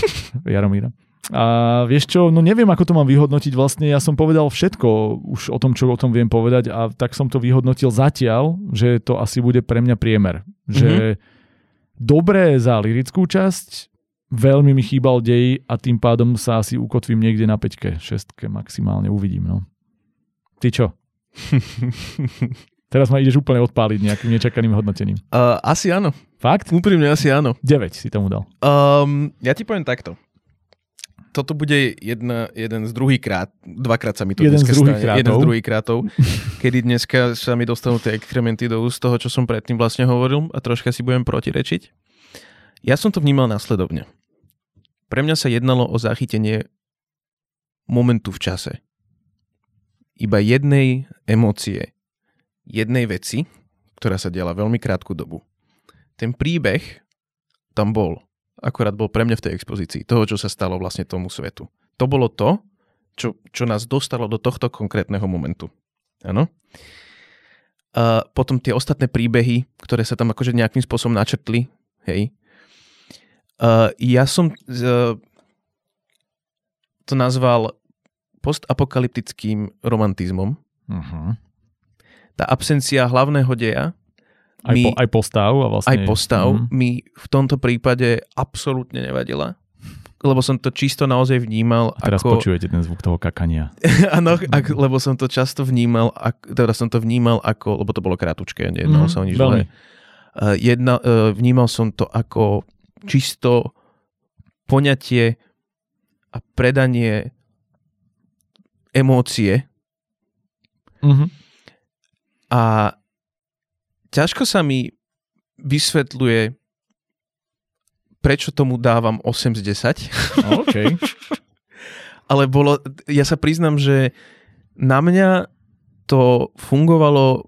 [LAUGHS] Jaromíra. A vieš čo, no neviem, ako to mám vyhodnotiť vlastne, ja som povedal všetko už o tom, čo o tom viem povedať a tak som to vyhodnotil zatiaľ, že to asi bude pre mňa priemer. Že mm-hmm. dobré za lirickú časť, veľmi mi chýbal dej a tým pádom sa asi ukotvím niekde na peťke, šestke maximálne, uvidím. No. Ty čo? [LAUGHS] Teraz ma ideš úplne odpáliť nejakým nečakaným hodnotením. Uh, asi áno. Fakt? Úprimne asi áno. 9 si tomu dal. Um, ja ti poviem takto. Toto bude jedna, jeden z druhý krát, dvakrát sa mi to jeden dneska z stane, krátov. jeden z druhých krátov, [LAUGHS] kedy dneska sa mi dostanú tie exkrementy do úst toho, čo som predtým vlastne hovoril a troška si budem protirečiť. Ja som to vnímal následovne. Pre mňa sa jednalo o zachytenie momentu v čase. Iba jednej emócie, jednej veci, ktorá sa diala veľmi krátku dobu. Ten príbeh tam bol. Akorát bol pre mňa v tej expozícii toho, čo sa stalo vlastne tomu svetu. To bolo to, čo, čo nás dostalo do tohto konkrétneho momentu. Áno? A potom tie ostatné príbehy, ktoré sa tam akože nejakým spôsobom načrtli, hej. A ja som uh, to nazval postapokalyptickým romantizmom. Uh-huh tá absencia hlavného deja aj, mi, po, aj postav a vlastne... Aj postav mm. mi v tomto prípade absolútne nevadila lebo som to čisto naozaj vnímal a teraz ako... počujete ten zvuk toho kakania. [LAUGHS] Áno, lebo som to často vnímal, ak, teda som to vnímal ako, lebo to bolo krátučké, nejednalo mm, sa o nič dlhé. Uh, jedna, uh, vnímal som to ako čisto poňatie a predanie emócie mm-hmm a ťažko sa mi vysvetľuje, prečo tomu dávam 8 z 10. OK. [LAUGHS] Ale bolo, ja sa priznam, že na mňa to fungovalo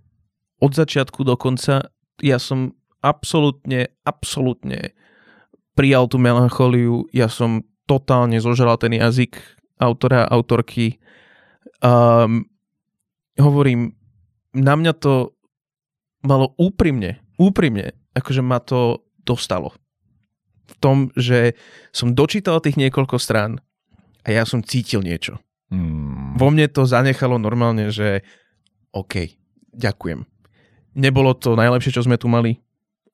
od začiatku do konca. Ja som absolútne, absolútne prijal tú melanchóliu. Ja som totálne zožral ten jazyk autora a autorky. Um, hovorím, na mňa to malo úprimne, úprimne, akože ma to dostalo. V tom, že som dočítal tých niekoľko strán a ja som cítil niečo. Hmm. Vo mne to zanechalo normálne, že OK, ďakujem. Nebolo to najlepšie, čo sme tu mali.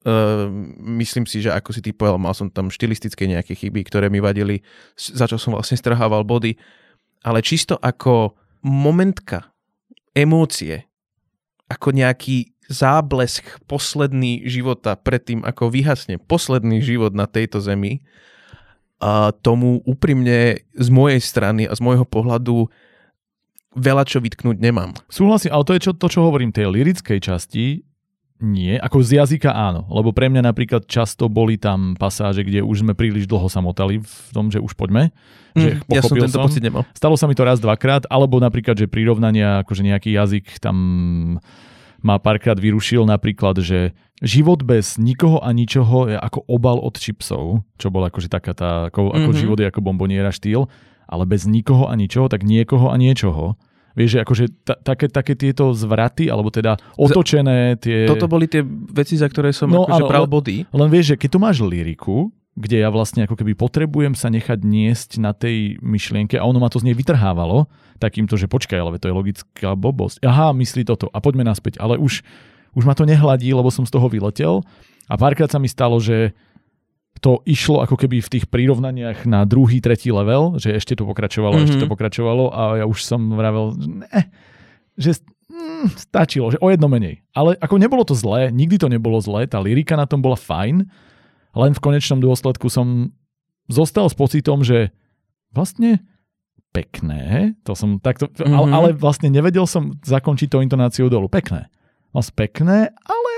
Uh, myslím si, že ako si ty povedal, mal som tam štilistické nejaké chyby, ktoré mi vadili, za čo som vlastne strhával body. Ale čisto ako momentka, emócie, ako nejaký záblesk posledný života predtým, ako vyhasne posledný život na tejto zemi, a tomu úprimne z mojej strany a z môjho pohľadu veľa čo vytknúť nemám. Súhlasím, ale to je čo, to, čo hovorím, tej lirickej časti nie, ako z jazyka áno, lebo pre mňa napríklad často boli tam pasáže, kde už sme príliš dlho samotali v tom, že už poďme. Že mm, ja som tento som. pocit nemal. Stalo sa mi to raz, dvakrát, alebo napríklad, že prirovnania, akože nejaký jazyk tam ma párkrát vyrušil napríklad, že život bez nikoho a ničoho je ako obal od čipsov, čo bol akože taká tá, ako, mm-hmm. ako mhm. život je ako bomboniera štýl, ale bez nikoho a ničoho, tak niekoho a niečoho. Vieš, že akože ta, také, také tieto zvraty, alebo teda otočené tie... Toto boli tie veci, za ktoré som no, akože pral body. Len vieš, že keď tu máš liriku, kde ja vlastne ako keby potrebujem sa nechať niesť na tej myšlienke a ono ma to z nej vytrhávalo, takýmto, že počkaj, ale to je logická blbosť. Aha, myslí toto a poďme naspäť. Ale už, už ma to nehladí, lebo som z toho vyletel a párkrát sa mi stalo, že to išlo ako keby v tých prirovnaniach na druhý, tretí level, že ešte to pokračovalo, mm-hmm. ešte to mhm. pokračovalo a ja už som vravel, ne, že mm, stačilo, že o jedno menej. Ale ako nebolo to zlé, nikdy to nebolo zlé, tá lyrika na tom bola fajn, len v konečnom dôsledku som zostal s pocitom, že vlastne pekné, to som takto, mm-hmm. ale, ale vlastne nevedel som zakončiť to intonáciou dolu. Pekné. Vlastne pekné, ale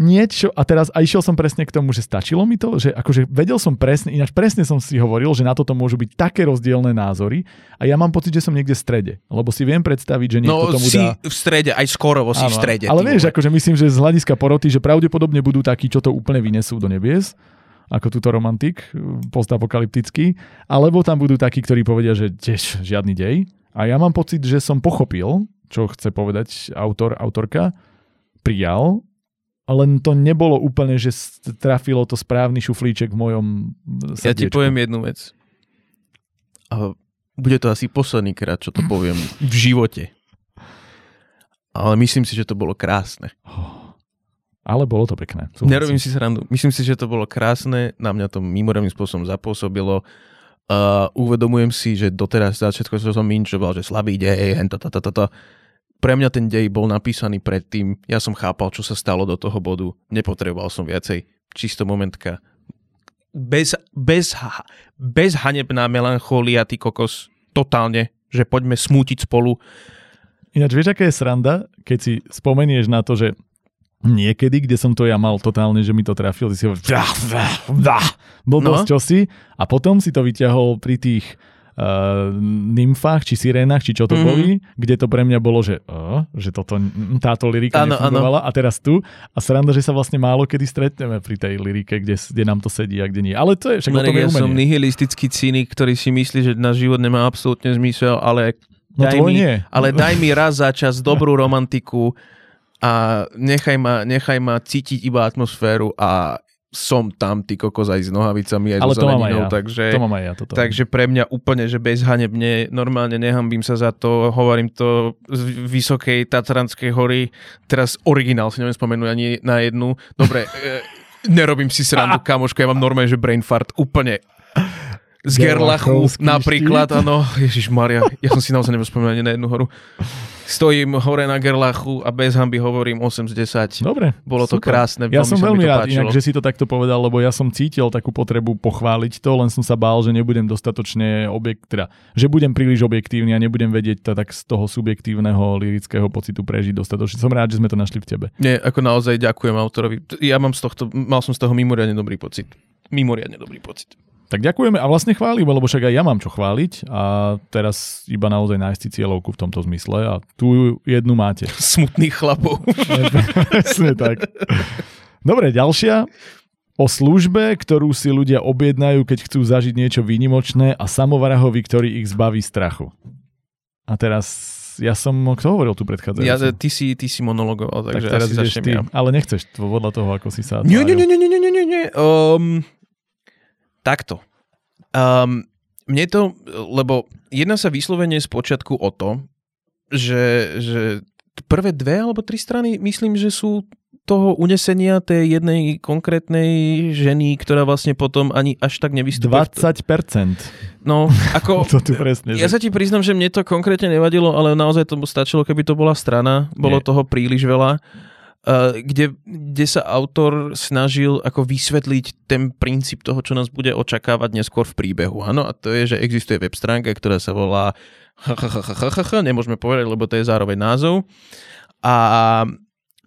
niečo, a teraz a išiel som presne k tomu, že stačilo mi to, že akože vedel som presne, ináč presne som si hovoril, že na toto môžu byť také rozdielne názory a ja mám pocit, že som niekde v strede, lebo si viem predstaviť, že niekto no, tomu si dá... v strede, aj skoro si v strede. Ale vieš, akože myslím, že z hľadiska poroty, že pravdepodobne budú takí, čo to úplne vynesú do nebies, ako túto romantik, postapokalyptický, alebo tam budú takí, ktorí povedia, že tiež žiadny dej. A ja mám pocit, že som pochopil, čo chce povedať autor, autorka, prijal len to nebolo úplne, že trafilo to správny šuflíček v mojom srdiečku. Ja ti poviem jednu vec. A bude to asi posledný krát, čo to poviem v živote. Ale myslím si, že to bolo krásne. Ale bolo to pekné. Súhlasím. Nerobím si srandu. Myslím si, že to bolo krásne. Na mňa to mimoriadným spôsobom zapôsobilo. Uh, uvedomujem si, že doteraz začiatko som minčoval, že slabý dej, to, to, to, to, to pre mňa ten dej bol napísaný predtým, ja som chápal, čo sa stalo do toho bodu, nepotreboval som viacej, čisto momentka. Bez, bez, bez hanebná melanchólia, ty kokos, totálne, že poďme smútiť spolu. Ináč vieš, aká je sranda, keď si spomenieš na to, že niekedy, kde som to ja mal totálne, že mi to trafil, ty si hovoríš, blbosť, no. čo si, a potom si to vyťahol pri tých uh, nymfách, či sirénach, či čo to mm-hmm. boli, kde to pre mňa bolo, že, uh, že toto, táto lyrika ano, nefungovala ano. a teraz tu a sranda, že sa vlastne málo kedy stretneme pri tej lyrike, kde, kde nám to sedí a kde nie. Ale to je však Marek, ja som nihilistický cynik, ktorý si myslí, že náš život nemá absolútne zmysel, ale no daj mi, nie. ale [LAUGHS] daj mi raz za čas dobrú romantiku a nechaj ma, nechaj ma cítiť iba atmosféru a som tam, ty kokos, aj s nohavicami, aj Ale so zeleninou, ja. takže, to mám aj ja, toto. takže pre mňa úplne, že bezhanebne, normálne nehambím sa za to, hovorím to z vysokej Tatranskej hory, teraz originál si neviem spomenúť ani na jednu, dobre, [LAUGHS] e, nerobím si srandu, kamoško, ja mám normálne, že brain fart, úplne z Gerlachu napríklad, áno, Ježiš Maria, ja som si naozaj spomenúť ani na jednu horu stojím hore na Gerlachu a bez hamby hovorím 8 z 10. Dobre. Bolo super. to krásne. Ja som veľmi rád, inak, že si to takto povedal, lebo ja som cítil takú potrebu pochváliť to, len som sa bál, že nebudem dostatočne objekt, teda, že budem príliš objektívny a nebudem vedieť to tak z toho subjektívneho lirického pocitu prežiť dostatočne. Som rád, že sme to našli v tebe. Nie, ako naozaj ďakujem autorovi. Ja mám z tohto, mal som z toho mimoriadne dobrý pocit. Mimoriadne dobrý pocit. Tak ďakujeme a vlastne chválime, lebo však aj ja mám čo chváliť a teraz iba naozaj nájsť cieľovku v tomto zmysle a tu jednu máte. [LAUGHS] Smutných chlapov. [LAUGHS] Presne tak. Dobre, ďalšia. O službe, ktorú si ľudia objednajú, keď chcú zažiť niečo výnimočné a samovarahovi, ktorý ich zbaví strachu. A teraz ja som, kto hovoril tu predchádzajúci? Ja, ty si, ty si monologoval, takže tak teraz asi začnem ty, ja. Ale nechceš to podľa toho, ako si sa... Nie, nie, nie, nie, nie, nie, nie, nie. Um, Takto. Um, mne to, lebo jedna sa vyslovene z počiatku o to, že, že prvé dve alebo tri strany myslím, že sú toho unesenia tej jednej konkrétnej ženy, ktorá vlastne potom ani až tak nevystupuje. 20%. No, ako... [LAUGHS] to tu presne, ja sa ti priznam, že mne to konkrétne nevadilo, ale naozaj to stačilo, keby to bola strana. Bolo Nie. toho príliš veľa. Eh, kde, kde sa autor snažil ako vysvetliť ten princíp toho, čo nás bude očakávať neskôr v príbehu. Áno, a to je, že existuje web stránka, ktorá sa volá nemôžeme povedať, lebo to je zároveň názov. A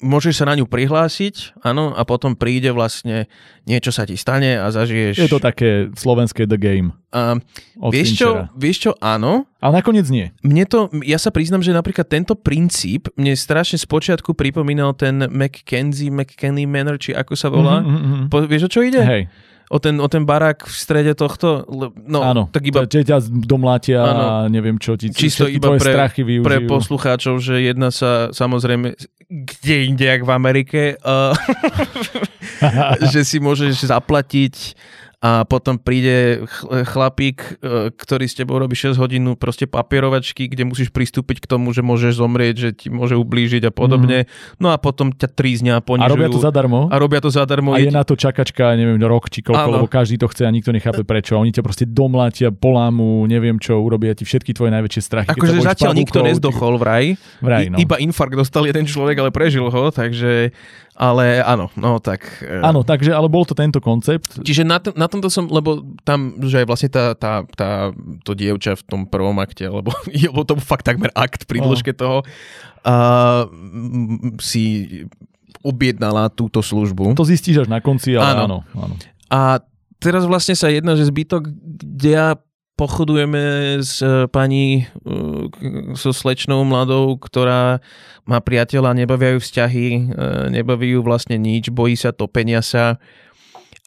môžeš sa na ňu prihlásiť, áno, a potom príde vlastne niečo sa ti stane a zažiješ... Je to také slovenské The Game. A, vieš, čo, vieš čo, áno. Ale nakoniec nie. Mne to, ja sa priznam, že napríklad tento princíp mne strašne spočiatku pripomínal ten McKenzie, McKenny Manor, či ako sa volá. Mm-hmm. Po, vieš, o čo ide? Hej o ten, o ten barák v strede tohto? No, Áno, tak iba... Čiže ťa domlátia a neviem čo, ti, Čisto iba pre, strachy využijú. pre poslucháčov, že jedna sa samozrejme kde inde, jak v Amerike, uh, [LAUGHS] [LAUGHS] že si môžeš zaplatiť a potom príde chlapík, e, ktorý s tebou robí 6 hodín proste papierovačky, kde musíš pristúpiť k tomu, že môžeš zomrieť, že ti môže ublížiť a podobne. Mm. No a potom ťa tríznia, ponižujú. A robia to zadarmo. A robia to zadarmo. A je na to čakačka, neviem, rok či koľko, Áno. lebo každý to chce a nikto nechápe prečo. Oni ťa proste domlátia, polámu, neviem čo, urobia ti všetky tvoje najväčšie strachy. Akože zatiaľ nikto nezdochol vraj. vraj no. Iba infarkt dostal jeden človek, ale prežil ho, takže ale áno, no tak... E, áno, takže, ale bol to tento koncept. Čiže na, t- na tomto som, lebo tam, že vlastne tá, tá, tá, to dievča v tom prvom akte, lebo [LAUGHS] je to fakt takmer akt pri dĺžke oh. toho, uh, si objednala túto službu. To zistíš až na konci, ale áno. áno, áno. A teraz vlastne sa jedná, že zbytok ja pochodujeme s e, pani, e, so slečnou mladou, ktorá má priateľa, nebavia ju vzťahy, e, nebaví ju vlastne nič, bojí sa topenia sa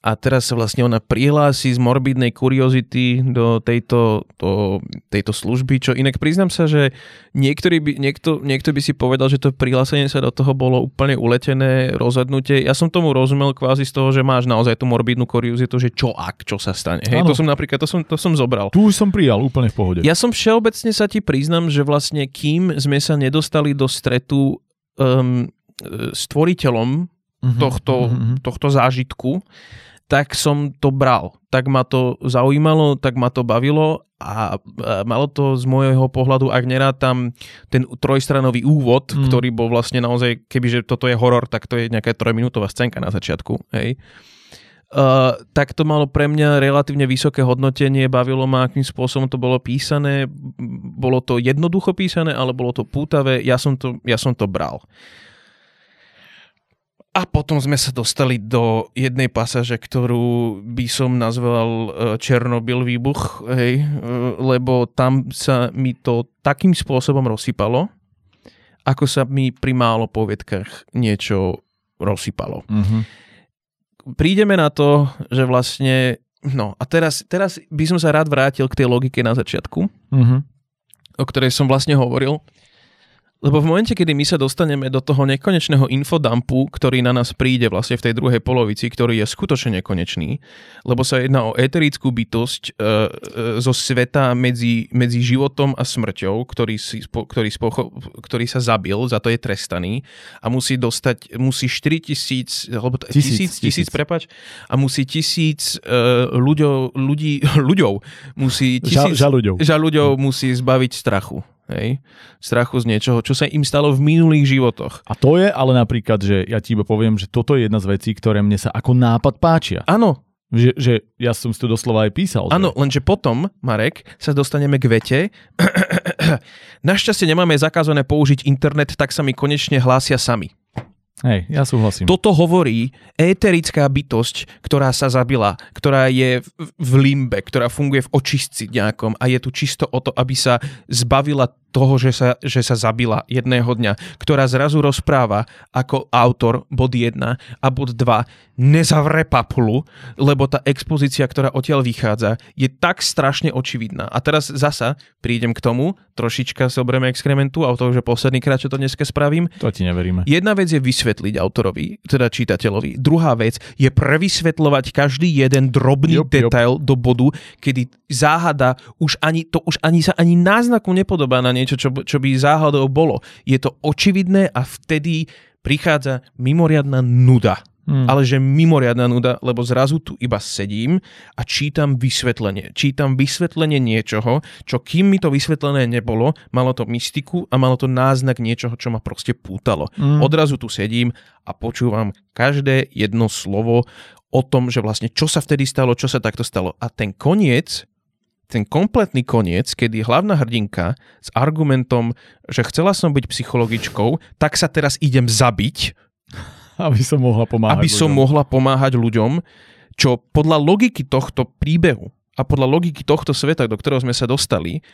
a teraz sa vlastne ona prihlási z morbidnej kuriozity do tejto, do tejto služby, čo inak priznám sa, že niektorý by, niekto, niekto by si povedal, že to prihlásenie sa do toho bolo úplne uletené rozhodnutie. Ja som tomu rozumel kvázi z toho, že máš naozaj tú morbidnú kuriozitu, že čo ak, čo sa stane. Hej, to som napríklad, to som, to som zobral. Tu som prijal úplne v pohode. Ja som všeobecne sa ti priznam, že vlastne kým sme sa nedostali do stretu um, s tvoriteľom mm-hmm, tohto, mm-hmm. tohto zážitku, tak som to bral. Tak ma to zaujímalo, tak ma to bavilo a malo to z môjho pohľadu, ak nerátam ten trojstranový úvod, mm. ktorý bol vlastne naozaj, kebyže toto je horor, tak to je nejaká trojminútová scénka na začiatku, hej. Uh, tak to malo pre mňa relatívne vysoké hodnotenie, bavilo ma, akým spôsobom to bolo písané, bolo to jednoducho písané, ale bolo to pútavé, ja som to, ja som to bral. A potom sme sa dostali do jednej pasáže, ktorú by som nazval e, Černobyl výbuch, hej, e, lebo tam sa mi to takým spôsobom rozsypalo, ako sa mi pri málo povietkách niečo rozsypalo. Mm-hmm. Prídeme na to, že vlastne, no a teraz, teraz by som sa rád vrátil k tej logike na začiatku, mm-hmm. o ktorej som vlastne hovoril, lebo v momente, kedy my sa dostaneme do toho nekonečného infodumpu, ktorý na nás príde vlastne v tej druhej polovici, ktorý je skutočne nekonečný, lebo sa jedná o eterickú bytosť e, e, zo sveta medzi, medzi životom a smrťou, ktorý, si, ktorý, spocho, ktorý sa zabil, za to je trestaný a musí dostať, musí 4 tisíc, alebo tisíc, tisíc, tisíc, prepač, a musí tisíc e, ľuďov, ľudí, [LAUGHS] ľuďov, musí tisíc, žal, žal ľuďov. žal ľuďov musí zbaviť strachu. Hej? Strachu z niečoho, čo sa im stalo v minulých životoch. A to je ale napríklad, že ja ti iba poviem, že toto je jedna z vecí, ktoré mne sa ako nápad páčia. Áno. Že, že ja som si to doslova aj písal. Áno, lenže potom, Marek, sa dostaneme k vete. [CLEARS THROAT] Našťastie nemáme zakázané použiť internet, tak sa mi konečne hlásia sami. Hej, ja súhlasím. Toto hovorí éterická bytosť, ktorá sa zabila, ktorá je v limbe, ktorá funguje v očistci nejakom a je tu čisto o to, aby sa zbavila toho, že sa, že sa zabila jedného dňa, ktorá zrazu rozpráva ako autor bod 1 a bod 2 nezavre papulu, lebo tá expozícia, ktorá odtiaľ vychádza, je tak strašne očividná. A teraz zasa prídem k tomu, trošička obreme exkrementu a toho, že posledný krát, čo to dneska spravím. To ti neveríme. Jedna vec je vysvetliť autorovi, teda čitateľovi. Druhá vec je prevysvetľovať každý jeden drobný jop, detail jop. do bodu, kedy záhada už ani, to už ani sa ani náznaku nepodobá na niečo, čo, čo by záhadou bolo. Je to očividné a vtedy prichádza mimoriadná nuda. Hmm. Ale že mimoriadná nuda, lebo zrazu tu iba sedím a čítam vysvetlenie. Čítam vysvetlenie niečoho, čo kým mi to vysvetlené nebolo, malo to mystiku a malo to náznak niečoho, čo ma proste pútalo. Hmm. Odrazu tu sedím a počúvam každé jedno slovo o tom, že vlastne čo sa vtedy stalo, čo sa takto stalo. A ten koniec ten kompletný koniec, kedy hlavná hrdinka s argumentom, že chcela som byť psychologičkou, tak sa teraz idem zabiť. [LAUGHS] Aby som mohla pomáhať Aby ľuďom. som mohla pomáhať ľuďom, čo podľa logiky tohto príbehu a podľa logiky tohto sveta, do ktorého sme sa dostali,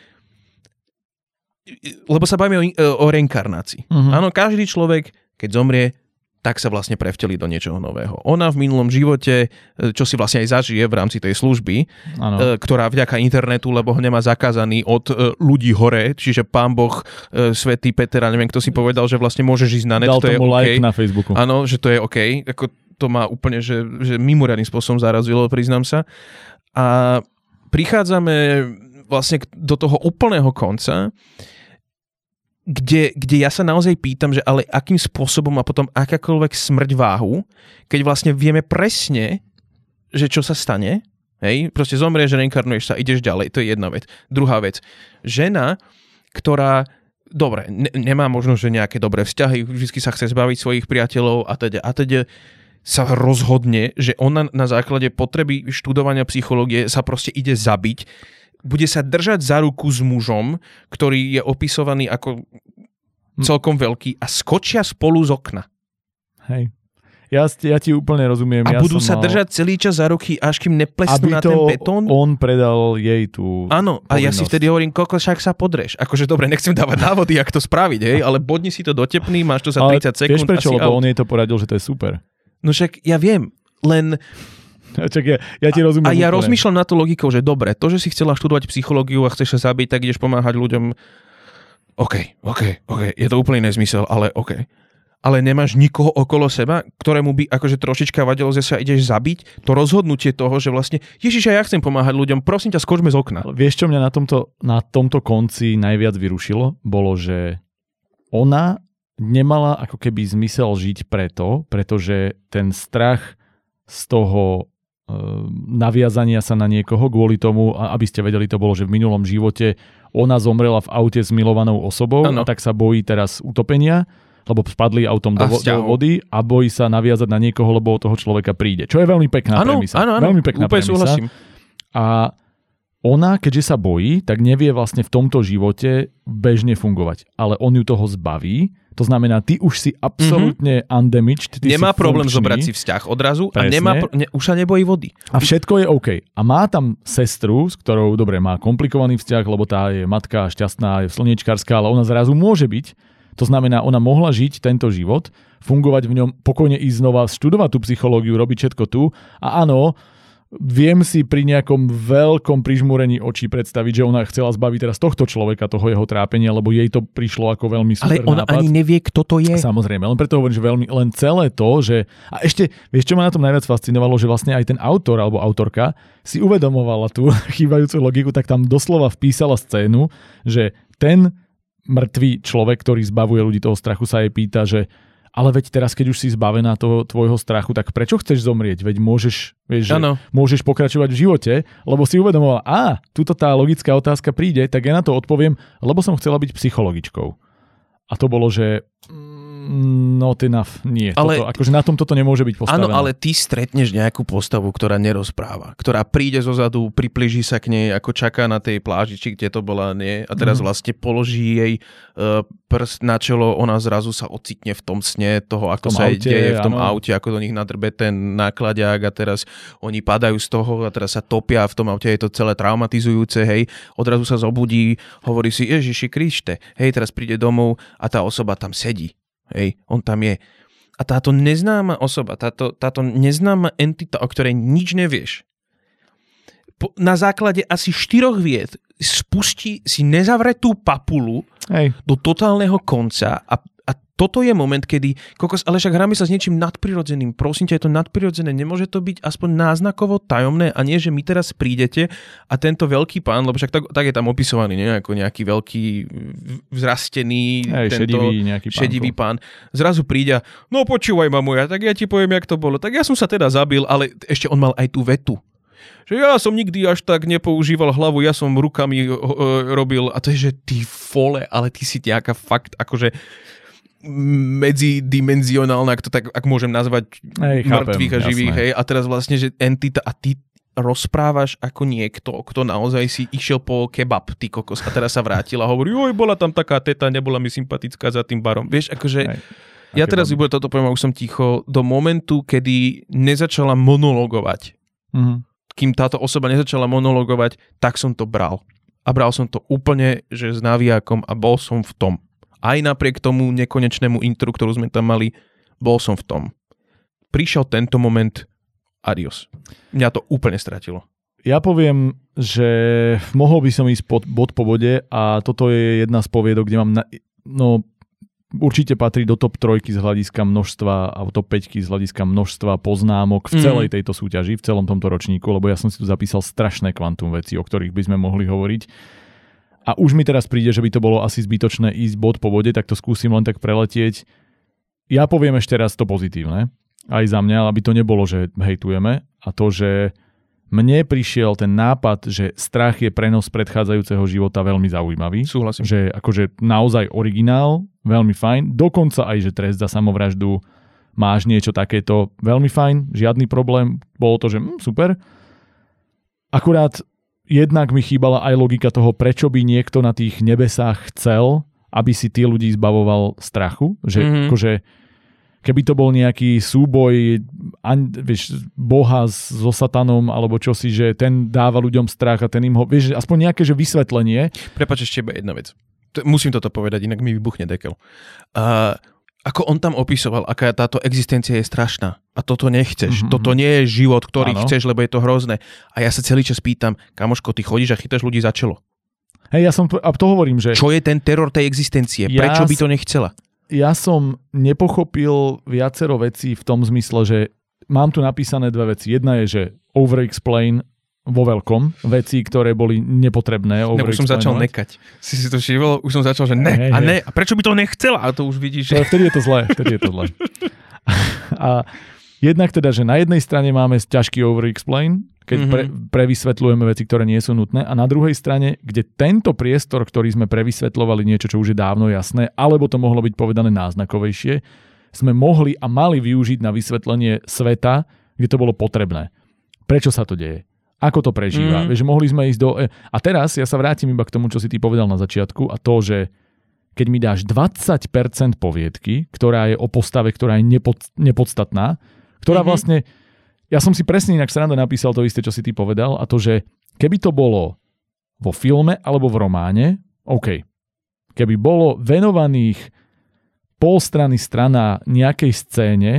lebo sa bavíme o, o reinkarnácii. Uh-huh. Áno, každý človek, keď zomrie, tak sa vlastne prevteli do niečoho nového. Ona v minulom živote, e, čo si vlastne aj zažije v rámci tej služby, ano. E, ktorá vďaka internetu, lebo ho nemá zakázaný od e, ľudí hore, čiže pán Boh, svätý Peter, a neviem, kto si povedal, že vlastne môžeš ísť na net, Dal to je like okay. na Facebooku. Áno, že to je OK. Ako to má úplne, že, že mimoriadným spôsobom zarazilo, priznám sa. A prichádzame vlastne do toho úplného konca, kde, kde ja sa naozaj pýtam, že ale akým spôsobom má potom akákoľvek smrť váhu, keď vlastne vieme presne, že čo sa stane, hej, proste zomrieš, reinkarnuješ sa, ideš ďalej, to je jedna vec. Druhá vec, žena, ktorá dobre, ne, nemá možno, že nejaké dobré vzťahy, vždy sa chce zbaviť svojich priateľov a teda, a teda sa rozhodne, že ona na základe potreby študovania psychológie sa proste ide zabiť bude sa držať za ruku s mužom, ktorý je opisovaný ako hm. celkom veľký a skočia spolu z okna. Hej. Ja, ja ti úplne rozumiem. A ja budú sa mal... držať celý čas za ruky, až kým neplesnú na ten betón? on predal jej tú Áno, a ja si vtedy hovorím, koľko však sa podreš. Akože dobre, nechcem dávať návody, jak to spraviť, hej, ale bodni si to do tepný, máš to za 30 sekúnd. Vieš prečo, lebo on jej to poradil, že to je super. No však ja viem, len Čak ja, ja ti rozumiem. A, ja úplne. rozmýšľam na to logikou, že dobre, to, že si chcela študovať psychológiu a chceš sa zabiť, tak ideš pomáhať ľuďom. OK, OK, OK, je to úplný nezmysel, ale OK. Ale nemáš nikoho okolo seba, ktorému by akože trošička vadilo, že sa ideš zabiť, to rozhodnutie toho, že vlastne, Ježiš, ja chcem pomáhať ľuďom, prosím ťa, skočme z okna. Vieš, čo mňa na tomto, na tomto konci najviac vyrušilo? Bolo, že ona nemala ako keby zmysel žiť preto, pretože ten strach z toho naviazania sa na niekoho kvôli tomu, aby ste vedeli, to bolo, že v minulom živote ona zomrela v aute s milovanou osobou ano. a tak sa bojí teraz utopenia lebo spadli autom do, do vody a bojí sa naviazať na niekoho, lebo od toho človeka príde. Čo je veľmi pekná ano, premisa. Áno, áno, veľmi pekná úplne premisa. súhlasím. A ona, keďže sa bojí, tak nevie vlastne v tomto živote bežne fungovať. Ale on ju toho zbaví to znamená, ty už si absolútne mm-hmm. undamaged. Ty nemá problém funkčný. zobrať si vzťah odrazu Presne. a nemá, ne, už sa nebojí vody. A všetko je OK. A má tam sestru, s ktorou, dobre, má komplikovaný vzťah, lebo tá je matka šťastná, je slniečkárska, ale ona zrazu môže byť. To znamená, ona mohla žiť tento život, fungovať v ňom, pokojne ísť znova, študovať tú psychológiu, robiť všetko tu. A áno, viem si pri nejakom veľkom prižmúrení očí predstaviť, že ona chcela zbaviť teraz tohto človeka, toho jeho trápenia, lebo jej to prišlo ako veľmi super Ale ona nápad. ani nevie, kto to je. Samozrejme, len preto hovorím, že veľmi, len celé to, že... A ešte, vieš, čo ma na tom najviac fascinovalo, že vlastne aj ten autor alebo autorka si uvedomovala tú [LAUGHS] chýbajúcu logiku, tak tam doslova vpísala scénu, že ten mŕtvý človek, ktorý zbavuje ľudí toho strachu, sa jej pýta, že ale veď teraz, keď už si zbavená toho tvojho strachu, tak prečo chceš zomrieť? Veď môžeš, vieš, že môžeš pokračovať v živote, lebo si uvedomovala, a, tuto tá logická otázka príde, tak ja na to odpoviem, lebo som chcela byť psychologičkou. A to bolo, že Not enough. Nie. Ale, toto, akože na tom toto nemôže byť postavené. Áno, ale ty stretneš nejakú postavu, ktorá nerozpráva, ktorá príde zo zadu, priplíži sa k nej, ako čaká na tej pláži, či kde to bola, nie? A teraz mm. vlastne položí jej uh, prst na čelo, ona zrazu sa ocitne v tom sne toho, ako sa aute, deje v tom áno. aute, ako do nich nadrbe ten nákladák a teraz oni padajú z toho a teraz sa topia v tom aute, je to celé traumatizujúce, hej. Odrazu sa zobudí, hovorí si, Ježiši Krište, hej, teraz príde domov a tá osoba tam sedí Hej, on tam je. A táto neznáma osoba, táto, táto neznáma entita, o ktorej nič nevieš, po, na základe asi štyroch vied spustí si nezavretú papulu Hej. do totálneho konca a toto je moment, kedy, kokos, ale však hráme sa s niečím nadprirodzeným. Prosím ťa, je to nadprirodzené. Nemôže to byť aspoň náznakovo tajomné a nie, že my teraz prídete a tento veľký pán, lebo však tak, tak je tam opisovaný, nie? ako nejaký veľký vzrastený Hej, tento šedivý, nejaký šedivý pán. Zrazu príde no počúvaj ma moja, tak ja ti poviem, jak to bolo. Tak ja som sa teda zabil, ale ešte on mal aj tú vetu že ja som nikdy až tak nepoužíval hlavu, ja som rukami uh, robil a to je, že ty fole, ale ty si nejaká fakt akože medzidimenzionálne, ak to tak, ak môžem nazvať hej, mŕtvych a živých, hej, a teraz vlastne, že entita a ty rozprávaš ako niekto, kto naozaj si išiel po kebab, ty kokos, a teraz sa vrátil a hovorí, oj, bola tam taká teta, nebola mi sympatická za tým barom. Vieš, akože... Hej. Ja teraz vybujem toto poviem, už som ticho, do momentu, kedy nezačala monologovať. Mm-hmm. Kým táto osoba nezačala monologovať, tak som to bral. A bral som to úplne, že s navijakom a bol som v tom aj napriek tomu nekonečnému intru, ktorú sme tam mali, bol som v tom. Prišiel tento moment, adios. Mňa to úplne stratilo. Ja poviem, že mohol by som ísť pod, bod po bode a toto je jedna z poviedok, kde mám, na, no určite patrí do top trojky z hľadiska množstva a top 5 z hľadiska množstva poznámok v mhm. celej tejto súťaži, v celom tomto ročníku, lebo ja som si tu zapísal strašné kvantum veci, o ktorých by sme mohli hovoriť a už mi teraz príde, že by to bolo asi zbytočné ísť bod po bode, tak to skúsim len tak preletieť. Ja poviem ešte raz to pozitívne, aj za mňa, aby to nebolo, že hejtujeme a to, že mne prišiel ten nápad, že strach je prenos predchádzajúceho života veľmi zaujímavý. Súhlasím. Že akože naozaj originál, veľmi fajn. Dokonca aj, že trest za samovraždu máš niečo takéto, veľmi fajn, žiadny problém. Bolo to, že hm, super. Akurát jednak mi chýbala aj logika toho, prečo by niekto na tých nebesách chcel, aby si tí ľudí zbavoval strachu. Že mm-hmm. akože, keby to bol nejaký súboj an, vieš, boha so satanom alebo čosi, že ten dáva ľuďom strach a ten im ho, vieš, aspoň nejaké že vysvetlenie. Prepač ešte jedna vec. Musím toto povedať, inak mi vybuchne dekel. Uh, ako on tam opisoval, aká táto existencia je strašná. A toto nechceš. Mm-hmm. Toto nie je život, ktorý ano. chceš, lebo je to hrozné. A ja sa celý čas pýtam, kamoško, ty chodíš a chytáš ľudí za čelo. Hej, ja som, a to hovorím, že... Čo je ten teror tej existencie? Ja Prečo by to nechcela? Ja som nepochopil viacero vecí v tom zmysle, že mám tu napísané dve veci. Jedna je, že over-explain vo veľkom veci, ktoré boli nepotrebné. Ne, už som začal nekať. Si si to všimol? Už som začal, že ne hey, a ne. A prečo by to nechcela? A to už vidíš. Že... Vtedy je to zlé. Vtedy je to zlé. A jednak teda, že na jednej strane máme ťažký over-explain, keď mm-hmm. pre, prevysvetľujeme veci, ktoré nie sú nutné. A na druhej strane, kde tento priestor, ktorý sme prevysvetľovali niečo, čo už je dávno jasné, alebo to mohlo byť povedané náznakovejšie, sme mohli a mali využiť na vysvetlenie sveta, kde to bolo potrebné. Prečo sa to deje? Ako to prežíva? Mm. Vieš, mohli sme ísť do... E, a teraz ja sa vrátim iba k tomu, čo si ty povedal na začiatku a to, že keď mi dáš 20% poviedky, ktorá je o postave, ktorá je nepod, nepodstatná, ktorá mm-hmm. vlastne... Ja som si presne inak sranda napísal to isté, čo si ty povedal a to, že keby to bolo vo filme alebo v románe, OK. Keby bolo venovaných pol strany strana nejakej scéne,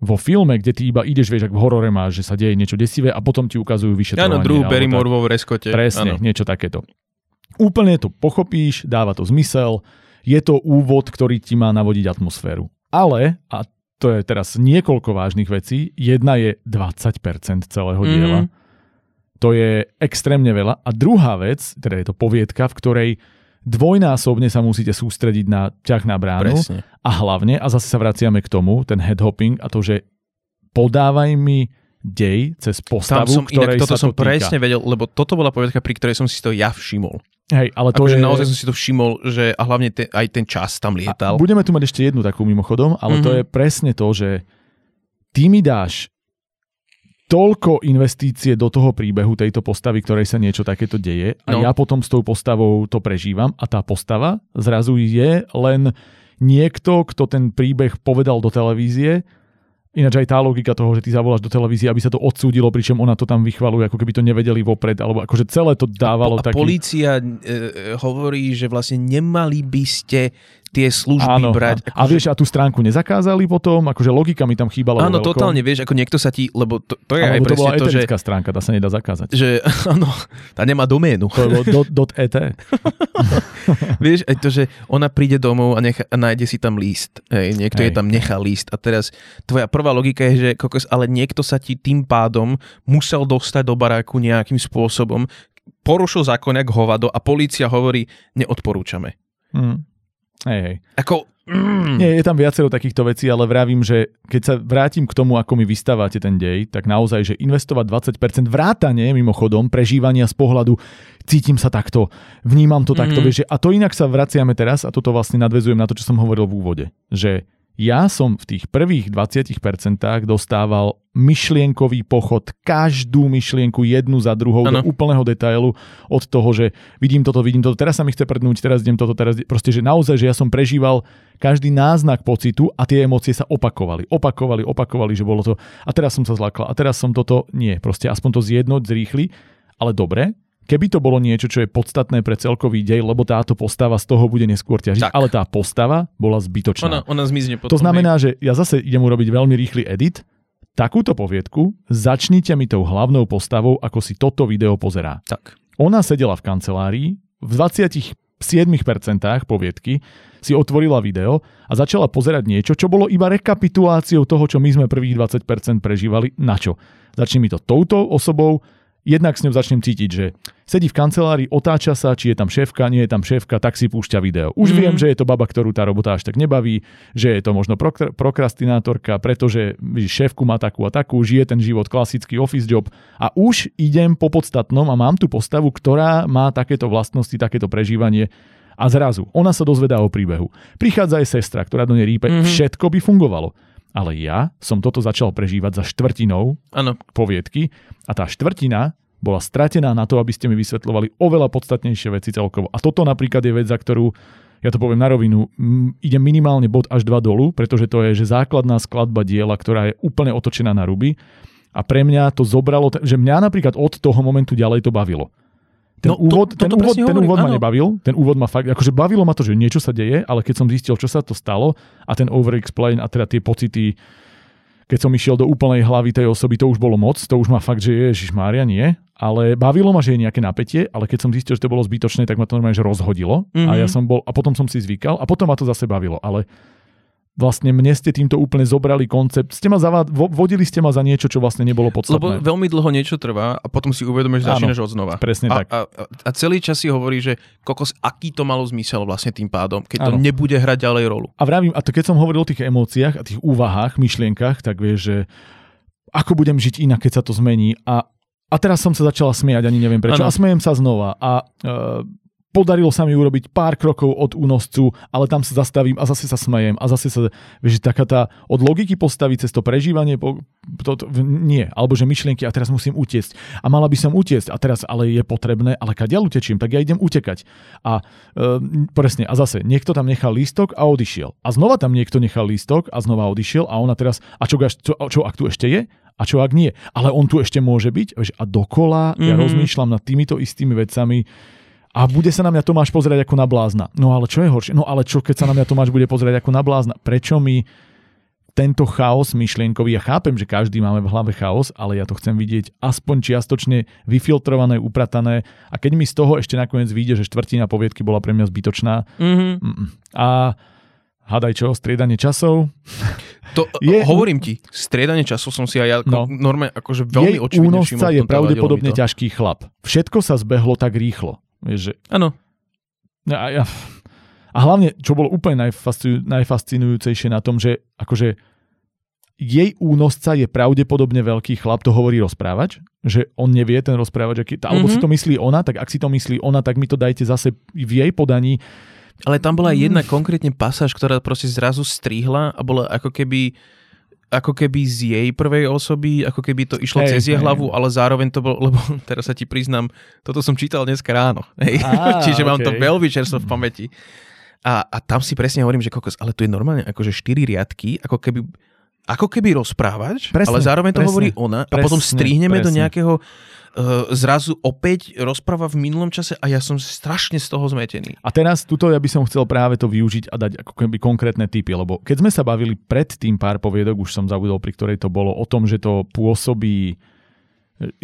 vo filme, kde ty iba ideš, vieš, ak v horore máš, že sa deje niečo desivé a potom ti ukazujú vyšetrovanie. Áno, druhú Barrymore vo vreskote. Presne, ano. niečo takéto. Úplne to pochopíš, dáva to zmysel, je to úvod, ktorý ti má navodiť atmosféru. Ale, a to je teraz niekoľko vážnych vecí, jedna je 20% celého mm-hmm. diela. To je extrémne veľa. A druhá vec, teda je to poviedka, v ktorej dvojnásobne sa musíte sústrediť na ťah na bránu. Presne. A hlavne, a zase sa vraciame k tomu, ten headhopping a to, že podávaj mi dej cez postavu, Tam som, ktorej inak, toto sa som to presne vedel, lebo toto bola povedka, pri ktorej som si to ja všimol. Hej, ale to akože je... naozaj som si to všimol, že a hlavne te, aj ten čas tam lietal. A budeme tu mať ešte jednu takú mimochodom, ale mm-hmm. to mhm. je presne to, že ty mi dáš toľko investície do toho príbehu tejto postavy, ktorej sa niečo takéto deje a no. ja potom s tou postavou to prežívam a tá postava zrazu je len niekto, kto ten príbeh povedal do televízie Ináč aj tá logika toho, že ty zavoláš do televízie, aby sa to odsúdilo, pričom ona to tam vychvaluje, ako keby to nevedeli vopred, alebo akože celé to dávalo a, a taký... polícia e, e, hovorí, že vlastne nemali by ste tie služby Áno, brať. A, a akože- vieš, a tú stránku nezakázali potom? Akože logika mi tam chýbala. Áno, totálne, vieš, ako niekto sa ti, lebo to, to je aj to bola to, že... stránka, tá sa nedá zakázať. Že, [LAUGHS] áno, tá nemá doménu. To bolo dot, dot .et. [LAUGHS] [LAUGHS] vieš, aj to, že ona príde domov a, necha, a nájde si tam líst. Hej, niekto Hej. je tam nechá líst. A teraz tvoja prvá logika je, že kokos, ale niekto sa ti tým pádom musel dostať do baráku nejakým spôsobom, porušil zákon jak hovado a polícia hovorí, neodporúčame. Mm. Hej, hej. Ako... Mm. Nie, je tam viacero takýchto vecí, ale vravím, že keď sa vrátim k tomu, ako mi vystávate ten dej, tak naozaj, že investovať 20% vrátane, mimochodom, prežívania z pohľadu cítim sa takto, vnímam to takto, mm. vieš, a to inak sa vraciame teraz a toto vlastne nadvezujem na to, čo som hovoril v úvode, že ja som v tých prvých 20% dostával myšlienkový pochod, každú myšlienku jednu za druhou ano. do úplného detailu od toho, že vidím toto, vidím toto, teraz sa mi chce prdnúť, teraz idem toto, teraz proste, že naozaj, že ja som prežíval každý náznak pocitu a tie emócie sa opakovali, opakovali, opakovali, že bolo to a teraz som sa zlakla a teraz som toto, nie, proste aspoň to zjednoť, zrýchli, ale dobre, Keby to bolo niečo, čo je podstatné pre celkový dej, lebo táto postava z toho bude neskôr ťažiť, tak. ale tá postava bola zbytočná. Ona, ona zmizne potom. To znamená, že ja zase idem urobiť veľmi rýchly edit, takúto poviedku, začnite mi tou hlavnou postavou, ako si toto video pozerá. Tak. Ona sedela v kancelárii, v 27% poviedky si otvorila video a začala pozerať niečo, čo bolo iba rekapituláciou toho, čo my sme prvých 20% prežívali. Na čo? Začni mi to touto osobou, jednak s ňou začnem cítiť, že sedí v kancelárii, otáča sa, či je tam šéfka, nie je tam šéfka, tak si púšťa video. Už mm. viem, že je to baba, ktorú tá robota až tak nebaví, že je to možno prokr- prokrastinátorka, pretože šéfku má takú a takú, žije ten život klasický office job a už idem po podstatnom a mám tu postavu, ktorá má takéto vlastnosti, takéto prežívanie a zrazu ona sa dozvedá o príbehu. Prichádza aj sestra, ktorá do nej rípe, mm-hmm. všetko by fungovalo. Ale ja som toto začal prežívať za štvrtinou ano. poviedky a tá štvrtina bola stratená na to, aby ste mi vysvetľovali oveľa podstatnejšie veci celkovo. A toto napríklad je vec, za ktorú ja to poviem na rovinu, m, ide minimálne bod až dva dolu, pretože to je že základná skladba diela, ktorá je úplne otočená na ruby. A pre mňa to zobralo, že mňa napríklad od toho momentu ďalej to bavilo. Ten no, úvod, to, ten úvod, ten úvod ma nebavil, ten úvod ma fakt, akože bavilo ma to, že niečo sa deje, ale keď som zistil, čo sa to stalo a ten over-explain a teda tie pocity, keď som išiel do úplnej hlavy tej osoby, to už bolo moc, to už ma fakt, že Ježiš Mária nie, ale bavilo ma, že je nejaké napätie, ale keď som zistil, že to bolo zbytočné, tak ma to normálne že rozhodilo mm-hmm. a ja mhm. som bol, a potom som si zvykal a potom ma to zase bavilo, ale vlastne mne ste týmto úplne zobrali koncept. Ste ma zavad, vodili ste ma za niečo, čo vlastne nebolo podstatné. Lebo veľmi dlho niečo trvá a potom si uvedomíš, že začínaš od znova. Presne a, tak. A, a, celý čas si hovorí, že kokos, aký to malo zmysel vlastne tým pádom, keď to ano. nebude hrať ďalej rolu. A vravím, a to keď som hovoril o tých emóciách a tých úvahách, myšlienkach, tak vieš, že ako budem žiť inak, keď sa to zmení a a teraz som sa začala smiať, ani neviem prečo. Ano. A smejem sa znova. A uh, podarilo sa mi urobiť pár krokov od únoscu, ale tam sa zastavím a zase sa smejem a zase sa, vieš, taká tá od logiky postaviť cez to prežívanie, po, to, to, nie, alebo že myšlienky a teraz musím utiecť a mala by som utiecť a teraz ale je potrebné, ale keď ja utečím, tak ja idem utekať. A e, presne, a zase niekto tam nechal lístok a odišiel. A znova tam niekto nechal lístok a znova odišiel a ona teraz, a čo, čo, čo ak tu ešte je? A čo ak nie? Ale on tu ešte môže byť? Vieš, a dokola mm-hmm. ja mhm. rozmýšľam nad týmito istými vecami, a bude sa na mňa Tomáš pozerať ako na blázna. No ale čo je horšie? No ale čo, keď sa na mňa Tomáš bude pozerať ako na blázna? Prečo mi tento chaos myšlienkový, ja chápem, že každý máme v hlave chaos, ale ja to chcem vidieť aspoň čiastočne vyfiltrované, upratané a keď mi z toho ešte nakoniec vyjde, že štvrtina poviedky bola pre mňa zbytočná mm-hmm. a Hádaj čo, striedanie časov. To, [LAUGHS] je, hovorím ti, striedanie časov som si aj ja no, normálne akože veľmi očividne všimol. je pravdepodobne ťažký chlap. Všetko sa zbehlo tak rýchlo. Vieš, že... Áno. A, ja, a hlavne, čo bolo úplne najfascinuj, najfascinujúcejšie na tom, že akože jej únosca je pravdepodobne veľký chlap, to hovorí rozprávač, že on nevie ten rozprávač, aký, alebo mm-hmm. si to myslí ona, tak ak si to myslí ona, tak mi to dajte zase v jej podaní. Ale tam bola jedna mm. konkrétne pasáž, ktorá proste zrazu strihla a bola ako keby ako keby z jej prvej osoby, ako keby to išlo hey, cez jej hlavu, ale zároveň to bolo, [LAUGHS] lebo teraz sa ti priznám, toto som čítal dneska ráno. Hej? Ah, [LAUGHS] Čiže okay. mám to veľmi čerstvo v pamäti. A, a tam si presne hovorím, že kokos, ale tu je normálne akože štyri riadky, ako keby ako keby rozprávač, presne, ale zároveň to presne, hovorí ona presne, a potom strihneme presne. do nejakého zrazu opäť rozpráva v minulom čase a ja som strašne z toho zmetený. A teraz tuto ja by som chcel práve to využiť a dať ako keby konkrétne typy, lebo keď sme sa bavili pred tým pár poviedok, už som zabudol, pri ktorej to bolo, o tom, že to pôsobí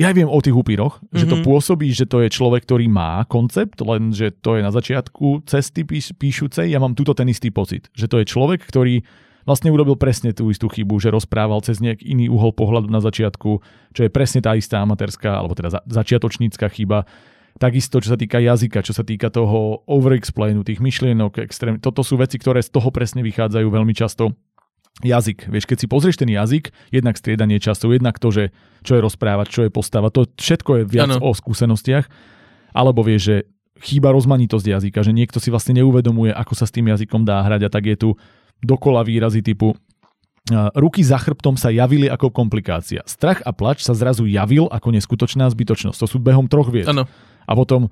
ja viem o tých upíroch, mm-hmm. že to mhm. pôsobí, že to je človek, ktorý má koncept, len že to je na začiatku cesty píš, píšucej. Ja mám túto ten istý pocit, že to je človek, ktorý vlastne urobil presne tú istú chybu, že rozprával cez nejak iný uhol pohľadu na začiatku, čo je presne tá istá amatérska, alebo teda začiatočnícka chyba. Takisto, čo sa týka jazyka, čo sa týka toho overexplainu, tých myšlienok, extrém, toto sú veci, ktoré z toho presne vychádzajú veľmi často. Jazyk, vieš, keď si pozrieš ten jazyk, jednak striedanie času, jednak to, že čo je rozprávať, čo je postava, to všetko je viac ano. o skúsenostiach, alebo vieš, že chýba rozmanitosť jazyka, že niekto si vlastne neuvedomuje, ako sa s tým jazykom dá hrať a tak je tu dokola výrazy typu Ruky za chrbtom sa javili ako komplikácia. Strach a plač sa zrazu javil ako neskutočná zbytočnosť. To sú behom troch vied. Ano. A potom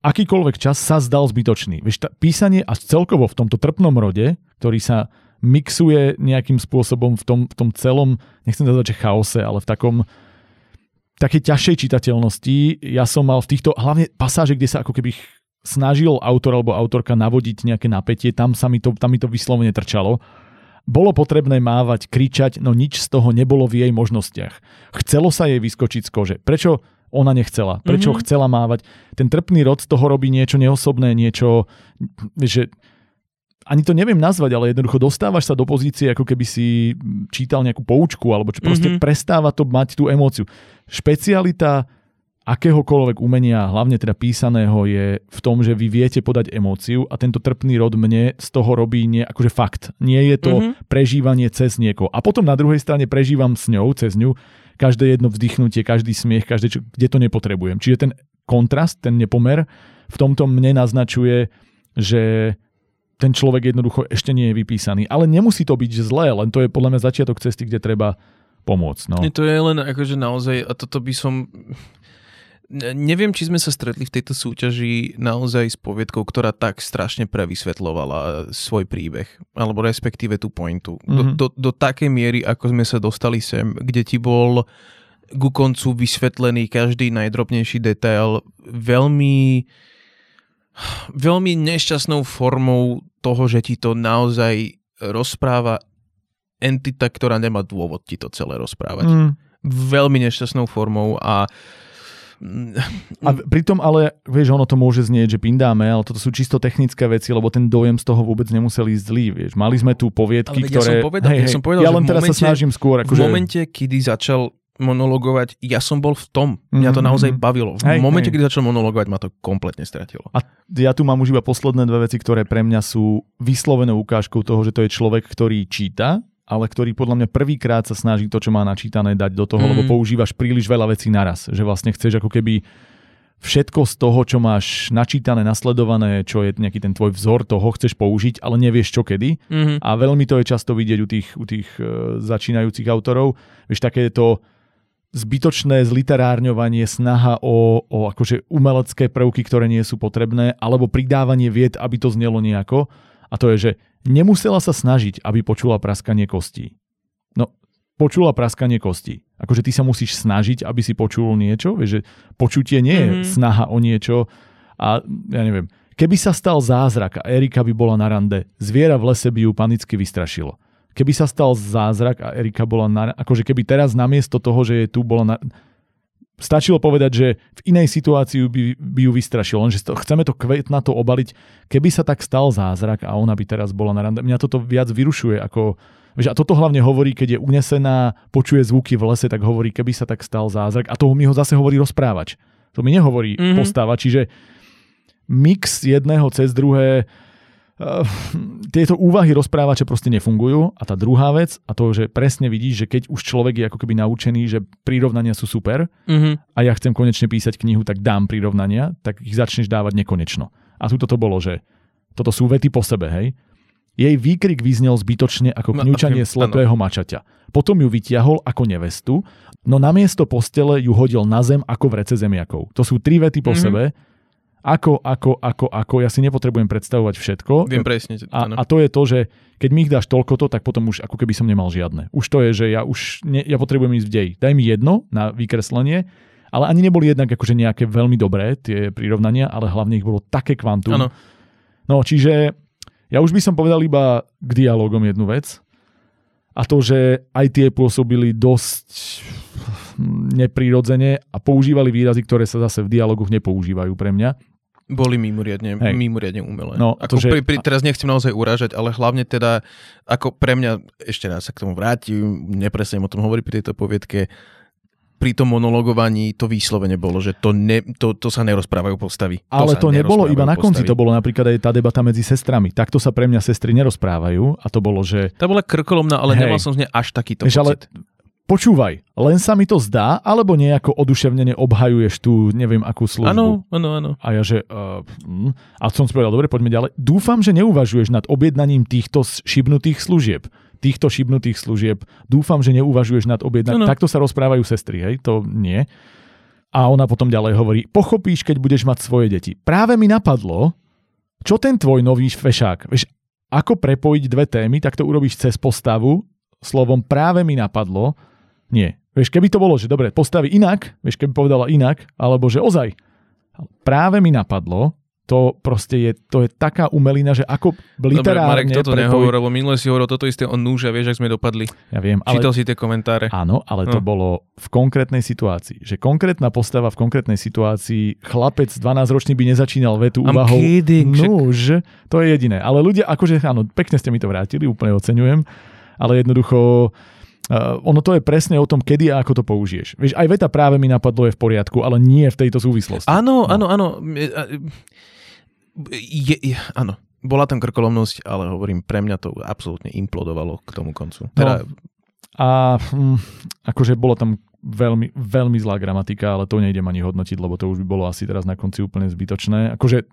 akýkoľvek čas sa zdal zbytočný. Vieš, tá, písanie a celkovo v tomto trpnom rode, ktorý sa mixuje nejakým spôsobom v tom, v tom celom, nechcem povedať, že chaose, ale v takom takej ťažšej čitateľnosti. Ja som mal v týchto, hlavne pasáže, kde sa ako keby snažil autor alebo autorka navodiť nejaké napätie, tam sa mi to, tam mi to vyslovene trčalo. Bolo potrebné mávať, kričať, no nič z toho nebolo v jej možnostiach. Chcelo sa jej vyskočiť z kože. Prečo ona nechcela? Prečo mm-hmm. chcela mávať? Ten trpný rod z toho robí niečo neosobné, niečo, že ani to neviem nazvať, ale jednoducho dostávaš sa do pozície, ako keby si čítal nejakú poučku, alebo čo proste mm-hmm. prestáva to mať tú emóciu. Špecialita akéhokoľvek umenia, hlavne teda písaného, je v tom, že vy viete podať emóciu a tento trpný rod mne z toho robí nie, akože fakt. Nie je to mm-hmm. prežívanie cez niekoho. A potom na druhej strane prežívam s ňou, cez ňu, každé jedno vzdychnutie, každý smiech, každé, čo, kde to nepotrebujem. Čiže ten kontrast, ten nepomer v tomto mne naznačuje, že ten človek jednoducho ešte nie je vypísaný. Ale nemusí to byť zlé, len to je podľa mňa začiatok cesty, kde treba pomôcť. No. To je len akože naozaj, a toto by som Neviem, či sme sa stretli v tejto súťaži naozaj s poviedkou, ktorá tak strašne prevysvetlovala svoj príbeh, alebo respektíve tú pointu. Mm-hmm. Do, mhm. do, do takej miery, ako sme sa dostali sem, kde ti bol ku koncu vysvetlený každý najdrobnejší detail veľmi veľmi nešťastnou formou toho, že ti to naozaj rozpráva entita, ktorá nemá dôvod ti to celé rozprávať. Mm. Veľmi nešťastnou formou a a pritom ale, vieš, ono to môže znieť, že pindáme, ale toto sú čisto technické veci, lebo ten dojem z toho vôbec nemusel ísť zlý, vieš. Mali sme tu poviedky, ale ktoré... Ja som povedal, hej, ja, som povedal, ja len teraz momente, sa snažím skôr. Ako v momente, kedy začal monologovať, ja som bol v tom. Mňa to mm-hmm. naozaj bavilo. V hej, momente, hej. kedy začal monologovať, ma to kompletne stratilo. A ja tu mám už iba posledné dve veci, ktoré pre mňa sú vyslovenou ukážkou toho, že to je človek, ktorý číta, ale ktorý podľa mňa prvýkrát sa snaží to, čo má načítané, dať do toho, mm. lebo používaš príliš veľa vecí naraz. Že vlastne chceš ako keby všetko z toho, čo máš načítané, nasledované, čo je nejaký ten tvoj vzor, toho chceš použiť, ale nevieš čo kedy. Mm-hmm. A veľmi to je často vidieť u tých, u tých uh, začínajúcich autorov. Vieš, také to zbytočné zliterárňovanie, snaha o, o akože umelecké prvky, ktoré nie sú potrebné, alebo pridávanie vied, aby to znelo nejako. A to je, že nemusela sa snažiť, aby počula praskanie kostí. No, počula praskanie kostí. Akože ty sa musíš snažiť, aby si počul niečo. Vieš, že počutie nie je mm-hmm. snaha o niečo. A ja neviem, keby sa stal zázrak a Erika by bola na rande, zviera v lese by ju panicky vystrašilo keby sa stal zázrak a Erika bola na, akože keby teraz namiesto toho, že je tu, bola na, stačilo povedať, že v inej situácii by, by ju vystrašilo, lenže chceme to na to obaliť, keby sa tak stal zázrak a ona by teraz bola na rande. Mňa toto viac vyrušuje ako Vieš, a toto hlavne hovorí, keď je unesená, počuje zvuky v lese, tak hovorí, keby sa tak stal zázrak. A toho mi ho zase hovorí rozprávač. To mi nehovorí mm-hmm. postava. Čiže mix jedného cez druhé Uh, tieto úvahy rozprávače proste nefungujú. A tá druhá vec, a to, že presne vidíš, že keď už človek je ako keby naučený, že prirovnania sú super mm-hmm. a ja chcem konečne písať knihu, tak dám prirovnania, tak ich začneš dávať nekonečno. A tu toto bolo, že toto sú vety po sebe, hej. Jej výkrik vyznel zbytočne ako no, kňučanie slepého mačaťa. Potom ju vytiahol ako nevestu, no namiesto postele ju hodil na zem ako v rece zemiakov. To sú tri vety po mm-hmm. sebe ako, ako, ako, ako, ja si nepotrebujem predstavovať všetko. Viem presne. A, a to je to, že keď mi ich dáš toľko to, tak potom už ako keby som nemal žiadne. Už to je, že ja už ne, ja potrebujem ísť v dej. Daj mi jedno na vykreslenie, ale ani neboli jednak akože nejaké veľmi dobré tie prirovnania, ale hlavne ich bolo také kvantum. Ano. No čiže ja už by som povedal iba k dialogom jednu vec. A to, že aj tie pôsobili dosť neprirodzene a používali výrazy, ktoré sa zase v dialogoch nepoužívajú pre mňa boli mimoriadne, Hej. mimoriadne umelé. No, ako to, že... pri, pri, teraz nechcem naozaj uražať, ale hlavne teda, ako pre mňa, ešte raz sa k tomu vrátim, nepresne o tom hovorí pri tejto poviedke, pri tom monologovaní to výslovene bolo, že to, ne, to, to sa nerozprávajú postavy. Ale to, to nebolo iba na konci, postavy. to bolo napríklad aj tá debata medzi sestrami. Takto sa pre mňa sestry nerozprávajú a to bolo, že... Tá bola krkolomná, ale Hej. nemal som z nej až takýto Eš, pocit. Ale počúvaj, len sa mi to zdá, alebo nejako oduševnene obhajuješ tú neviem akú službu. Áno, áno, áno. A ja že, uh, a som si povedal, dobre, poďme ďalej. Dúfam, že neuvažuješ nad objednaním týchto šibnutých služieb. Týchto šibnutých služieb. Dúfam, že neuvažuješ nad objednaním. Takto sa rozprávajú sestry, hej, to nie. A ona potom ďalej hovorí, pochopíš, keď budeš mať svoje deti. Práve mi napadlo, čo ten tvoj nový fešák, vieš, ako prepojiť dve témy, tak to urobíš cez postavu, slovom práve mi napadlo, nie. Vieš, keby to bolo, že dobre, postaví inak, vieš, keby povedala inak, alebo že ozaj. Práve mi napadlo, to proste je, to je taká umelina, že ako literárne... Dobre, Marek toto prepojí... nehovoril, lebo minule si hovoril toto isté o núže, vieš, ak sme dopadli. Ja viem, ale... Čítal si tie komentáre. Áno, ale no. to bolo v konkrétnej situácii. Že konkrétna postava v konkrétnej situácii, chlapec 12-ročný by nezačínal vetu I'm úvahou kidding, núž, to je jediné. Ale ľudia, akože áno, pekne ste mi to vrátili, úplne oceňujem, ale jednoducho Uh, ono to je presne o tom, kedy a ako to použiješ. Vieš, aj veta práve mi napadlo je v poriadku, ale nie v tejto súvislosti. Áno, no. áno, áno. Je, je, áno. Bola tam krkolomnosť, ale hovorím, pre mňa to absolútne implodovalo k tomu koncu. No. Teda... No. A hm, akože bolo tam veľmi, veľmi zlá gramatika, ale to nejdem ani hodnotiť, lebo to už by bolo asi teraz na konci úplne zbytočné. Akože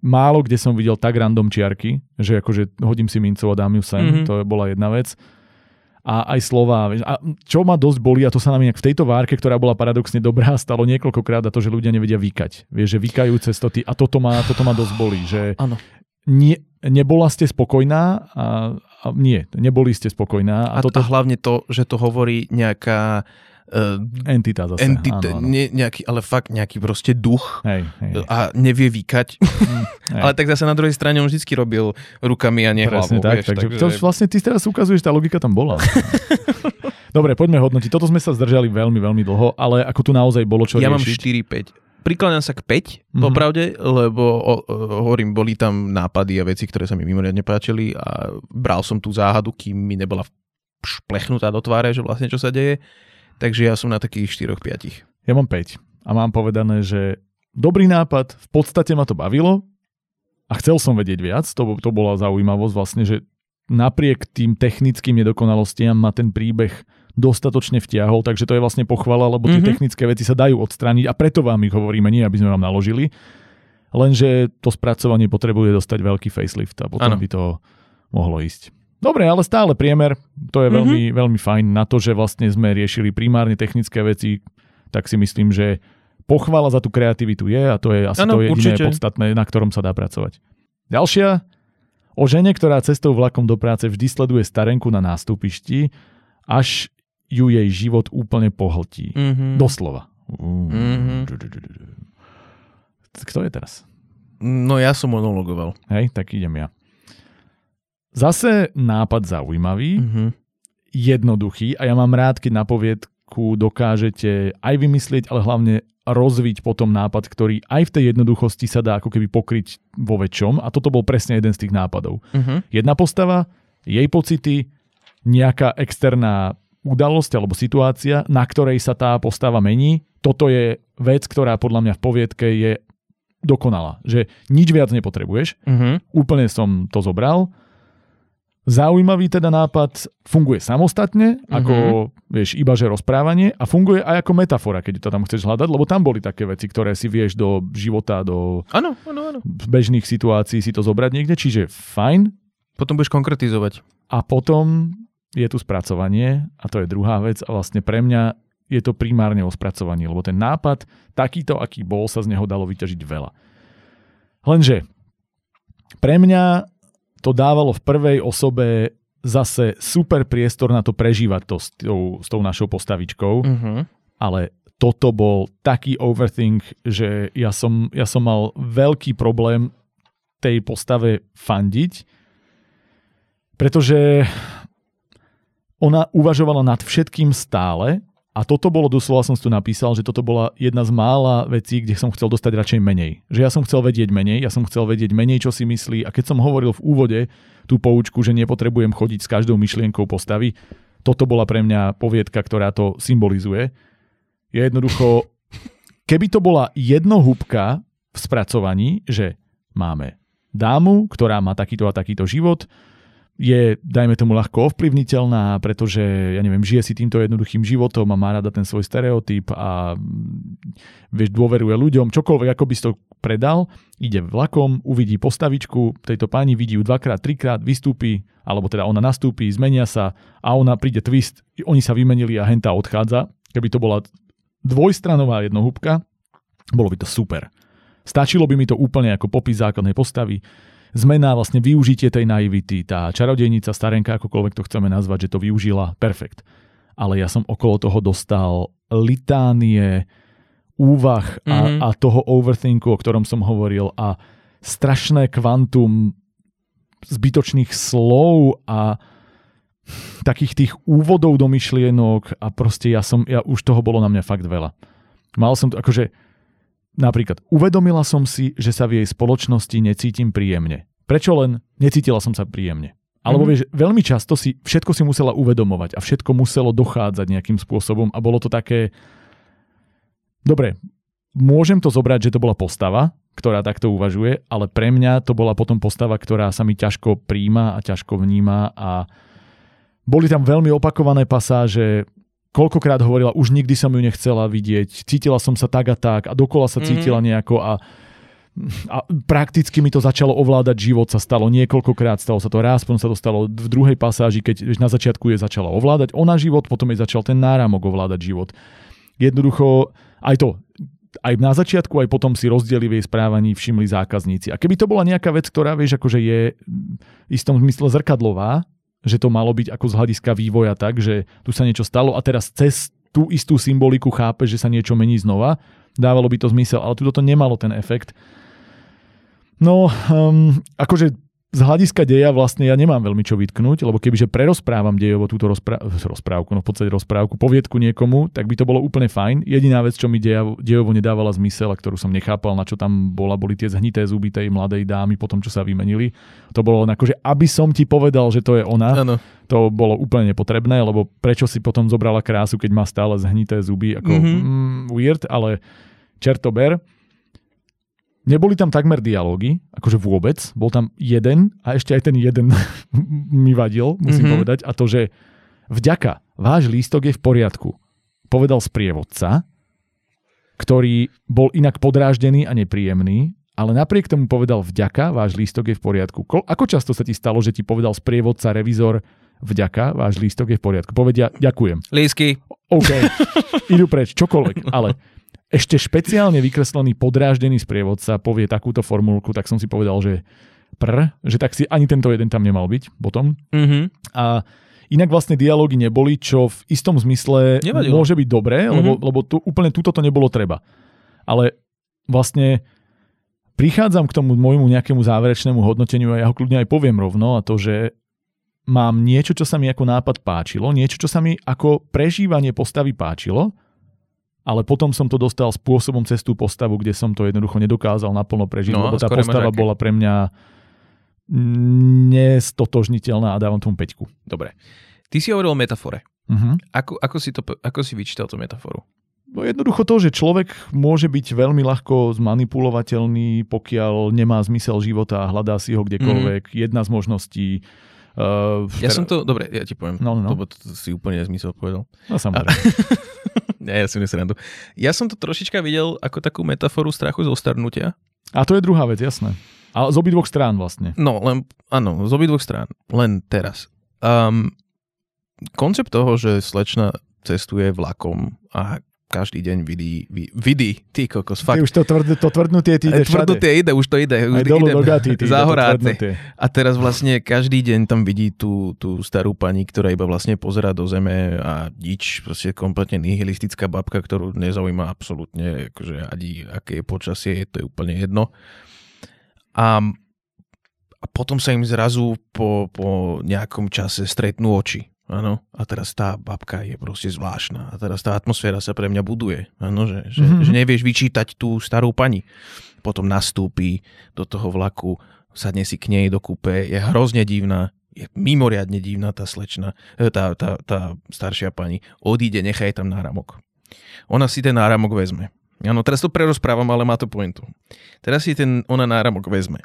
málo kde som videl tak random čiarky, že akože hodím si mincu a dám ju sem, mm-hmm. to bola jedna vec a aj slova. A čo ma dosť boli, a to sa nám inak v tejto várke, ktorá bola paradoxne dobrá, stalo niekoľkokrát a to, že ľudia nevedia vykať. Vieš, že vykajú cestoty a toto ma, toto ma dosť boli, že nie, nebola ste spokojná a, a nie, neboli ste spokojná. A, a, toto... a hlavne to, že to hovorí nejaká uh, entita zase. Entita, áno, áno. Ne, nejaký, ale fakt nejaký proste duch hej, hej. a nevie vykať. Mm, [LAUGHS] hej. ale tak zase na druhej strane on vždycky robil rukami a nie Presne hlavou. tak, vieš, takže, takže... to vlastne ty teraz ukazuješ, tá logika tam bola. [LAUGHS] Dobre, poďme hodnotiť. Toto sme sa zdržali veľmi, veľmi dlho, ale ako tu naozaj bolo čo ja riešiť. mám 4-5. Prikladám sa k 5, Mhm. popravde, lebo o, o, hovorím, boli tam nápady a veci, ktoré sa mi mimoriadne páčili a bral som tú záhadu, kým mi nebola šplechnutá do tváre, že vlastne čo sa deje. Takže ja som na takých 4-5. Ja mám 5 a mám povedané, že dobrý nápad, v podstate ma to bavilo a chcel som vedieť viac, to, to bola zaujímavosť vlastne, že napriek tým technickým nedokonalostiam ma ten príbeh dostatočne vtiahol, takže to je vlastne pochvala, lebo tie Mhm. technické veci sa dajú odstrániť a preto vám ich hovoríme, nie aby sme vám naložili, lenže to spracovanie potrebuje dostať veľký facelift a potom Áno. by to mohlo ísť. Dobre, ale stále priemer, to je Mhm. veľmi, veľmi fajn na to, že vlastne sme riešili primárne technické veci, tak si myslím, že pochvala za tú kreativitu je a to je asi Áno, to jediné určite. podstatné, na ktorom sa dá pracovať. Ďalšia, o žene, ktorá cestou vlakom do práce vždy sleduje starenku na nástupišti, až ju jej život úplne pohltí. Mm-hmm. Doslova. Mhm. Kto je teraz? No ja som monologoval. Hej, tak idem ja. Zase nápad zaujímavý, Mm-hmm. jednoduchý a ja mám rád, keď na poviedku dokážete aj vymyslieť, ale hlavne rozviť potom nápad, ktorý aj v tej jednoduchosti sa dá ako keby pokryť vo väčšom a toto bol presne jeden z tých nápadov. Mm-hmm. Jedna postava, jej pocity, nejaká externá udalosť alebo situácia, na ktorej sa tá postava mení. Toto je vec, ktorá podľa mňa v poviedke je dokonalá. Že nič viac nepotrebuješ. Mm-hmm. Úplne som to zobral. Zaujímavý teda nápad funguje samostatne, ako vieš, ibaže rozprávanie a funguje aj ako metafora, keď to tam chceš hľadať, lebo tam boli také veci, ktoré si vieš do života, do Áno, áno, áno. bežných situácií si to zobrať niekde, čiže fajn, Potom budeš konkretizovať. a potom je tu spracovanie a to je druhá vec a vlastne pre mňa je to primárne o spracovaní, lebo ten nápad, takýto, aký bol, sa z neho dalo vyťažiť veľa. Lenže pre mňa to dávalo v prvej osobe zase super priestor na to prežívať to s tou, s tou našou postavičkou, Mm-hmm. ale toto bol taký overthink, že ja som, ja som mal veľký problém tej postave fandiť, pretože ona uvažovala nad všetkým stále a toto bolo, doslova som si tu napísal, že toto bola jedna z mála vecí, kde som chcel dostať radšej menej. Že ja som chcel vedieť menej, ja som chcel vedieť menej, čo si myslí a keď som hovoril v úvode tú poučku, že nepotrebujem chodiť s každou myšlienkou postavy, toto bola pre mňa poviedka, ktorá to symbolizuje. Je jednoducho, keby to bola jednohúbka v spracovaní, že máme dámu, ktorá má takýto a takýto život, je, dajme tomu, ľahko ovplyvniteľná, pretože, ja neviem, žije si týmto jednoduchým životom a má rada ten svoj stereotyp a mm, vieš, dôveruje ľuďom, čokoľvek, ako by si to predal, ide vlakom, uvidí postavičku tejto pani, vidí ju dvakrát, trikrát, vystúpi, alebo teda ona nastúpi, zmenia sa a ona príde twist, oni sa vymenili a henta odchádza. Keby to bola dvojstranová jednohúbka, bolo by to super. Stačilo by mi to úplne ako popis základnej postavy, zmena, vlastne využitie tej naivity, tá čarodejnica, starenka, akokoľvek to chceme nazvať, že to využila, perfekt. Ale ja som okolo toho dostal litánie, úvah a, Mhm. a toho overthinku, o ktorom som hovoril a strašné kvantum zbytočných slov a takých tých úvodov do myšlienok a proste ja som, ja už toho bolo na mňa fakt veľa. Mal som akože Napríklad, uvedomila som si, že sa v jej spoločnosti necítim príjemne. Prečo len necítila som sa príjemne? Alebo Mhm. vieš, veľmi často si všetko si musela uvedomovať a všetko muselo dochádzať nejakým spôsobom a bolo to také... Dobre, môžem to zobrať, že to bola postava, ktorá takto uvažuje, ale pre mňa to bola potom postava, ktorá sa mi ťažko príjma a ťažko vníma a boli tam veľmi opakované pasáže, koľkokrát hovorila, už nikdy som ju nechcela vidieť, cítila som sa tak a tak a dokola sa cítila nejako a, a prakticky mi to začalo ovládať život, sa stalo niekoľkokrát, stalo sa to raz, potom sa to stalo v druhej pasáži, keď na začiatku je začala ovládať ona život, potom jej začal ten náramok ovládať život. Jednoducho, aj to, aj na začiatku, aj potom si rozdiely v jej správaní všimli zákazníci. A keby to bola nejaká vec, ktorá vieš, akože je v istom zmysle zrkadlová, že to malo byť ako z hľadiska vývoja tak, že tu sa niečo stalo a teraz cez tú istú symboliku chápe, že sa niečo mení znova. Dávalo by to zmysel, ale tu to nemalo ten efekt. No, um, akože z hľadiska deja vlastne ja nemám veľmi čo vytknúť, lebo kebyže prerozprávam dejovo túto rozprá- rozprávku, no v podstate rozprávku, poviedku niekomu, tak by to bolo úplne fajn. Jediná vec, čo mi dejovo, dejovo nedávala zmysel a ktorú som nechápal, na čo tam bola, boli tie zhnité zuby tej mladej dámy po tom, čo sa vymenili. To bolo len že aby som ti povedal, že to je ona, ano. to bolo úplne nepotrebné, lebo prečo si potom zobrala krásu, keď má stále zhnité zuby, ako mm-hmm. mm, weird, ale čertober. Neboli tam takmer dialógy, akože vôbec. Bol tam jeden a ešte aj ten jeden [LAUGHS] mi vadil, musím mm-hmm. povedať. A to, že vďaka, váš lístok je v poriadku. Povedal sprievodca, ktorý bol inak podráždený a nepríjemný, ale napriek tomu povedal vďaka, váš lístok je v poriadku. Ako často sa ti stalo, že ti povedal sprievodca, revizor, vďaka, váš lístok je v poriadku. Povedia, ďakujem. Lísky. OK, [LAUGHS] idú preč, čokoľvek. Ale ešte špeciálne vykreslený podráždený sprievodca povie takúto formulku, tak som si povedal, že pr, že tak si ani tento jeden tam nemal byť potom. Mm-hmm. A inak vlastne dialógy neboli, čo v istom zmysle Nevadilo. môže byť dobré, mm-hmm. lebo, lebo tu, úplne túto to nebolo treba. Ale vlastne prichádzam k tomu môjmu nejakému záverečnému hodnoteniu a ja ho kľudne aj poviem rovno a to, že mám niečo, čo sa mi ako nápad páčilo, niečo, čo sa mi ako prežívanie postavy páčilo ale potom som to dostal spôsobom cez tú postavu, kde som to jednoducho nedokázal naplno prežiť, no, lebo tá postava bola pre mňa nestotožniteľná a dávam tomu peťku. Dobre. Ty si hovoril o metafore. Uh-huh. Ako, ako, si to, ako si vyčítal tú metaforu? No jednoducho to, že človek môže byť veľmi ľahko zmanipulovateľný, pokiaľ nemá zmysel života a hľadá si ho kdekoľvek. Mm. Jedna z možností. Uh, ja som to, dobre, ja ti poviem, no, no. lebo to, to si úplne nezmysel povedal. No samozrejme. Nie, [LAUGHS] ja si nesrandu. Ja som to trošička videl ako takú metaforu strachu zo starnutia. A to je druhá vec, jasné. A z obidvoch strán vlastne. No, len, áno, z obidvoch strán. Len teraz. Um, koncept toho, že slečna cestuje vlakom a každý deň vidí, vidí, ty kokos, fakt. Ty už to, tvrd, to tvrdnutie ty ide Tvrdnutie ide, už to ide. Už Aj dolu ide, dogatý, ty A teraz vlastne každý deň tam vidí tú, tú starú pani, ktorá iba vlastne pozera do zeme a nič, proste kompletne nihilistická babka, ktorú nezaujíma absolútne, akože ani aké je počasie, to je úplne jedno. A, a potom sa im zrazu po, po nejakom čase stretnú oči Áno, a teraz tá babka je proste zvláštna. A teraz tá atmosféra sa pre mňa buduje. Áno, že, že, mm-hmm. že nevieš vyčítať tú starú pani. Potom nastúpi do toho vlaku, sadne si k nej do kúpe, je hrozne divná, je mimoriadne divná tá slečna, e, tá, tá, tá staršia pani. Odíde, nechaj tam náramok. Ona si ten náramok vezme. Áno, teraz to prerozprávam, ale má to pointu. Teraz si ten, ona náramok vezme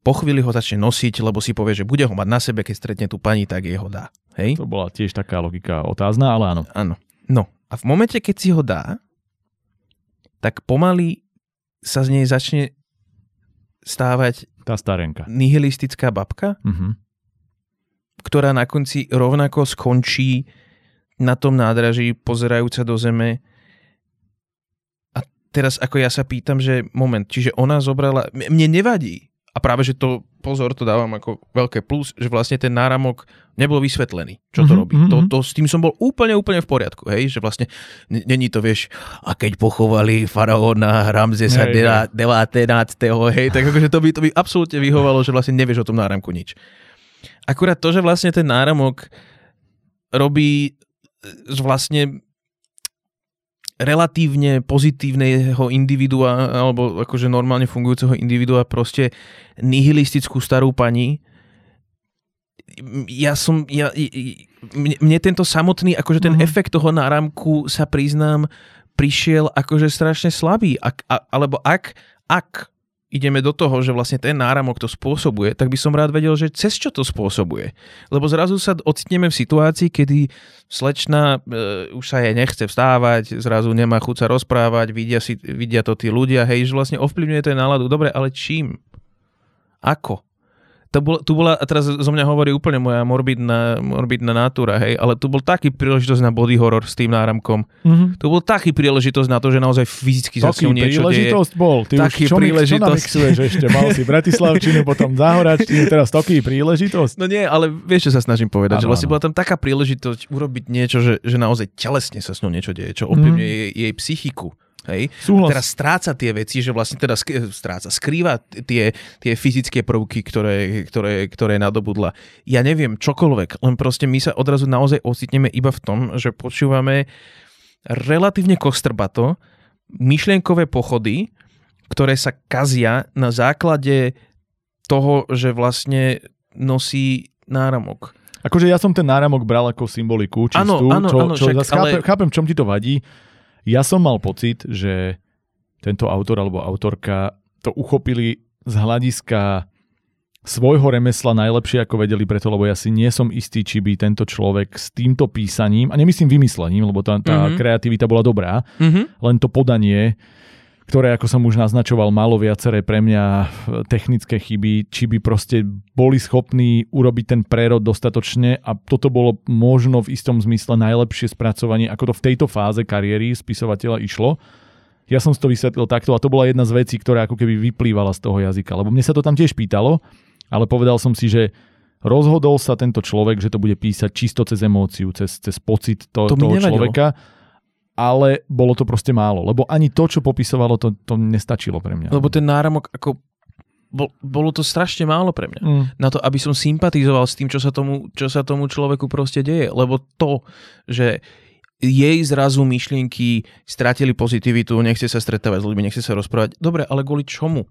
po chvíli ho začne nosiť, lebo si povie, že bude ho mať na sebe, keď stretne tú pani, tak jeho dá. Hej? To bola tiež taká logika otázna, ale áno. Áno. No a v momente, keď si ho dá, tak pomaly sa z nej začne stávať tá starenka. nihilistická babka, uh-huh. ktorá na konci rovnako skončí na tom nádraží pozerajúca do zeme a teraz ako ja sa pýtam, že moment, čiže ona zobrala, mne nevadí, a práve, že to, pozor, to dávam ako veľké plus, že vlastne ten náramok nebol vysvetlený, čo to mm-hmm, robí. Mm-hmm. To, to, s tým som bol úplne, úplne v poriadku, hej, že vlastne není to, vieš, a keď pochovali faraóna Ramzesa 19. hej, tak akože to by, to by absolútne vyhovalo, že vlastne nevieš o tom náramku nič. Akurát to, že vlastne ten náramok robí vlastne relatívne pozitívneho individua alebo akože normálne fungujúceho individua proste nihilistickú starú pani ja som, ja, mne, mne tento samotný, akože ten mm-hmm. efekt toho náramku sa priznám, prišiel akože strašne slabý. Ak, a, alebo ak, ak ideme do toho, že vlastne ten náramok to spôsobuje, tak by som rád vedel, že cez čo to spôsobuje. Lebo zrazu sa ocitneme v situácii, kedy slečna e, už sa jej nechce vstávať, zrazu nemá chuť sa rozprávať, vidia, si, vidia to tí ľudia, hej, že vlastne ovplyvňuje to náladu. Dobre, ale čím? Ako? To bol, tu bola, a teraz zo mňa hovorí úplne moja morbidná, morbidná natúra, hej, ale tu bol taký príležitosť na body horror s tým náramkom. Mm-hmm. Tu bol taký príležitosť na to, že naozaj fyzicky sa s ňou niečo príležitosť deje. bol. Ty taký už čo, príležitosť. Čo ešte? Mal si Bratislavčinu, potom Záhoračtinu, teraz taký príležitosť. No nie, ale vieš, čo sa snažím povedať, ano, že vlastne bola tam taká príležitosť urobiť niečo, že, že naozaj telesne sa s ňou niečo deje, čo ovplyvňuje mm. jej, jej psychiku. Hej? Súhlas. teraz stráca tie veci, že vlastne teda stráca, skrýva tie, tie fyzické prvky, ktoré, ktoré, ktoré nadobudla. Ja neviem, čokoľvek, len proste my sa odrazu naozaj ocitneme iba v tom, že počúvame relatívne kostrbato myšlienkové pochody, ktoré sa kazia na základe toho, že vlastne nosí náramok. Akože ja som ten náramok bral ako symboliku čistú, ano, ano, čo, ano, čo však, chápem, ale... chápem, čom ti to vadí, ja som mal pocit, že tento autor alebo autorka to uchopili z hľadiska svojho remesla najlepšie ako vedeli preto, lebo ja si nie som istý, či by tento človek s týmto písaním, a nemyslím vymyslením, lebo tá, tá mm-hmm. kreativita bola dobrá, mm-hmm. len to podanie ktoré, ako som už naznačoval, malo viaceré pre mňa e, technické chyby, či by proste boli schopní urobiť ten prerod dostatočne a toto bolo možno v istom zmysle najlepšie spracovanie, ako to v tejto fáze kariéry spisovateľa išlo. Ja som si to vysvetlil takto a to bola jedna z vecí, ktorá ako keby vyplývala z toho jazyka, lebo mne sa to tam tiež pýtalo, ale povedal som si, že rozhodol sa tento človek, že to bude písať čisto cez emóciu, cez, cez pocit to, to toho človeka ale bolo to proste málo, lebo ani to, čo popisovalo, to, to nestačilo pre mňa. Lebo ten náramok ako bol, bolo to strašne málo pre mňa. Mm. Na to, aby som sympatizoval s tým, čo sa, tomu, čo sa tomu človeku proste deje. Lebo to, že jej zrazu myšlienky stratili pozitivitu, nechce sa stretávať s ľuďmi, nechce sa rozprávať. Dobre, ale kvôli čomu?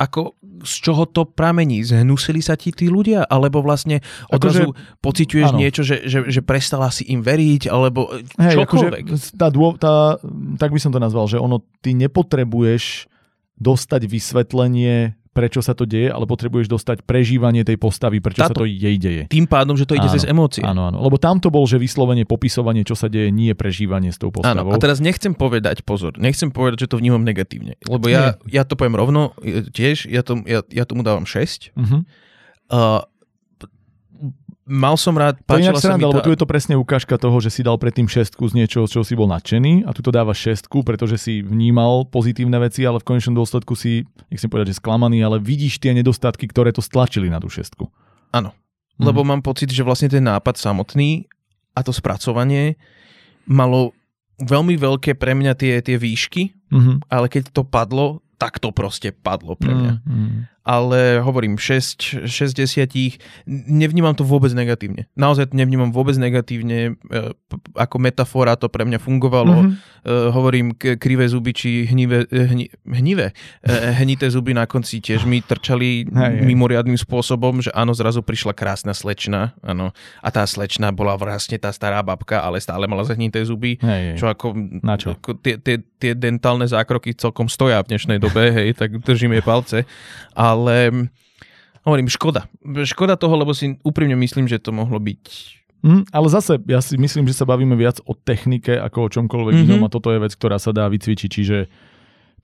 Ako z čoho to pramení? Zhnusili sa ti tí ľudia? Alebo vlastne odrazu akože, pociťuješ áno. niečo, že, že, že prestala si im veriť? Alebo Hej, čokoľvek? Akože tá, tá, tak by som to nazval, že ono, ty nepotrebuješ dostať vysvetlenie prečo sa to deje, ale potrebuješ dostať prežívanie tej postavy, prečo Táto, sa to jej deje. Tým pádom, že to ide áno, cez emócie. Áno, áno. Lebo tam to bol, že vyslovene popisovanie, čo sa deje, nie prežívanie s tou postavou. Áno, a teraz nechcem povedať, pozor, nechcem povedať, že to vnímam negatívne. Lebo ja, ja to poviem rovno, tiež, ja, to, ja, ja tomu dávam 6. Uh-huh. Uh, mal som rád, páčila sa mi tá... lebo tu je to presne ukážka toho, že si dal predtým šestku z niečoho, čo si bol nadšený a tu to dáva šestku, pretože si vnímal pozitívne veci, ale v konečnom dôsledku si, nechcem povedať, že sklamaný, ale vidíš tie nedostatky, ktoré to stlačili na tú šestku. Áno, hm. lebo mám pocit, že vlastne ten nápad samotný a to spracovanie malo veľmi veľké pre mňa tie, tie výšky, mm-hmm. ale keď to padlo, tak to proste padlo pre mňa. Mm-hmm ale hovorím 6, 60 nevnímam to vôbec negatívne. Naozaj to nevnímam vôbec negatívne, e, ako metafora to pre mňa fungovalo. Mm-hmm. Hovorím krivé zuby či hnivé, e, hni, hnivé, hnité zuby na konci tiež mi trčali hej, mimoriadným spôsobom, že áno, zrazu prišla krásna slečna, áno, a tá slečna bola vlastne tá stará babka, ale stále mala zahnité zuby, hej, čo ako, na čo? ako tie, tie, tie dentálne zákroky celkom stoja v dnešnej dobe, hej, tak držím jej palce, ale ale hovorím, škoda. Škoda toho, lebo si úprimne myslím, že to mohlo byť Mm, ale zase, ja si myslím, že sa bavíme viac o technike ako o čomkoľvek mm-hmm. inom a toto je vec, ktorá sa dá vycvičiť, čiže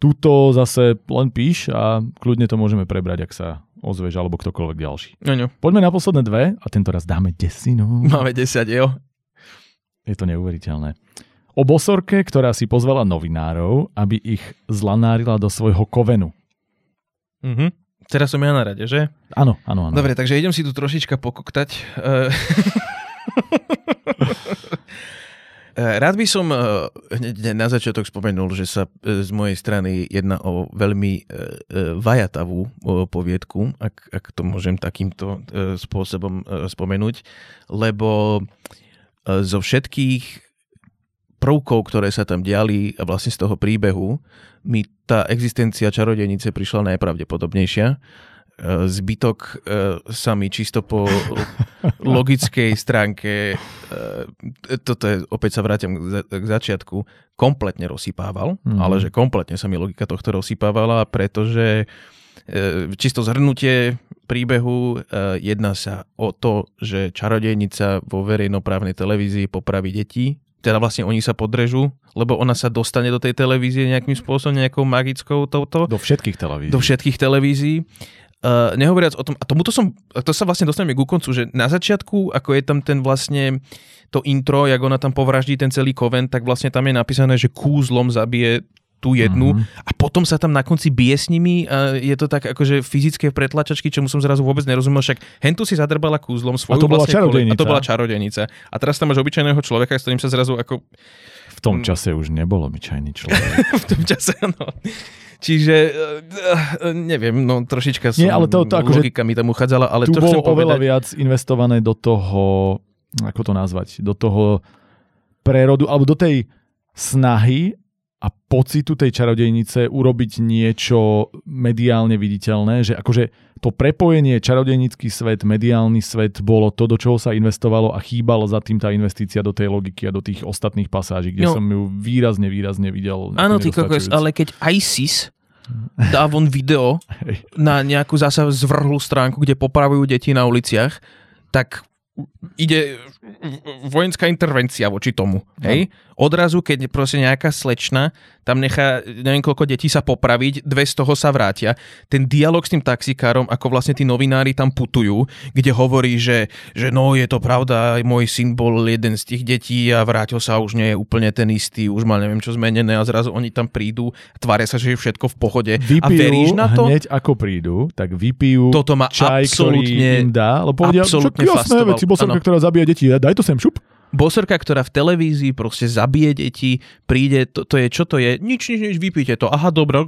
túto zase len píš a kľudne to môžeme prebrať, ak sa ozveš alebo ktokoľvek ďalší. Ano. Poďme na posledné dve a tento raz dáme desinu. Máme desať, jo. Je to neuveriteľné. O bosorke, ktorá si pozvala novinárov, aby ich zlanárila do svojho kovenu. Mhm. Teraz som ja na rade, že? Áno, áno, áno. Dobre, takže idem si tu trošička pokoktať. [LAUGHS] Eh, eh, rád by som eh, hneď na začiatok spomenul, že sa z mojej strany jedná o veľmi vajatavú poviedku, ak, ak to môžem takýmto spôsobom spomenúť, lebo zo všetkých prvkov, ktoré sa tam diali a vlastne z toho príbehu, mi tá existencia čarodejnice prišla najpravdepodobnejšia. E, zbytok e, sa mi čisto po [LAUGHS] logickej stránke, e, toto je, opäť sa vrátim k začiatku, kompletne rozsypával, mm. ale že kompletne sa mi logika tohto rozsypávala, pretože čisto zhrnutie príbehu jedná sa o to, že čarodejnica vo verejnoprávnej televízii popraví deti teda vlastne oni sa podrežú, lebo ona sa dostane do tej televízie nejakým spôsobom, nejakou magickou touto. Do všetkých televízií. Do všetkých televízií. Uh, nehovoriac o tom, a tomuto som, to sa vlastne dostaneme ku koncu, že na začiatku, ako je tam ten vlastne to intro, jak ona tam povraždí ten celý koven, tak vlastne tam je napísané, že kúzlom zabije tú jednu mm-hmm. a potom sa tam na konci bije s nimi a je to tak akože fyzické pretlačačky, čomu som zrazu vôbec nerozumel, však hentu si zadrbala kúzlom svoju a to bola vlastne a to bola čarodenica. A teraz tam máš obyčajného človeka, s ktorým sa zrazu ako... V tom čase už nebol obyčajný človek. [LAUGHS] v tom čase, no. Čiže, uh, neviem, no trošička som, Nie, ale to, to akože, logika mi tam uchádzala, ale tu to bolo oveľa povedať, viac investované do toho, ako to nazvať, do toho prerodu, alebo do tej snahy a pocitu tej čarodejnice urobiť niečo mediálne viditeľné, že akože to prepojenie čarodejnický svet, mediálny svet bolo to, do čoho sa investovalo a chýbalo za tým tá investícia do tej logiky a do tých ostatných pasáží, kde No. som ju výrazne, výrazne videl. Áno, ty kokos, ale keď ISIS dá von video [LAUGHS] na nejakú zasa zvrhlú stránku, kde popravujú deti na uliciach, tak ide vojenská intervencia voči tomu. Hej? Odrazu, keď proste nejaká slečna tam nechá, neviem koľko detí sa popraviť, dve z toho sa vrátia. Ten dialog s tým taxikárom, ako vlastne tí novinári tam putujú, kde hovorí, že, že no je to pravda, môj syn bol jeden z tých detí a vrátil sa už nie je úplne ten istý, už mal neviem čo zmenené a zrazu oni tam prídu, tvária sa, že je všetko v pohode. Vypijú a veríš na to? hneď ako prídu, tak vypijú Toto ma čaj, absolútne- ktorý im dá, lebo povedia, absolútne jasné, si bosorka, ktorá zabíja deti, daj to sem, šup. Bosorka, ktorá v televízii proste zabije deti, príde, to, to je, čo to je? Nič, nič, nič, vypíte to. Aha, dobré.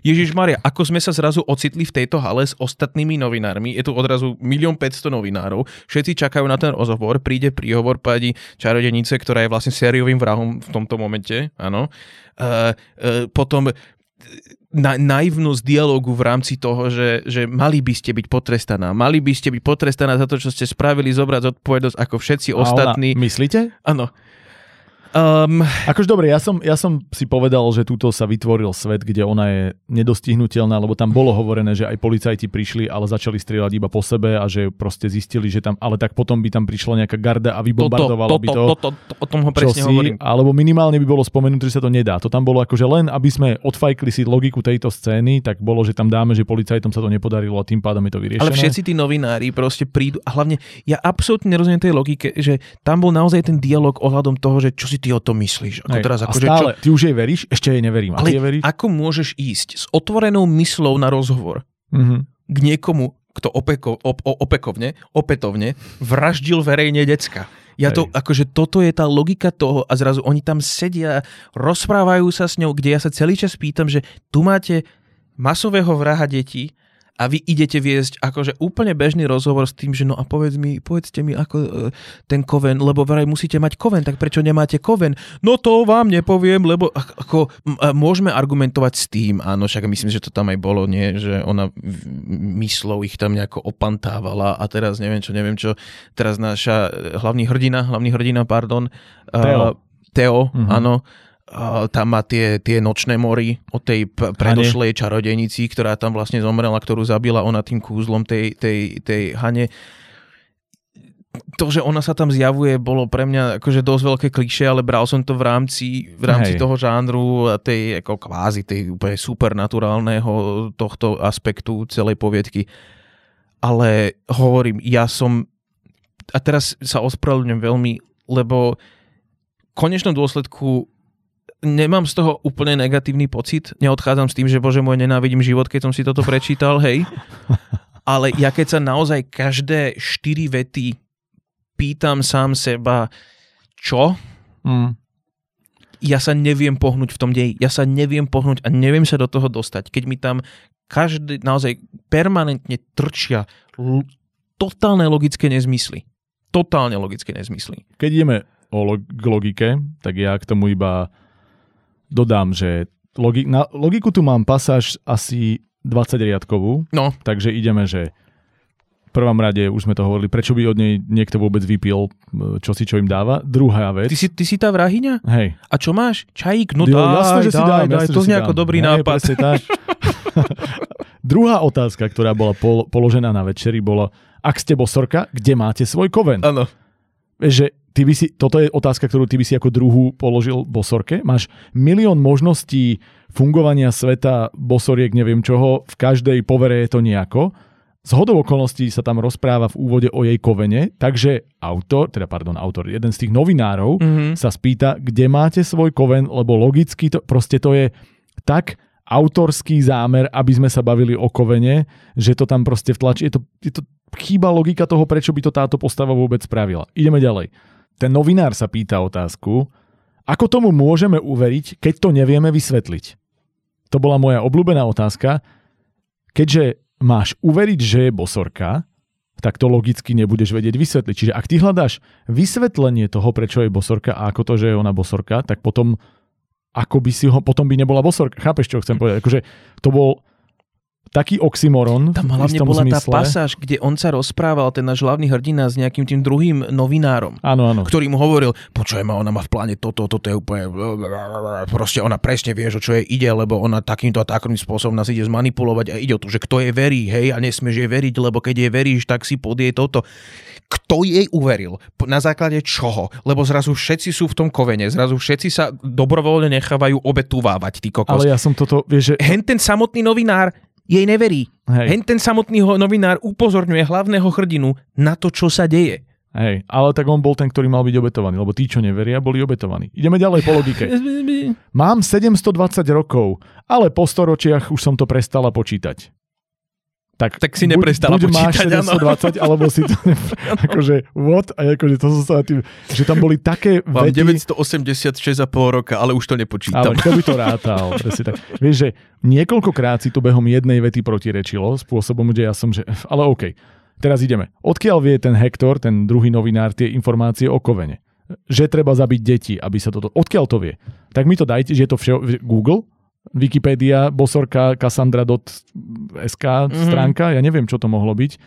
Ježiš Maria, ako sme sa zrazu ocitli v tejto hale s ostatnými novinármi, je tu odrazu 1 500 novinárov, všetci čakajú na ten rozhovor, príde príhovor pani čarodenice, ktorá je vlastne sériovým vrahom v tomto momente, áno. Uh, uh, potom na, naivnosť dialogu v rámci toho, že, že mali by ste byť potrestaná. Mali by ste byť potrestaná za to, čo ste spravili, zobrať zodpovednosť ako všetci ostatní. A ona, myslíte? Áno. Um, Akože dobre, ja som, ja som si povedal, že túto sa vytvoril svet, kde ona je nedostihnutelná, lebo tam bolo hovorené, že aj policajti prišli, ale začali strieľať iba po sebe a že proste zistili, že tam, ale tak potom by tam prišla nejaká garda a toto, vybombardovala by to. toto, toto, to, o tom ho presne čosi, hovorím. alebo minimálne by bolo spomenuté, že sa to nedá. To tam bolo akože len, aby sme odfajkli si logiku tejto scény, tak bolo, že tam dáme, že policajtom sa to nepodarilo a tým pádom je to vyriešené. Ale všetci tí novinári proste prídu a hlavne ja absolútne nerozumiem tej logike, že tam bol naozaj ten dialog ohľadom toho, že čo si ty o tom myslíš. Ako Hej, teraz, a ako, že stále, čo, ty už jej veríš? Ešte jej neverím. A ale jej veríš? ako môžeš ísť s otvorenou myslou na rozhovor Mhm. k niekomu, kto opeko, op, opekovne, opätovne vraždil verejne decka. Ja to, Hej. akože toto je tá logika toho a zrazu oni tam sedia, rozprávajú sa s ňou, kde ja sa celý čas pýtam, že tu máte masového vraha detí a vy idete viesť akože úplne bežný rozhovor s tým, že no a povedz mi, povedzte mi ako e, ten koven, lebo vraj musíte mať koven, tak prečo nemáte koven? No to vám nepoviem, lebo ak- ako môžeme argumentovať s tým, áno, však myslím, že to tam aj bolo, nie, že ona myslou ich tam nejako opantávala a teraz neviem čo, neviem čo, teraz naša e, hlavný hrdina, hlavný hrdina, pardon, Teo. uh, Teo, Mhm. áno, tam má tie, tie nočné mory o tej predošlej čarodejnici, ktorá tam vlastne zomrela, ktorú zabila ona tým kúzlom tej, tej, tej Hane. To, že ona sa tam zjavuje, bolo pre mňa akože dosť veľké kliše, ale bral som to v rámci, v rámci Hej. toho žánru a tej ako kvázi, tej úplne supernaturálneho tohto aspektu celej poviedky. Ale hovorím, ja som a teraz sa ospravedlňujem veľmi, lebo v konečnom dôsledku nemám z toho úplne negatívny pocit. Neodchádzam s tým, že bože môj, nenávidím život, keď som si toto prečítal, hej. Ale ja keď sa naozaj každé štyri vety pýtam sám seba, čo? Mm. Ja sa neviem pohnúť v tom deji. Ja sa neviem pohnúť a neviem sa do toho dostať. Keď mi tam každý naozaj permanentne trčia l- totálne logické nezmysly. Totálne logické nezmysly. Keď ideme o log- k logike, tak ja k tomu iba dodám, že logi- na logiku tu mám pasáž asi 20 riadkovú, No, takže ideme, že v prvom rade, už sme to hovorili, prečo by od nej niekto vôbec vypil, e, čo si čo im dáva. Druhá vec, ty si, ty si tá vrahyňa? hej, A čo máš? Čajík? No Jo, daj, jasné, že si daj, dám, daj, to si znie ako dobrý Hej, nápad. presne tak. [LAUGHS] Druhá otázka, ktorá bola pol- položená na večeri, bola, ak ste bosorka, kde máte svoj koven? Áno. Že ty by si, toto je otázka, ktorú ty by si ako druhú položil bosorke. Máš milión možností fungovania sveta, bosoriek, neviem čoho, v každej povere je to nejako. Z hodou okolností sa tam rozpráva v úvode o jej kovene, takže autor, teda pardon, autor, jeden z tých novinárov mm-hmm. sa spýta, kde máte svoj koven, lebo logicky to, proste to je tak autorský zámer, aby sme sa bavili o kovene, že to tam proste vtlačí. Je to, je to chýba logika toho, prečo by to táto postava vôbec spravila. Ideme ďalej ten novinár sa pýta otázku, ako tomu môžeme uveriť, keď to nevieme vysvetliť? To bola moja obľúbená otázka. Keďže máš uveriť, že je bosorka, tak to logicky nebudeš vedieť vysvetliť. Čiže ak ty hľadáš vysvetlenie toho, prečo je bosorka a ako to, že je ona bosorka, tak potom ako by si ho, potom by nebola bosorka. Chápeš, čo chcem povedať? Akože to bol taký oxymoron. Tam hlavne bola zmysle. tá pasáž, kde on sa rozprával, ten náš hlavný hrdina s nejakým tým druhým novinárom. Áno, áno. Ktorý mu hovoril, počujem ma, ona má v pláne toto, toto je úplne... Proste ona presne vie, že čo jej ide, lebo ona takýmto a takým spôsobom nás ide zmanipulovať a ide o to, že kto jej verí, hej, a nesmieš jej veriť, lebo keď jej veríš, tak si podie toto. Kto jej uveril? Na základe čoho? Lebo zrazu všetci sú v tom kovene, zrazu všetci sa dobrovoľne nechávajú obetúvávať, ty kokos. Ale ja som toto, vieš, že... Hen ten samotný novinár jej neverí. Hej. Hen ten samotný novinár upozorňuje hlavného hrdinu na to, čo sa deje. Hej, ale tak on bol ten, ktorý mal byť obetovaný, lebo tí, čo neveria, boli obetovaní. Ideme ďalej po logike. [LAUGHS] Mám 720 rokov, ale po storočiach už som to prestala počítať tak, tak si neprestala buď, buď počítať, máš 720, [LAUGHS] alebo si to ne... akože what? A akože to som sa tým, že tam boli také Mám vedy... 986 a pol roka, ale už to nepočítam. Ale kto by to rátal? tak. Vieš, že niekoľkokrát si tu behom jednej vety protirečilo, spôsobom, že ja som, že ale OK. Teraz ideme. Odkiaľ vie ten Hektor, ten druhý novinár, tie informácie o kovene? Že treba zabiť deti, aby sa toto... Odkiaľ to vie? Tak mi to dajte, že je to všeo... Google? Wikipedia, bosorka, cassandra.sk mm-hmm. stránka, ja neviem, čo to mohlo byť.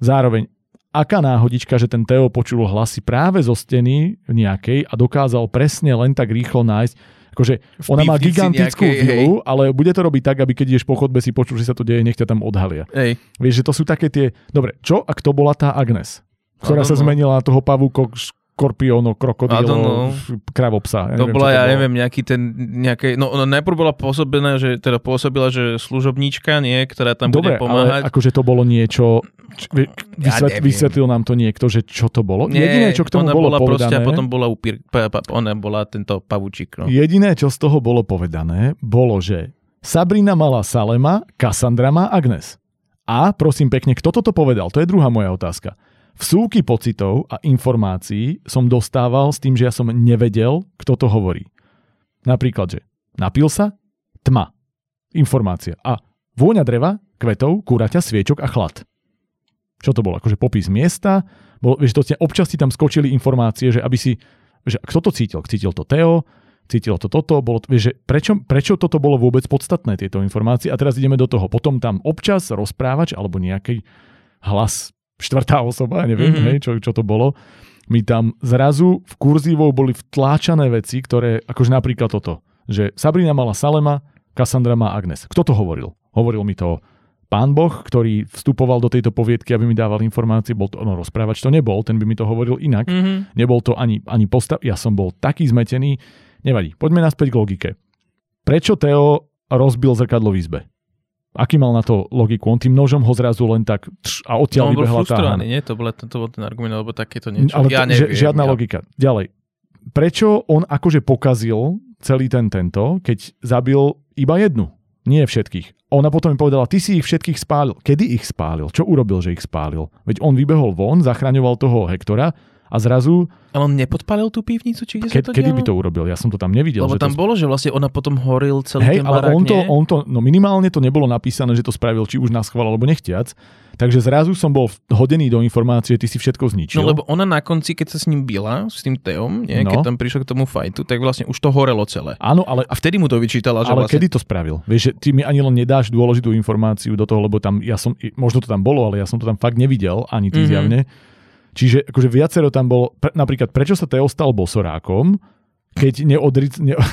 Zároveň, aká náhodička, že ten Teo počul hlasy práve zo steny nejakej a dokázal presne len tak rýchlo nájsť, akože ona má gigantickú nejakej, vilu, hej. ale bude to robiť tak, aby keď ideš po chodbe si počul, že sa to deje, nech ťa tam odhalia. Hej. Vieš, že to sú také tie... Dobre, čo ak to bola tá Agnes? Ktorá sa zmenila na toho pavúko škorpióno, krokodílo, kravopsa. Ja to neviem, bola, ja bolo. neviem, nejaký ten, nejaké, no, no najprv bola pôsobená, že teda pôsobila, že služobníčka, nie, ktorá tam Dobre, bude pomáhať. ale akože to bolo niečo, vysvet, ja vysvetlil nám to niekto, že čo to bolo? Nie, Jediné, čo k tomu ona bolo bola povedané... Proste, a potom bola upír, pa, pa, ona bola tento pavučík. No. Jediné, čo z toho bolo povedané, bolo, že Sabrina mala Salema, Cassandra má Agnes. A prosím pekne, kto toto povedal? To je druhá moja otázka. Vsúky pocitov a informácií som dostával s tým, že ja som nevedel, kto to hovorí. Napríklad, že napil sa, tma, informácia a vôňa dreva, kvetov, kúraťa, sviečok a chlad. Čo to bolo? Akože popis miesta, bol, vieš, to, občas ti tam skočili informácie, že aby si, že kto to cítil? Cítil to Teo, cítilo to toto, bolo, vieš, že prečo, prečo toto bolo vôbec podstatné, tieto informácie? A teraz ideme do toho. Potom tam občas rozprávač alebo nejaký hlas štvrtá osoba, neviem, mm-hmm. hej, čo, čo to bolo, mi tam zrazu v kurzívou boli vtláčané veci, ktoré, akože napríklad toto, že Sabrina mala Salema, Cassandra má Agnes. Kto to hovoril? Hovoril mi to pán Boh, ktorý vstupoval do tejto poviedky, aby mi dával informácie, bol to, no rozprávač to nebol, ten by mi to hovoril inak. Mm-hmm. Nebol to ani, ani postav, ja som bol taký zmetený, nevadí. Poďme naspäť k logike. Prečo Teo rozbil zrkadlo v izbe? Aký mal na to logiku? On tým nožom ho zrazu len tak tš, a odtiaľ no, vybehla tá... nie? To bol, to, to bol ten argument, alebo takéto niečo. Ale ja neviem, žiadna ja. logika. Ďalej. Prečo on akože pokazil celý ten tento, keď zabil iba jednu? Nie všetkých. Ona potom mi povedala, ty si ich všetkých spálil. Kedy ich spálil? Čo urobil, že ich spálil? Veď on vybehol von, zachraňoval toho Hektora a zrazu... Ale on nepodpalil tú pivnicu, či kde Ke, sa to Kedy dialo? by to urobil? Ja som to tam nevidel. Lebo tam to... bolo, že vlastne ona potom horil celý Hej, ten ale barák, on to, nie? on to, no minimálne to nebolo napísané, že to spravil či už na schvál alebo nechtiac. Takže zrazu som bol hodený do informácie, ty si všetko zničil. No lebo ona na konci, keď sa s ním bila, s tým Teom, nie, no. keď tam prišiel k tomu fajtu, tak vlastne už to horelo celé. Áno, ale... A vtedy mu to vyčítala, že Ale vlastne... kedy to spravil? Vieš, že ty mi ani len nedáš dôležitú informáciu do toho, lebo tam ja som, možno to tam bolo, ale ja som to tam fakt nevidel, ani ty mm-hmm. zjavne Čiže akože viacero tam bolo, pre, napríklad prečo sa Teo stal bosorákom, keď neodric... Ne... [LAUGHS]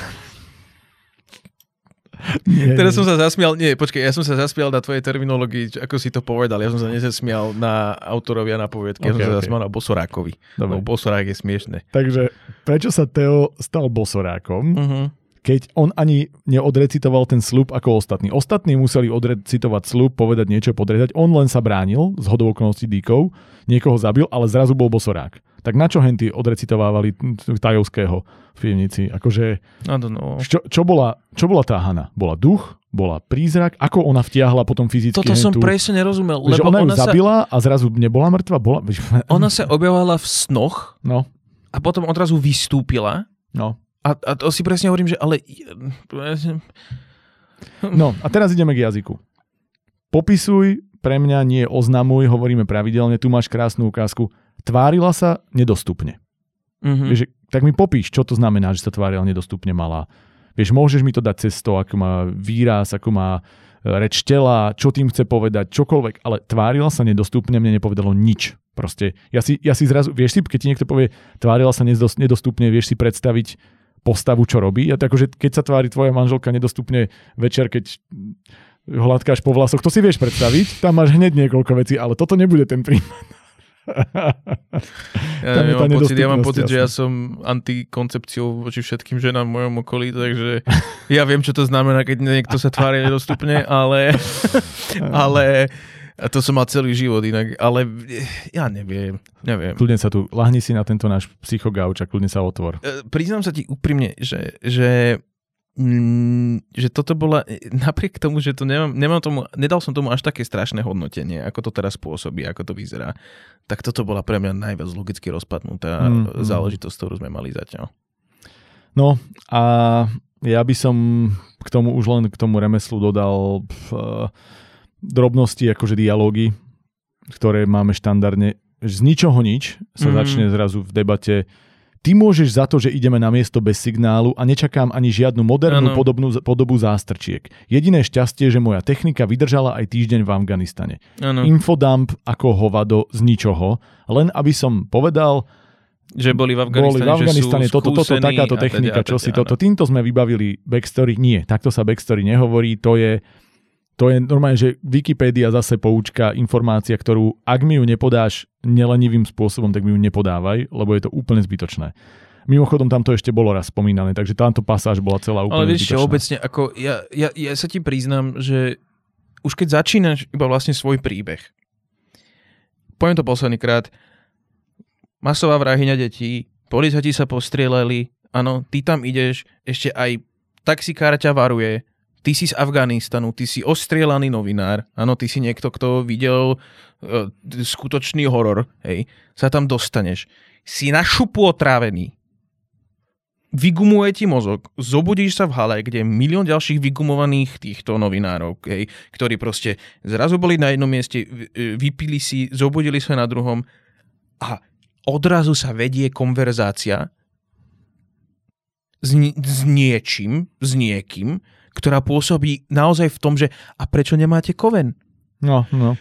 nie, Teraz nie. som sa zasmial, nie, počkaj, ja som sa zasmial na tvojej terminológii, ako si to povedal, ja som sa nezasmial na autorovia na poviedky, okay, ja som sa okay. zasmial na Bosorákovi. Dobre. Bosorák je smiešne. Takže prečo sa Teo stal Bosorákom? Uh-huh keď on ani neodrecitoval ten slub ako ostatní. Ostatní museli odrecitovať slub, povedať niečo, podrezať. On len sa bránil z hodou okolností díkov, niekoho zabil, ale zrazu bol bosorák. Tak na čo henty odrecitovávali Tajovského v pivnici? Akože, čo, čo, bola, čo bola tá Hana? Bola duch? Bola prízrak? Ako ona vtiahla potom fyzicky Toto hentu? som presne nerozumel. Lebo ona, ona ju zabila sa... a zrazu nebola mŕtva? Bola... Ona sa objavovala v snoch no. a potom odrazu vystúpila. No. A, a to si presne hovorím, že ale... [LAUGHS] No a teraz ideme k jazyku. Popisuj, pre mňa nie oznamuj, hovoríme pravidelne, tu máš krásnu ukázku. Tvárila sa nedostupne. Mm-hmm. Vieš, tak mi popíš, čo to znamená, že sa tvárila nedostupne malá. Vieš, môžeš mi to dať cez to, ako má výraz, ako má e, reč tela, čo tým chce povedať, čokoľvek, ale tvárila sa nedostupne, mne nepovedalo nič. Proste, ja si, ja si zrazu, vieš si, keď ti niekto povie, tvárila sa nedostupne, vieš si predstaviť, postavu, čo robí. A to akože, keď sa tvári tvoja manželka nedostupne večer, keď hladkáš po vlasoch, to si vieš predstaviť, tam máš hneď niekoľko vecí, ale toto nebude ten prípad. [LAUGHS] ja, ja, mám pocit, ja mám pocit, že ja som antikoncepciou voči všetkým ženám v mojom okolí, takže ja viem, čo to znamená, keď niekto sa tvári nedostupne, ale, [LAUGHS] ale a to som mal celý život inak, ale ja neviem, neviem. Kľudne sa tu, lahni si na tento náš psychogauč a kľudne sa otvor. E, priznám sa ti úprimne, že, že mm, že toto bola, napriek tomu, že to nemám, nemám tomu, nedal som tomu až také strašné hodnotenie, ako to teraz pôsobí, ako to vyzerá, tak toto bola pre mňa najviac logicky rozpadnutá mm, záležitosť, ktorú sme mali zatiaľ. No a ja by som k tomu už len k tomu remeslu dodal uh, drobnosti, akože dialógy, ktoré máme štandardne. Z ničoho nič sa mm. začne zrazu v debate ty môžeš za to, že ideme na miesto bez signálu a nečakám ani žiadnu modernú podobnú, podobu zástrčiek. Jediné šťastie, že moja technika vydržala aj týždeň v Afganistane. Ano. Infodump ako hovado z ničoho, len aby som povedal, že boli v Afganistane, boli v Afganistane že sú toto, toto, takáto technika, čo si toto. Týmto sme vybavili backstory. Nie, takto sa backstory nehovorí, to je to je normálne, že Wikipedia zase poučka informácia, ktorú ak mi ju nepodáš nelenivým spôsobom, tak mi ju nepodávaj, lebo je to úplne zbytočné. Mimochodom, tam to ešte bolo raz spomínané, takže táto pasáž bola celá úplne Ale vieš čo, obecne, ako ja, ja, ja sa ti priznám, že už keď začínaš iba vlastne svoj príbeh, poviem to posledný krát, masová vrahyňa detí, policajti sa postrielali, áno, ty tam ideš, ešte aj taxikár ťa varuje, ty si z Afganistanu, ty si ostrielaný novinár, áno, ty si niekto, kto videl uh, skutočný horor, hej, sa tam dostaneš. Si na šupu otrávený, vygumuje ti mozog, zobudíš sa v hale, kde je milión ďalších vygumovaných týchto novinárov, hej, ktorí proste zrazu boli na jednom mieste, vypili si, zobudili sa na druhom a odrazu sa vedie konverzácia s, s niečím, s niekým, ktorá pôsobí naozaj v tom, že a prečo nemáte koven? No, no.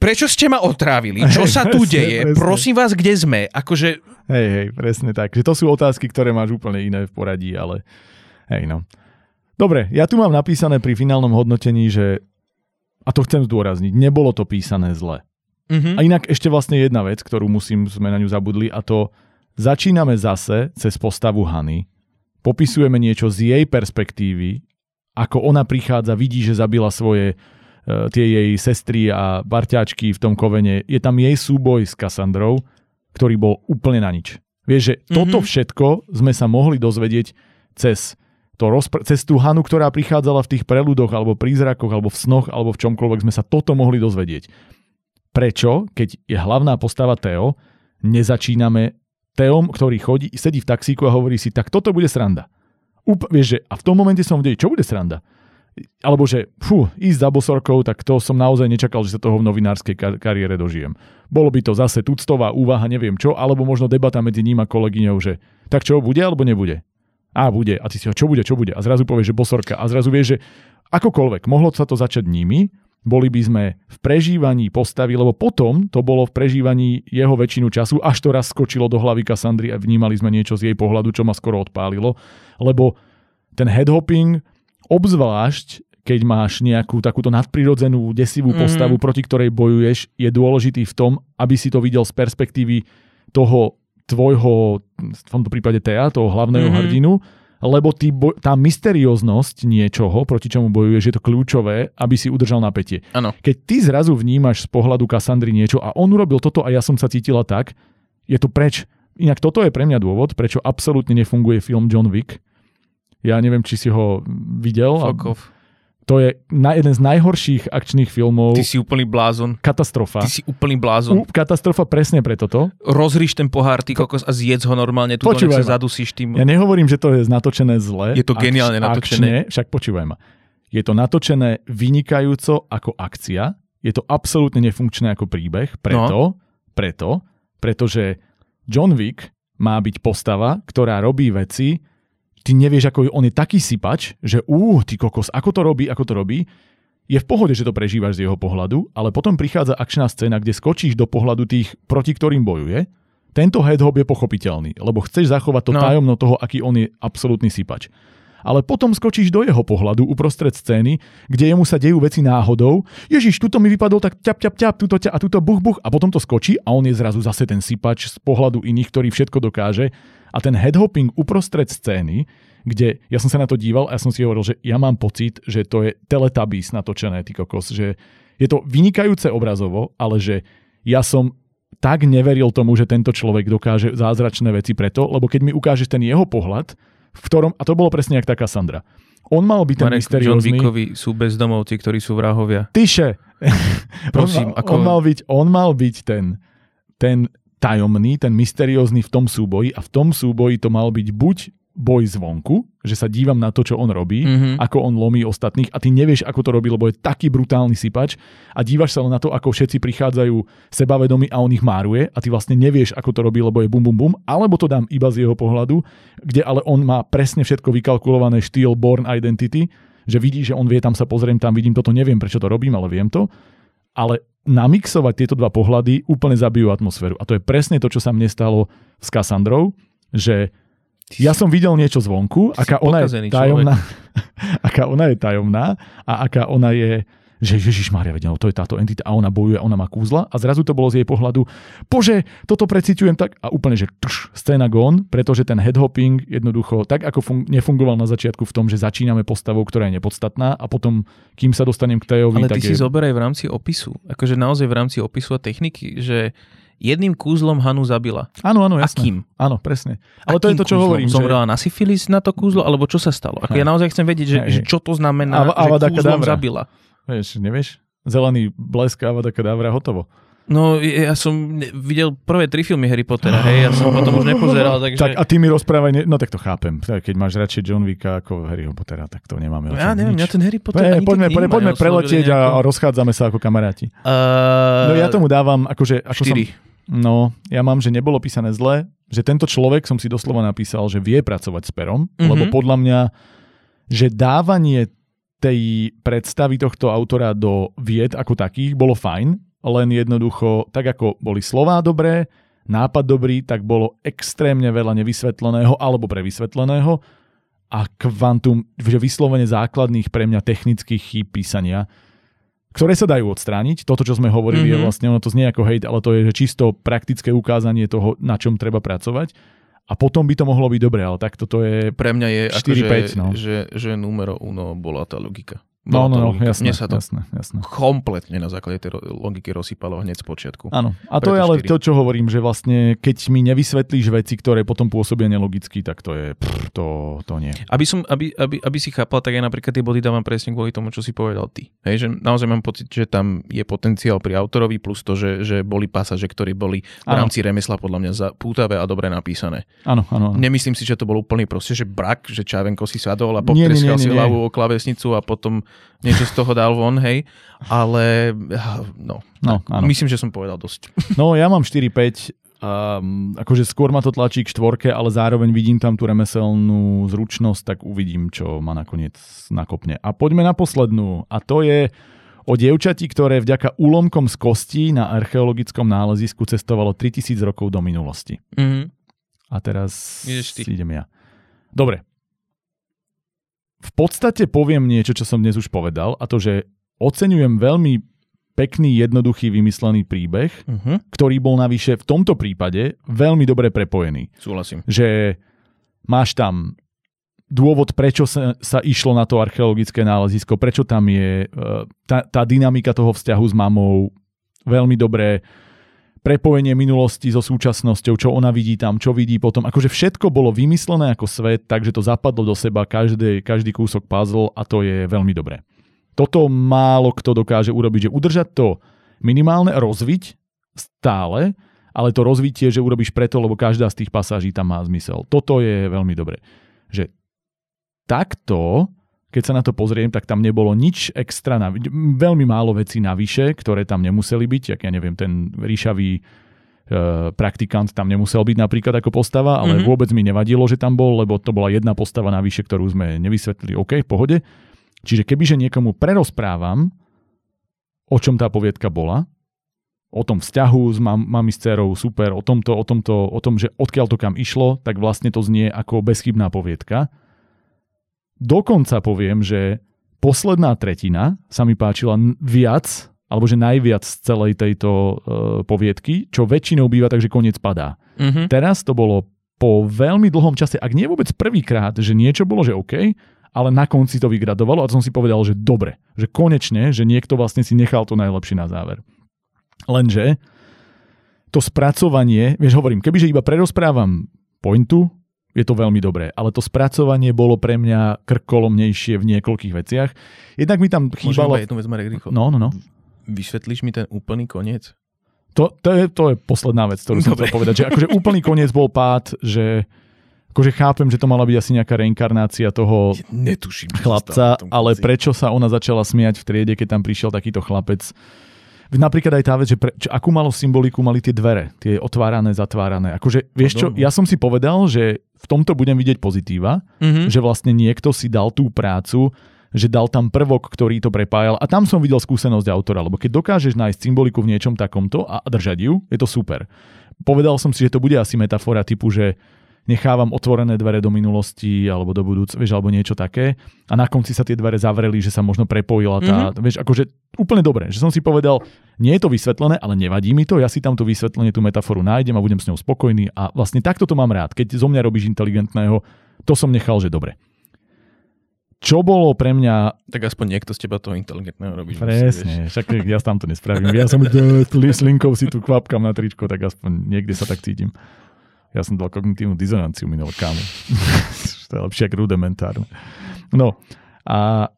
Prečo ste ma otrávili? Čo sa tu presne, deje? Presne. Prosím vás, kde sme? Akože... Hej, hej, presne tak. Že to sú otázky, ktoré máš úplne iné v poradí, ale hej no. Dobre, ja tu mám napísané pri finálnom hodnotení, že a to chcem zdôrazniť, nebolo to písané zle. Mm-hmm. A inak ešte vlastne jedna vec, ktorú musím, sme na ňu zabudli, a to začíname zase cez postavu Hany, popisujeme niečo z jej perspektívy ako ona prichádza, vidí, že zabila svoje e, tie jej sestry a barťačky v tom kovene. Je tam jej súboj s Kassandrou, ktorý bol úplne na nič. Vieš, že mm-hmm. toto všetko sme sa mohli dozvedieť cez, to rozpr- cez tú Hanu, ktorá prichádzala v tých preludoch, alebo prízrakoch, alebo v snoch, alebo v čomkoľvek sme sa toto mohli dozvedieť. Prečo, keď je hlavná postava Teo, nezačíname Teom, ktorý chodí, sedí v taxíku a hovorí si, tak toto bude sranda. Up, vieš, že, a v tom momente som vedel, čo bude sranda. Alebo že, fú, ísť za bosorkou, tak to som naozaj nečakal, že sa toho v novinárskej kar- kariére dožijem. Bolo by to zase tuctová úvaha, neviem čo, alebo možno debata medzi ním a kolegyňou, že tak čo, bude alebo nebude? A bude. A ty si ho, čo bude, čo bude? A zrazu povieš, že bosorka. A zrazu vieš, že akokoľvek, mohlo sa to začať nimi, boli by sme v prežívaní postavy, lebo potom to bolo v prežívaní jeho väčšinu času, až to raz skočilo do hlavy Kassandry a vnímali sme niečo z jej pohľadu, čo ma skoro odpálilo, lebo ten headhopping, obzvlášť keď máš nejakú takúto nadprirodzenú, desivú mm. postavu, proti ktorej bojuješ, je dôležitý v tom, aby si to videl z perspektívy toho tvojho, v tomto prípade Tea, toho hlavného mm-hmm. hrdinu, lebo ty boj, tá mysterióznosť niečoho, proti čomu bojuješ, je to kľúčové, aby si udržal napätie. Ano. Keď ty zrazu vnímaš z pohľadu Kassandry niečo a on urobil toto a ja som sa cítila tak, je to preč. Inak toto je pre mňa dôvod, prečo absolútne nefunguje film John Wick. Ja neviem, či si ho videl. Off. To je na jeden z najhorších akčných filmov. Ty si úplný blázon. Katastrofa. Ty si úplný blázon. U, katastrofa presne pre toto. Rozríš ten pohár, ty kokos, a zjedz ho normálne, tu sa zadusíš tým. Ja nehovorím, že to je natočené zle. Je to geniálne ak, natočené. Akčne, však počúvaj ma. Je to natočené vynikajúco ako akcia. Je to absolútne nefunkčné ako príbeh. Preto, no. preto, pretože John Wick má byť postava, ktorá robí veci, ty nevieš, ako on je taký sypač, že ú, ty kokos, ako to robí, ako to robí, je v pohode, že to prežívaš z jeho pohľadu, ale potom prichádza akčná scéna, kde skočíš do pohľadu tých, proti ktorým bojuje. Tento headhop je pochopiteľný, lebo chceš zachovať to no. tajomno toho, aký on je absolútny sypač. Ale potom skočíš do jeho pohľadu uprostred scény, kde jemu sa dejú veci náhodou. Ježiš, tuto mi vypadol tak ťap, ťap, ťap, tuto ťa a tuto buch, buch a potom to skočí a on je zrazu zase ten sypač z pohľadu iných, ktorý všetko dokáže a ten headhopping uprostred scény, kde ja som sa na to díval a ja som si hovoril, že ja mám pocit, že to je teletabís natočené, ty kokos, že je to vynikajúce obrazovo, ale že ja som tak neveril tomu, že tento človek dokáže zázračné veci preto, lebo keď mi ukážeš ten jeho pohľad, v ktorom, a to bolo presne jak taká Sandra, on mal byť ten Marek, mysteriózny... John Wickovi sú bezdomovci, ktorí sú vrahovia. Tyše! [LAUGHS] Prosím, [LAUGHS] on, ako... on, mal byť, on mal byť ten, ten tajomný, ten mysteriózny v tom súboji a v tom súboji to mal byť buď boj zvonku, že sa dívam na to, čo on robí, mm-hmm. ako on lomí ostatných a ty nevieš, ako to robí, lebo je taký brutálny sypač a dívaš sa len na to, ako všetci prichádzajú sebavedomí a on ich máruje a ty vlastne nevieš, ako to robí, lebo je bum bum bum, alebo to dám iba z jeho pohľadu, kde ale on má presne všetko vykalkulované štýl Born Identity, že vidí, že on vie, tam sa pozriem, tam vidím toto, neviem, prečo to robím, ale viem to. Ale namixovať tieto dva pohľady úplne zabijú atmosféru. A to je presne to, čo sa mne stalo s Cassandrou, že ja som videl niečo zvonku, aká ona je tajomná, [LAUGHS] aká ona je tajomná a aká ona je že Ježiš Mária, vedia, no to je táto entita a ona bojuje, ona má kúzla a zrazu to bolo z jej pohľadu, bože, toto preciťujem tak a úplne, že tš, scéna gone, pretože ten headhopping jednoducho tak ako fun- nefungoval na začiatku v tom, že začíname postavou, ktorá je nepodstatná a potom, kým sa dostanem k Tejovi, Ale tak ty je... si zoberaj v rámci opisu, akože naozaj v rámci opisu a techniky, že jedným kúzlom Hanu zabila. Áno, áno, jasné. Akým? Áno, presne. Ale Akým to je to, čo kúzlom? hovorím. Zomrela že... na syfilis na to kúzlo, alebo čo sa stalo? Ako ja naozaj chcem vedieť, že, že čo to znamená, Ava, že kúzlom zabila. Vieš, nevieš? zelený blesk Avada Kedavra, hotovo. No, ja som videl prvé tri filmy Harry Pottera, hej, ja som potom už nepozeral, [LAUGHS] takže... Tak a ty mi rozprávaj, no tak to chápem, keď máš radšej John Wicka ako Harryho Pottera, tak to nemáme Ja neviem, ja ten Harry Potter Poďme, poďme, poďme, poďme preletieť a, a rozchádzame sa ako kamaráti. Uh, no ja tomu dávam, akože... Ako štyri. Som, no, ja mám, že nebolo písané zle, že tento človek som si doslova napísal, že vie pracovať s perom, mm-hmm. lebo podľa mňa, že dávanie tej predstavy tohto autora do vied ako takých bolo fajn, len jednoducho, tak ako boli slová dobré, nápad dobrý, tak bolo extrémne veľa nevysvetleného alebo prevysvetleného a kvantum, že vyslovene základných pre mňa technických chýb písania, ktoré sa dajú odstrániť. Toto, čo sme hovorili, mm-hmm. je vlastne, ono to znie ako hejt, ale to je že čisto praktické ukázanie toho, na čom treba pracovať a potom by to mohlo byť dobré, ale tak toto je Pre mňa je 4, ako, 5, no. že, že numero uno bola tá logika. No, no, no, jasné, Mne sa to jasné, jasné. kompletne na základe tej logiky rozsypalo hneď z počiatku. Áno, a to Preto je ale 4. to, čo hovorím, že vlastne keď mi nevysvetlíš veci, ktoré potom pôsobia nelogicky, tak to je, pff, to, to nie. Aby, som, aby, aby, aby si chápal, tak ja napríklad tie body dávam presne kvôli tomu, čo si povedal ty. Hej, že naozaj mám pocit, že tam je potenciál pri autorovi, plus to, že, že boli pasaže, ktorí boli v rámci remesla podľa mňa pútavé a dobre napísané. Áno, áno. Nemyslím si, že to bol úplný proste, že brak, že Čávenko si sadol a potreskal si hlavu o klavesnicu a potom niečo z toho dal von, hej, ale no, no áno. myslím, že som povedal dosť. [LAUGHS] No ja mám 4-5, um, akože skôr ma to tlačí k štvorke, ale zároveň vidím tam tú remeselnú zručnosť, tak uvidím, čo ma nakoniec nakopne. A poďme na poslednú a to je o dievčati, ktoré vďaka úlomkom z kostí na archeologickom nálezisku cestovalo 3000 rokov do minulosti. Mm-hmm. A teraz idem ja. Dobre, v podstate poviem niečo, čo som dnes už povedal, a to, že oceňujem veľmi pekný, jednoduchý, vymyslený príbeh, uh-huh. ktorý bol navyše v tomto prípade veľmi dobre prepojený. Súhlasím. Že máš tam dôvod, prečo sa, sa išlo na to archeologické nálezisko, prečo tam je e, tá, tá dynamika toho vzťahu s mamou veľmi dobré, prepojenie minulosti so súčasnosťou, čo ona vidí tam, čo vidí potom. Akože všetko bolo vymyslené ako svet, takže to zapadlo do seba každý, každý kúsok puzzle a to je veľmi dobré. Toto málo kto dokáže urobiť, že udržať to minimálne, rozviť stále, ale to rozvitie, že urobíš preto, lebo každá z tých pasáží tam má zmysel. Toto je veľmi dobré. Že takto, keď sa na to pozriem, tak tam nebolo nič extra, na, veľmi málo vecí navyše, ktoré tam nemuseli byť, jak ja neviem, ten ríšavý e, praktikant tam nemusel byť napríklad ako postava, ale mm-hmm. vôbec mi nevadilo, že tam bol, lebo to bola jedna postava navyše, ktorú sme nevysvetlili. OK, v pohode. Čiže kebyže niekomu prerozprávam, o čom tá poviedka bola, o tom vzťahu s mam, mami s dcerou, super, o tomto, o tomto, o tom, že odkiaľ to kam išlo, tak vlastne to znie ako bezchybná poviedka. Dokonca poviem, že posledná tretina sa mi páčila viac, alebo že najviac z celej tejto uh, poviedky, čo väčšinou býva tak, že koniec padá. Mm-hmm. Teraz to bolo po veľmi dlhom čase, ak nie vôbec prvýkrát, že niečo bolo, že OK, ale na konci to vygradovalo a to som si povedal, že dobre, že konečne, že niekto vlastne si nechal to najlepšie na záver. Lenže to spracovanie, vieš, hovorím, kebyže iba prerozprávam pointu, je to veľmi dobré, ale to spracovanie bolo pre mňa krkolomnejšie v niekoľkých veciach. Jednak mi tam chýbalo... Môžem jednu vec, Marek, rýchlo. No, no, no. Vysvetlíš mi ten úplný koniec? To, to, je, to je posledná vec, ktorú som chcel povedať. Že akože úplný koniec bol pád, že akože chápem, že to mala byť asi nejaká reinkarnácia toho Netuším, chlapca, ale prečo sa ona začala smiať v triede, keď tam prišiel takýto chlapec? Napríklad aj tá vec, že pre, čo, akú malú symboliku mali tie dvere, tie otvárané, zatvárané. Akože, vieš čo, ja som si povedal, že v tomto budem vidieť pozitíva, mm-hmm. že vlastne niekto si dal tú prácu, že dal tam prvok, ktorý to prepájal a tam som videl skúsenosť autora, lebo keď dokážeš nájsť symboliku v niečom takomto a držať ju, je to super. Povedal som si, že to bude asi metafora typu, že nechávam otvorené dvere do minulosti alebo do budúc, vieš, alebo niečo také. A na konci sa tie dvere zavreli, že sa možno prepojila tá, mm-hmm. vieš, akože úplne dobre, že som si povedal, nie je to vysvetlené, ale nevadí mi to, ja si tam to vysvetlenie, tú metaforu nájdem a budem s ňou spokojný a vlastne takto to mám rád. Keď zo mňa robíš inteligentného, to som nechal, že dobre. Čo bolo pre mňa... Tak aspoň niekto z teba toho inteligentného robí. Presne, však ja tam to nespravím. Ja som s linkou si tu kvapkam na tričko, tak aspoň niekde sa tak cítim. Ja som dal kognitívnu dizonanciu minulé, kámo. [LAUGHS] to je lepšie ako rudimentárne. No a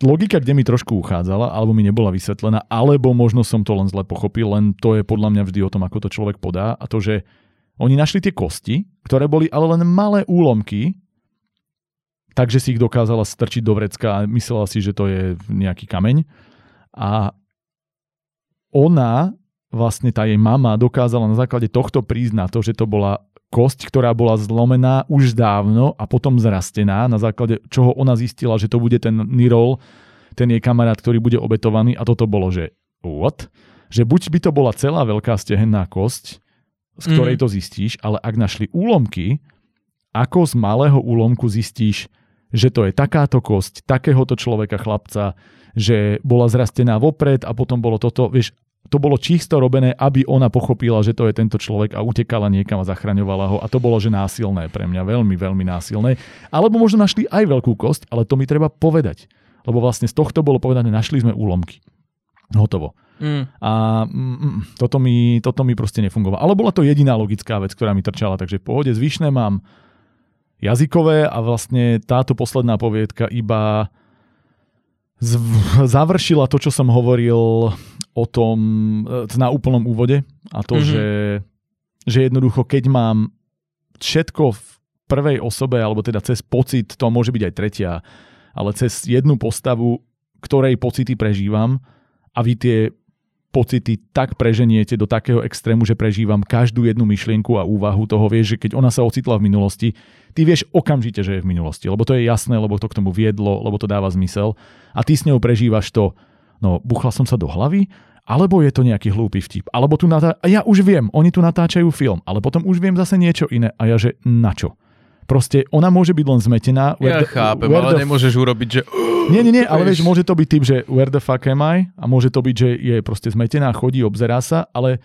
logika, kde mi trošku uchádzala, alebo mi nebola vysvetlená, alebo možno som to len zle pochopil, len to je podľa mňa vždy o tom, ako to človek podá a to, že oni našli tie kosti, ktoré boli ale len malé úlomky, takže si ich dokázala strčiť do vrecka a myslela si, že to je nejaký kameň. A ona vlastne tá jej mama dokázala na základe tohto na to, že to bola kosť, ktorá bola zlomená už dávno a potom zrastená, na základe čoho ona zistila, že to bude ten Nirol, ten jej kamarát, ktorý bude obetovaný a toto bolo, že what? Že buď by to bola celá veľká stehenná kosť, z ktorej mm. to zistíš, ale ak našli úlomky, ako z malého úlomku zistíš, že to je takáto kosť, takéhoto človeka, chlapca, že bola zrastená vopred a potom bolo toto, vieš, to bolo čisto robené, aby ona pochopila, že to je tento človek a utekala niekam a zachraňovala ho. A to bolo, že násilné pre mňa, veľmi, veľmi násilné. Alebo možno našli aj veľkú kosť, ale to mi treba povedať. Lebo vlastne z tohto bolo povedané, našli sme úlomky. Hotovo. Mm. A mm, mm, toto, mi, toto mi proste nefungovalo. Ale bola to jediná logická vec, ktorá mi trčala. Takže v pohode zvyšné mám jazykové a vlastne táto posledná poviedka iba završila to, čo som hovoril o tom e, na úplnom úvode a to, mm-hmm. že, že jednoducho, keď mám všetko v prvej osobe, alebo teda cez pocit, to môže byť aj tretia, ale cez jednu postavu, ktorej pocity prežívam a vy tie pocity tak preženiete do takého extrému, že prežívam každú jednu myšlienku a úvahu toho, vieš, že keď ona sa ocitla v minulosti, ty vieš okamžite, že je v minulosti, lebo to je jasné, lebo to k tomu viedlo, lebo to dáva zmysel a ty s ňou prežívaš to, no buchla som sa do hlavy, alebo je to nejaký hlúpy vtip, alebo tu natá... a ja už viem, oni tu natáčajú film, ale potom už viem zase niečo iné a ja že na čo? Proste ona môže byť len zmetená. Ja the, chápem, ale the... nemôžeš urobiť, že... [GASPS] Nie, nie, nie, ale vieš, môže to byť typ, že where the fuck am I? A môže to byť, že je proste zmetená, chodí, obzerá sa, ale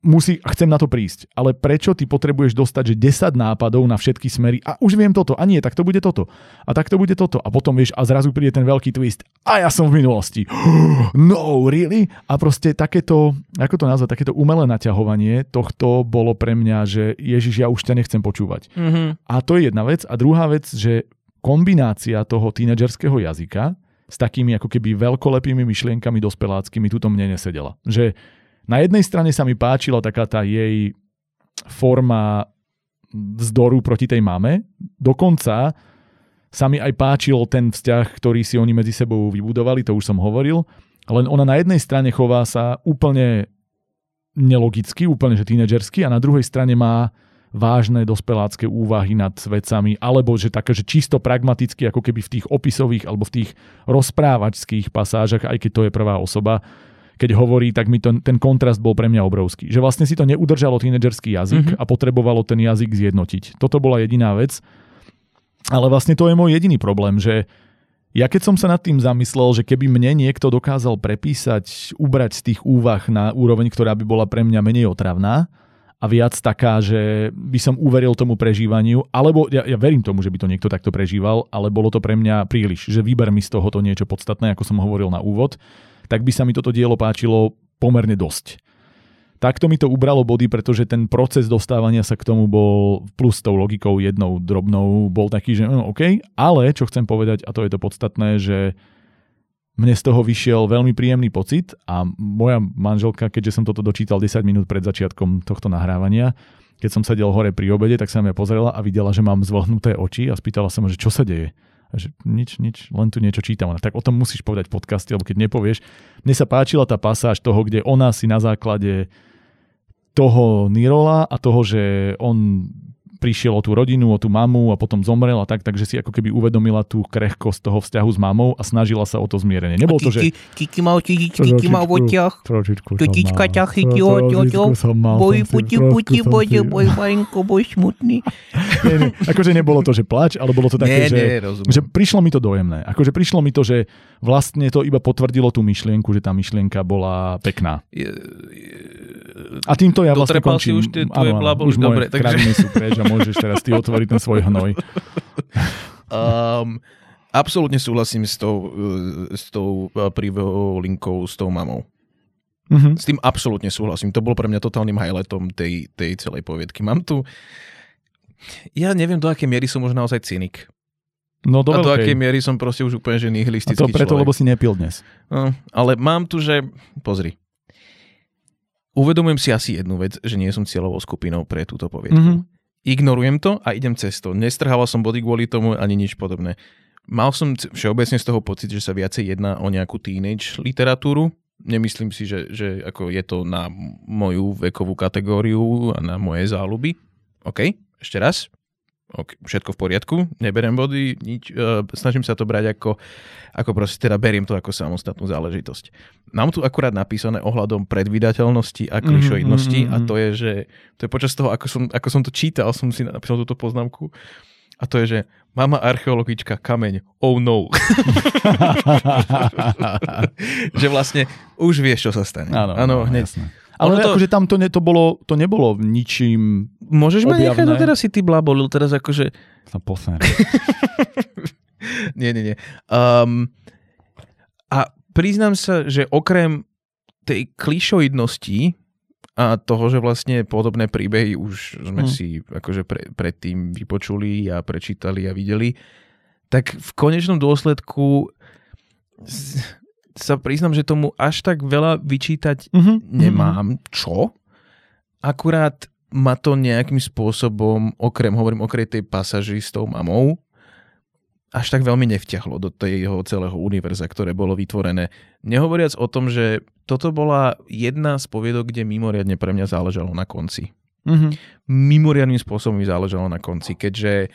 musí, chcem na to prísť. Ale prečo ty potrebuješ dostať, že 10 nápadov na všetky smery a už viem toto, a nie, tak to bude toto. A tak to bude toto. A potom vieš, a zrazu príde ten veľký twist. A ja som v minulosti. [GASPS] No, really? A proste takéto, ako to nazvať, takéto umelé naťahovanie tohto bolo pre mňa, že Ježiš, ja už ťa nechcem počúvať. Mm-hmm. A to je jedna vec. A druhá vec, že kombinácia toho tínedžerského jazyka s takými ako keby veľkolepými myšlienkami dospeláckými tuto mne nesedela. Že na jednej strane sa mi páčila taká tá jej forma vzdoru proti tej mame. Dokonca sa mi aj páčil ten vzťah, ktorý si oni medzi sebou vybudovali, to už som hovoril. Len ona na jednej strane chová sa úplne nelogicky, úplne že tínedžersky a na druhej strane má vážne dospelácké úvahy nad vecami, alebo že také, že čisto pragmaticky, ako keby v tých opisových alebo v tých rozprávačských pasážach, aj keď to je prvá osoba, keď hovorí, tak mi to, ten kontrast bol pre mňa obrovský. Že vlastne si to neudržalo tínedžerský jazyk mm-hmm. a potrebovalo ten jazyk zjednotiť. Toto bola jediná vec. Ale vlastne to je môj jediný problém, že ja keď som sa nad tým zamyslel, že keby mne niekto dokázal prepísať, ubrať z tých úvah na úroveň, ktorá by bola pre mňa menej otravná a viac taká, že by som uveril tomu prežívaniu, alebo ja, ja verím tomu, že by to niekto takto prežíval, ale bolo to pre mňa príliš, že vyber mi z toho to niečo podstatné, ako som hovoril na úvod tak by sa mi toto dielo páčilo pomerne dosť. Takto mi to ubralo body, pretože ten proces dostávania sa k tomu bol plus s tou logikou jednou drobnou, bol taký, že no, OK, ale čo chcem povedať, a to je to podstatné, že mne z toho vyšiel veľmi príjemný pocit a moja manželka, keďže som toto dočítal 10 minút pred začiatkom tohto nahrávania, keď som sedel hore pri obede, tak sa mňa pozrela a videla, že mám zvlhnuté oči a spýtala sa ma, že čo sa deje. Že nič, nič, len tu niečo čítam. Tak o tom musíš povedať v podcaste, lebo keď nepovieš. Mne sa páčila tá pasáž toho, kde ona si na základe toho Nirola a toho, že on prišiel o tú rodinu, o tú mamu a potom zomrel a tak, takže si ako keby uvedomila tú krehkosť toho vzťahu s mamou a snažila sa o to zmierenie. Nebolo to, že... Kiki mal kiki mal v očiach. Tetička ťa chytila. Boj, puti, puti, bože, boj, malinko, boj smutný. [LAUGHS] nie, nie, akože nebolo to, že plač, ale bolo to také, nie, že, nie, že prišlo mi to dojemné. Akože prišlo mi to, že vlastne to iba potvrdilo tú myšlienku, že tá myšlienka bola pekná. Je, je, a týmto ja vlastne končím. si už tie tvoje áno, už dobre. Takže... sú preč a môžeš teraz ty otvoriť ten svoj hnoj. um, absolútne súhlasím s tou, s tou uh, príbehovou linkou s tou mamou. Mm-hmm. S tým absolútne súhlasím. To bolo pre mňa totálnym highlightom tej, tej celej poviedky. Mám tu... Ja neviem, do akej miery som možno naozaj cynik. No do a do akej miery som proste už úplne že nihilistický A to preto, človek. lebo si nepil dnes. No, ale mám tu, že... Pozri uvedomujem si asi jednu vec, že nie som cieľovou skupinou pre túto poviedku. Mm-hmm. Ignorujem to a idem cez to. Nestrhával som body kvôli tomu ani nič podobné. Mal som všeobecne z toho pocit, že sa viacej jedná o nejakú teenage literatúru. Nemyslím si, že, že ako je to na moju vekovú kategóriu a na moje záľuby. OK, ešte raz ok, všetko v poriadku, neberiem body, nič, uh, snažím sa to brať ako, ako proste, teda beriem to ako samostatnú záležitosť. Mám tu akurát napísané ohľadom predvydateľnosti a klišoidnosti mm-hmm. a to je, že to je počas toho, ako som, ako som to čítal, som si napísal túto poznámku a to je, že mama archeologička, kameň, oh no. [LAUGHS] [LAUGHS] že vlastne už vieš, čo sa stane. Áno hneď. Jasné. Ale to... akože tam to, ne, to, bolo, to nebolo ničím Môžeš ma nechať, no teraz si ty blabolil, teraz akože... Sa posmer. [LAUGHS] nie, nie, nie. Um, a priznám sa, že okrem tej klišoidnosti a toho, že vlastne podobné príbehy už sme hmm. si akože pre, predtým vypočuli a prečítali a videli, tak v konečnom dôsledku sa priznám, že tomu až tak veľa vyčítať mm-hmm. nemám. Čo? Akurát ma to nejakým spôsobom, okrem, hovorím, okrem tej pasaži s tou mamou, až tak veľmi nevťahlo do jeho celého univerza, ktoré bolo vytvorené. Nehovoriac o tom, že toto bola jedna z poviedok, kde mimoriadne pre mňa záležalo na konci. Mm-hmm. Mimoriadným spôsobom mi záležalo na konci, keďže e,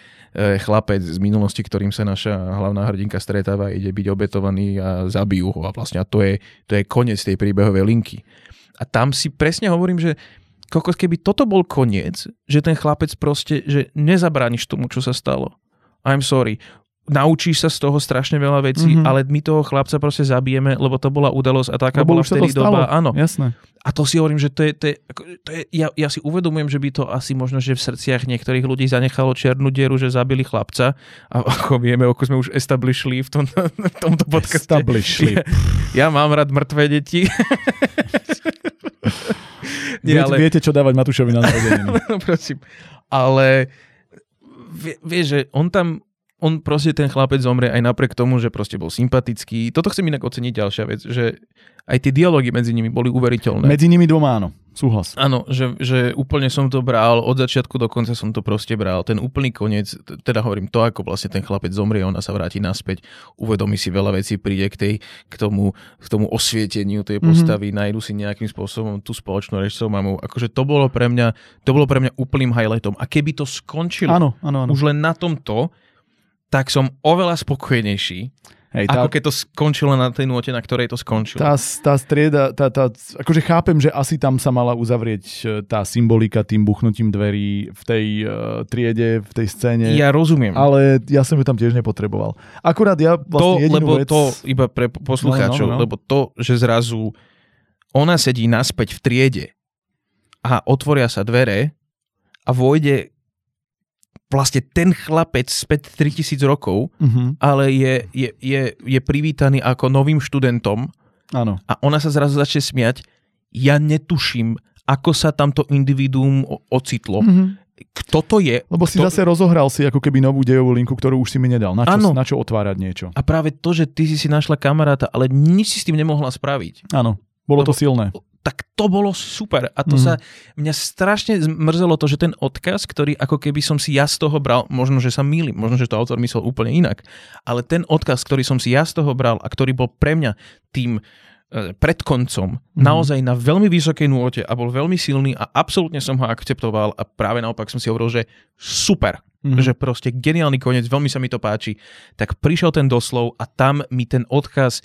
chlapec z minulosti, ktorým sa naša hlavná hrdinka stretáva, ide byť obetovaný a zabijú ho a vlastne a to je, to je koniec tej príbehovej linky. A tam si presne hovorím, že kokos, keby toto bol koniec, že ten chlapec proste, že nezabrániš tomu, čo sa stalo. I'm sorry naučíš sa z toho strašne veľa vecí, mm-hmm. ale my toho chlapca proste zabijeme, lebo to bola udalosť a taká lebo bola vtedy doba. Áno. Jasné. A to si hovorím, že to je, to je, to je ja, ja si uvedomujem, že by to asi možno, že v srdciach niektorých ľudí zanechalo čiernu dieru, že zabili chlapca. A ako vieme, ako sme už establishli v, tom, v tomto podcaste. Establishli. Ja, ja mám rád mŕtve deti. [LAUGHS] Nie, viete, ale... viete, čo dávať Matúšovi na narodeniny. [LAUGHS] no, prosím. Ale vie, vie, že on tam on proste ten chlapec zomrie aj napriek tomu, že proste bol sympatický. Toto chcem inak oceniť ďalšia vec, že aj tie dialógy medzi nimi boli uveriteľné. Medzi nimi dvoma áno, súhlas. Áno, že, že úplne som to bral, od začiatku do konca som to proste bral. Ten úplný koniec, teda hovorím to, ako vlastne ten chlapec zomrie, ona sa vráti naspäť, uvedomí si veľa vecí, príde k, tej, k, tomu, k tomu osvieteniu tej mhm. postavy, mm-hmm. nájdu si nejakým spôsobom tú spoločnú reč s mamou. Akože to bolo pre mňa, to bolo pre mňa úplným highlightom. A keby to skončilo áno, áno, áno. už len na tomto, tak som oveľa spokojnejší, Hej, tá, ako keď to skončilo na tej nôte, na ktorej to skončilo. Tá, tá strieda, tá, tá, akože chápem, že asi tam sa mala uzavrieť e, tá symbolika tým buchnutím dverí v tej uh, triede, v tej scéne. Ja rozumiem. Ale ja som ju tam tiež nepotreboval. Akurát ja vlastne to, lebo vec... to, iba pre poslucháčov, no, no, no. lebo to, že zrazu ona sedí naspäť v triede a otvoria sa dvere a vojde vlastne ten chlapec späť 3000 rokov, uh-huh. ale je, je, je, je privítaný ako novým študentom Áno. a ona sa zrazu začne smiať. Ja netuším, ako sa tamto individuum ocitlo. Uh-huh. Kto to je? Lebo si kto... zase rozohral si ako keby novú dejovú linku, ktorú už si mi nedal. Na čo, na čo otvárať niečo? A práve to, že ty si si našla kamaráta, ale nič si s tým nemohla spraviť. Áno, bolo Lebo... to silné tak to bolo super. A to mm. sa, mňa strašne mrzelo to, že ten odkaz, ktorý ako keby som si ja z toho bral, možno, že sa mýlim, možno, že to autor myslel úplne inak, ale ten odkaz, ktorý som si ja z toho bral a ktorý bol pre mňa tým e, pred koncom mm. naozaj na veľmi vysokej nôte a bol veľmi silný a absolútne som ho akceptoval a práve naopak som si hovoril, že super, mm. že proste geniálny koniec, veľmi sa mi to páči, tak prišiel ten doslov a tam mi ten odkaz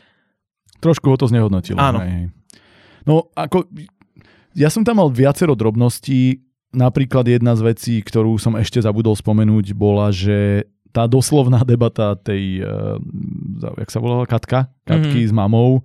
Trošku ho to znehodnotilo. Áno. Hej. No, ako, ja som tam mal viacero drobností. Napríklad jedna z vecí, ktorú som ešte zabudol spomenúť, bola, že tá doslovná debata tej, uh, jak sa volala, Katka? Katky mm. s mamou,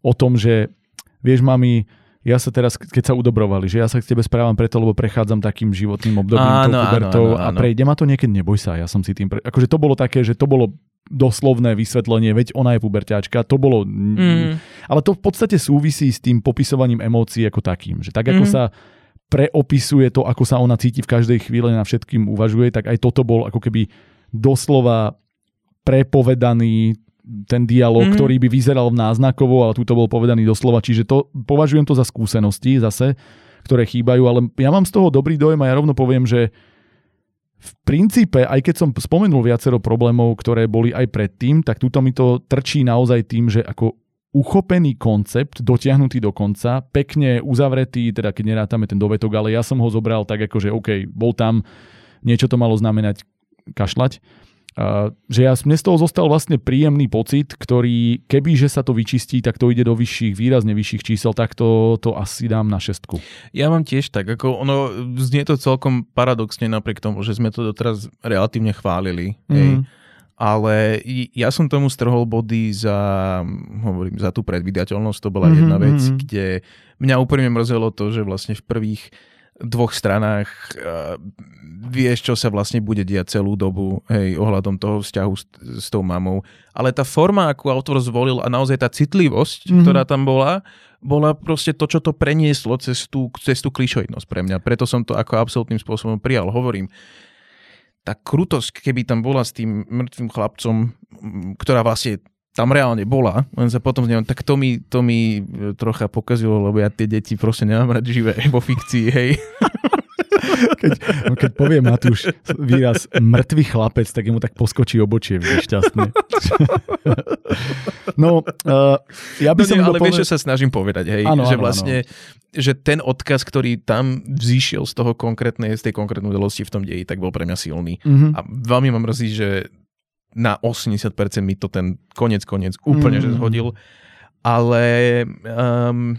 o tom, že vieš, mami, ja sa teraz, keď sa udobrovali, že ja sa k tebe správam preto, lebo prechádzam takým životným obdobím áno, tou pubertou a prejde ma to niekedy, neboj sa, ja som si tým, pre... akože to bolo také, že to bolo doslovné vysvetlenie, veď ona je puberťačka, to bolo... Mm. Ale to v podstate súvisí s tým popisovaním emócií ako takým, že tak ako mm. sa preopisuje to, ako sa ona cíti v každej chvíli na všetkým uvažuje, tak aj toto bol ako keby doslova prepovedaný ten dialog, mm-hmm. ktorý by vyzeral v náznakovo, ale tu to bol povedaný doslova, čiže to, považujem to za skúsenosti zase, ktoré chýbajú, ale ja mám z toho dobrý dojem a ja rovno poviem, že v princípe, aj keď som spomenul viacero problémov, ktoré boli aj predtým, tak túto mi to trčí naozaj tým, že ako uchopený koncept, dotiahnutý do konca, pekne uzavretý, teda keď nerátame ten dovetok, ale ja som ho zobral tak ako, že OK, bol tam, niečo to malo znamenať kašľať že ja, mne z toho zostal vlastne príjemný pocit, ktorý keby, že sa to vyčistí, tak to ide do vyšších, výrazne vyšších čísel, tak to, to asi dám na šestku. Ja mám tiež tak, ako ono, znie to celkom paradoxne napriek tomu, že sme to doteraz relatívne chválili, mm. hej. Mhm. Ale ja som tomu strhol body za, hovorím, za tú predvydateľnosť, to bola mm-hmm, jedna vec, mm-hmm. kde mňa úprimne mrzelo to, že vlastne v prvých dvoch stranách uh, vieš, čo sa vlastne bude diať celú dobu, hej, ohľadom toho vzťahu s, s tou mamou. Ale tá forma, akú autor zvolil a naozaj tá citlivosť, mm-hmm. ktorá tam bola, bola proste to, čo to prenieslo cez tú, cez tú klišoidnosť pre mňa. Preto som to ako absolútnym spôsobom prijal. Hovorím, tá krutosť, keby tam bola s tým mŕtvým chlapcom, ktorá vlastne tam reálne bola, len sa potom neviem, tak to mi, to mi e, trocha pokazilo, lebo ja tie deti proste nemám rád živé [LAUGHS] vo fikcii, hej. [LAUGHS] Keď, no keď povie Matúš výraz mŕtvý chlapec, tak mu tak poskočí obočie, bude šťastný. [LAUGHS] No, uh, ja by no som... Nie, ale povedal... vieš, čo sa snažím povedať, hej? Ano, že ano, vlastne, ano. že ten odkaz, ktorý tam vzýšiel z toho konkrétnej, z tej konkrétnej udalosti v tom deji, tak bol pre mňa silný. Mm-hmm. A veľmi ma mrzí, že na 80% mi to ten konec konec úplne mm. že zhodil. Ale um,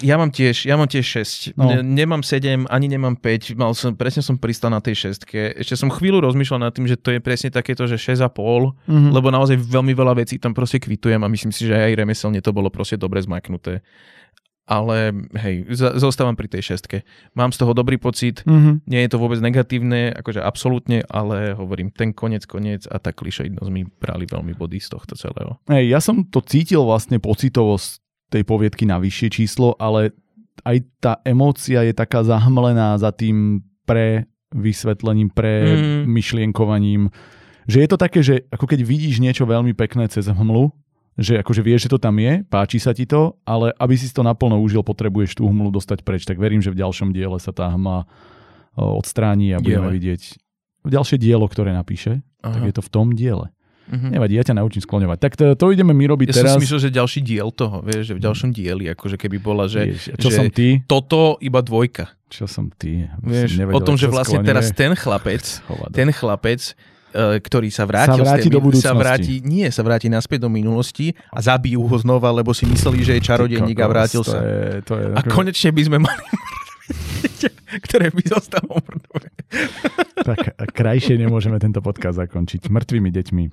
Ja mám tiež, ja mám tiež 6. No. Ne, nemám 7, ani nemám 5. Mal som, presne som pristal na tej 6. Ešte som chvíľu rozmýšľal nad tým, že to je presne takéto, že 6,5, mm-hmm. lebo naozaj veľmi veľa vecí tam proste kvitujem a myslím si, že aj remeselne to bolo proste dobre zmaknuté ale hej, zostávam pri tej šestke. Mám z toho dobrý pocit, mm-hmm. nie je to vôbec negatívne, akože absolútne, ale hovorím, ten koniec, koniec a tá klišejnosť mi brali veľmi body z tohto celého. Hej, ja som to cítil vlastne pocitovo z tej poviedky na vyššie číslo, ale aj tá emócia je taká zahmlená za tým pre vysvetlením, pre mm. myšlienkovaním, že je to také, že ako keď vidíš niečo veľmi pekné cez hmlu, že akože vieš, že to tam je, páči sa ti to, ale aby si to naplno užil, potrebuješ tú hmlu dostať preč. Tak verím, že v ďalšom diele sa tá hmla odstráni a budeme Diele. vidieť ďalšie dielo, ktoré napíše, Aha. tak je to v tom diele. Mm-hmm. Nevadí, ja ťa naučím skloňovať. Tak to, to ideme my robiť ja teraz. Ja som myslel, že ďalší diel toho, vieš, že v ďalšom dieli, akože keby bola, že, vieš, čo že som ty? toto iba dvojka. Čo som ty? Vieš, nevedel, o tom, že vlastne skloňuje. teraz ten chlapec, [LAUGHS] ten chlapec ktorý sa vrátil sa vráti z do budúcnosti. Sa vráti, nie, sa vráti naspäť do minulosti a zabijú ho znova, lebo si mysleli, že je čarodejník a vrátil to sa. Je, to je, a konečne by sme mali ktoré by zostalo mŕtve. tak krajšie nemôžeme tento podcast zakončiť. Mŕtvými deťmi.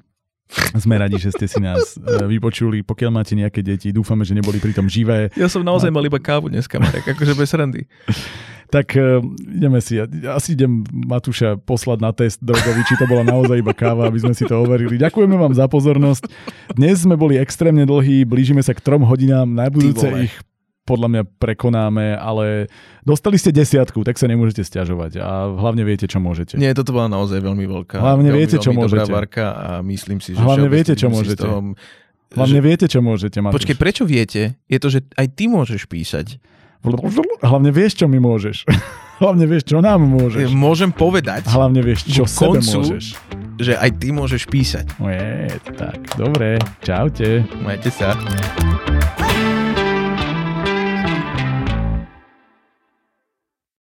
Sme radi, že ste si nás e, vypočuli. Pokiaľ máte nejaké deti, dúfame, že neboli pritom živé. Ja som naozaj mal iba kávu dneska, Marek, akože bez randy. Tak uh, ideme si, asi idem Matúša poslať na test drogový, či to bola naozaj iba káva, aby sme si to overili. Ďakujeme vám za pozornosť. Dnes sme boli extrémne dlhí, blížime sa k trom hodinám, na budúce ich podľa mňa prekonáme, ale dostali ste desiatku, tak sa nemôžete stiažovať a hlavne viete, čo môžete. Nie, toto bola naozaj veľmi veľká. Hlavne veľmi, viete, čo veľmi môžete. Varka a myslím si, že hlavne viete, čo môžete. Toho, hlavne že... viete, čo môžete, Matúš. Počkej, prečo viete? Je to, že aj ty môžeš písať. Hlavne vieš, čo mi môžeš. [LAUGHS] Hlavne vieš, čo nám môžeš. Môžem povedať. Hlavne vieš, čo sebe koncu, môžeš. Že aj ty môžeš písať. Je, tak, dobre. Čaute. Majte sa.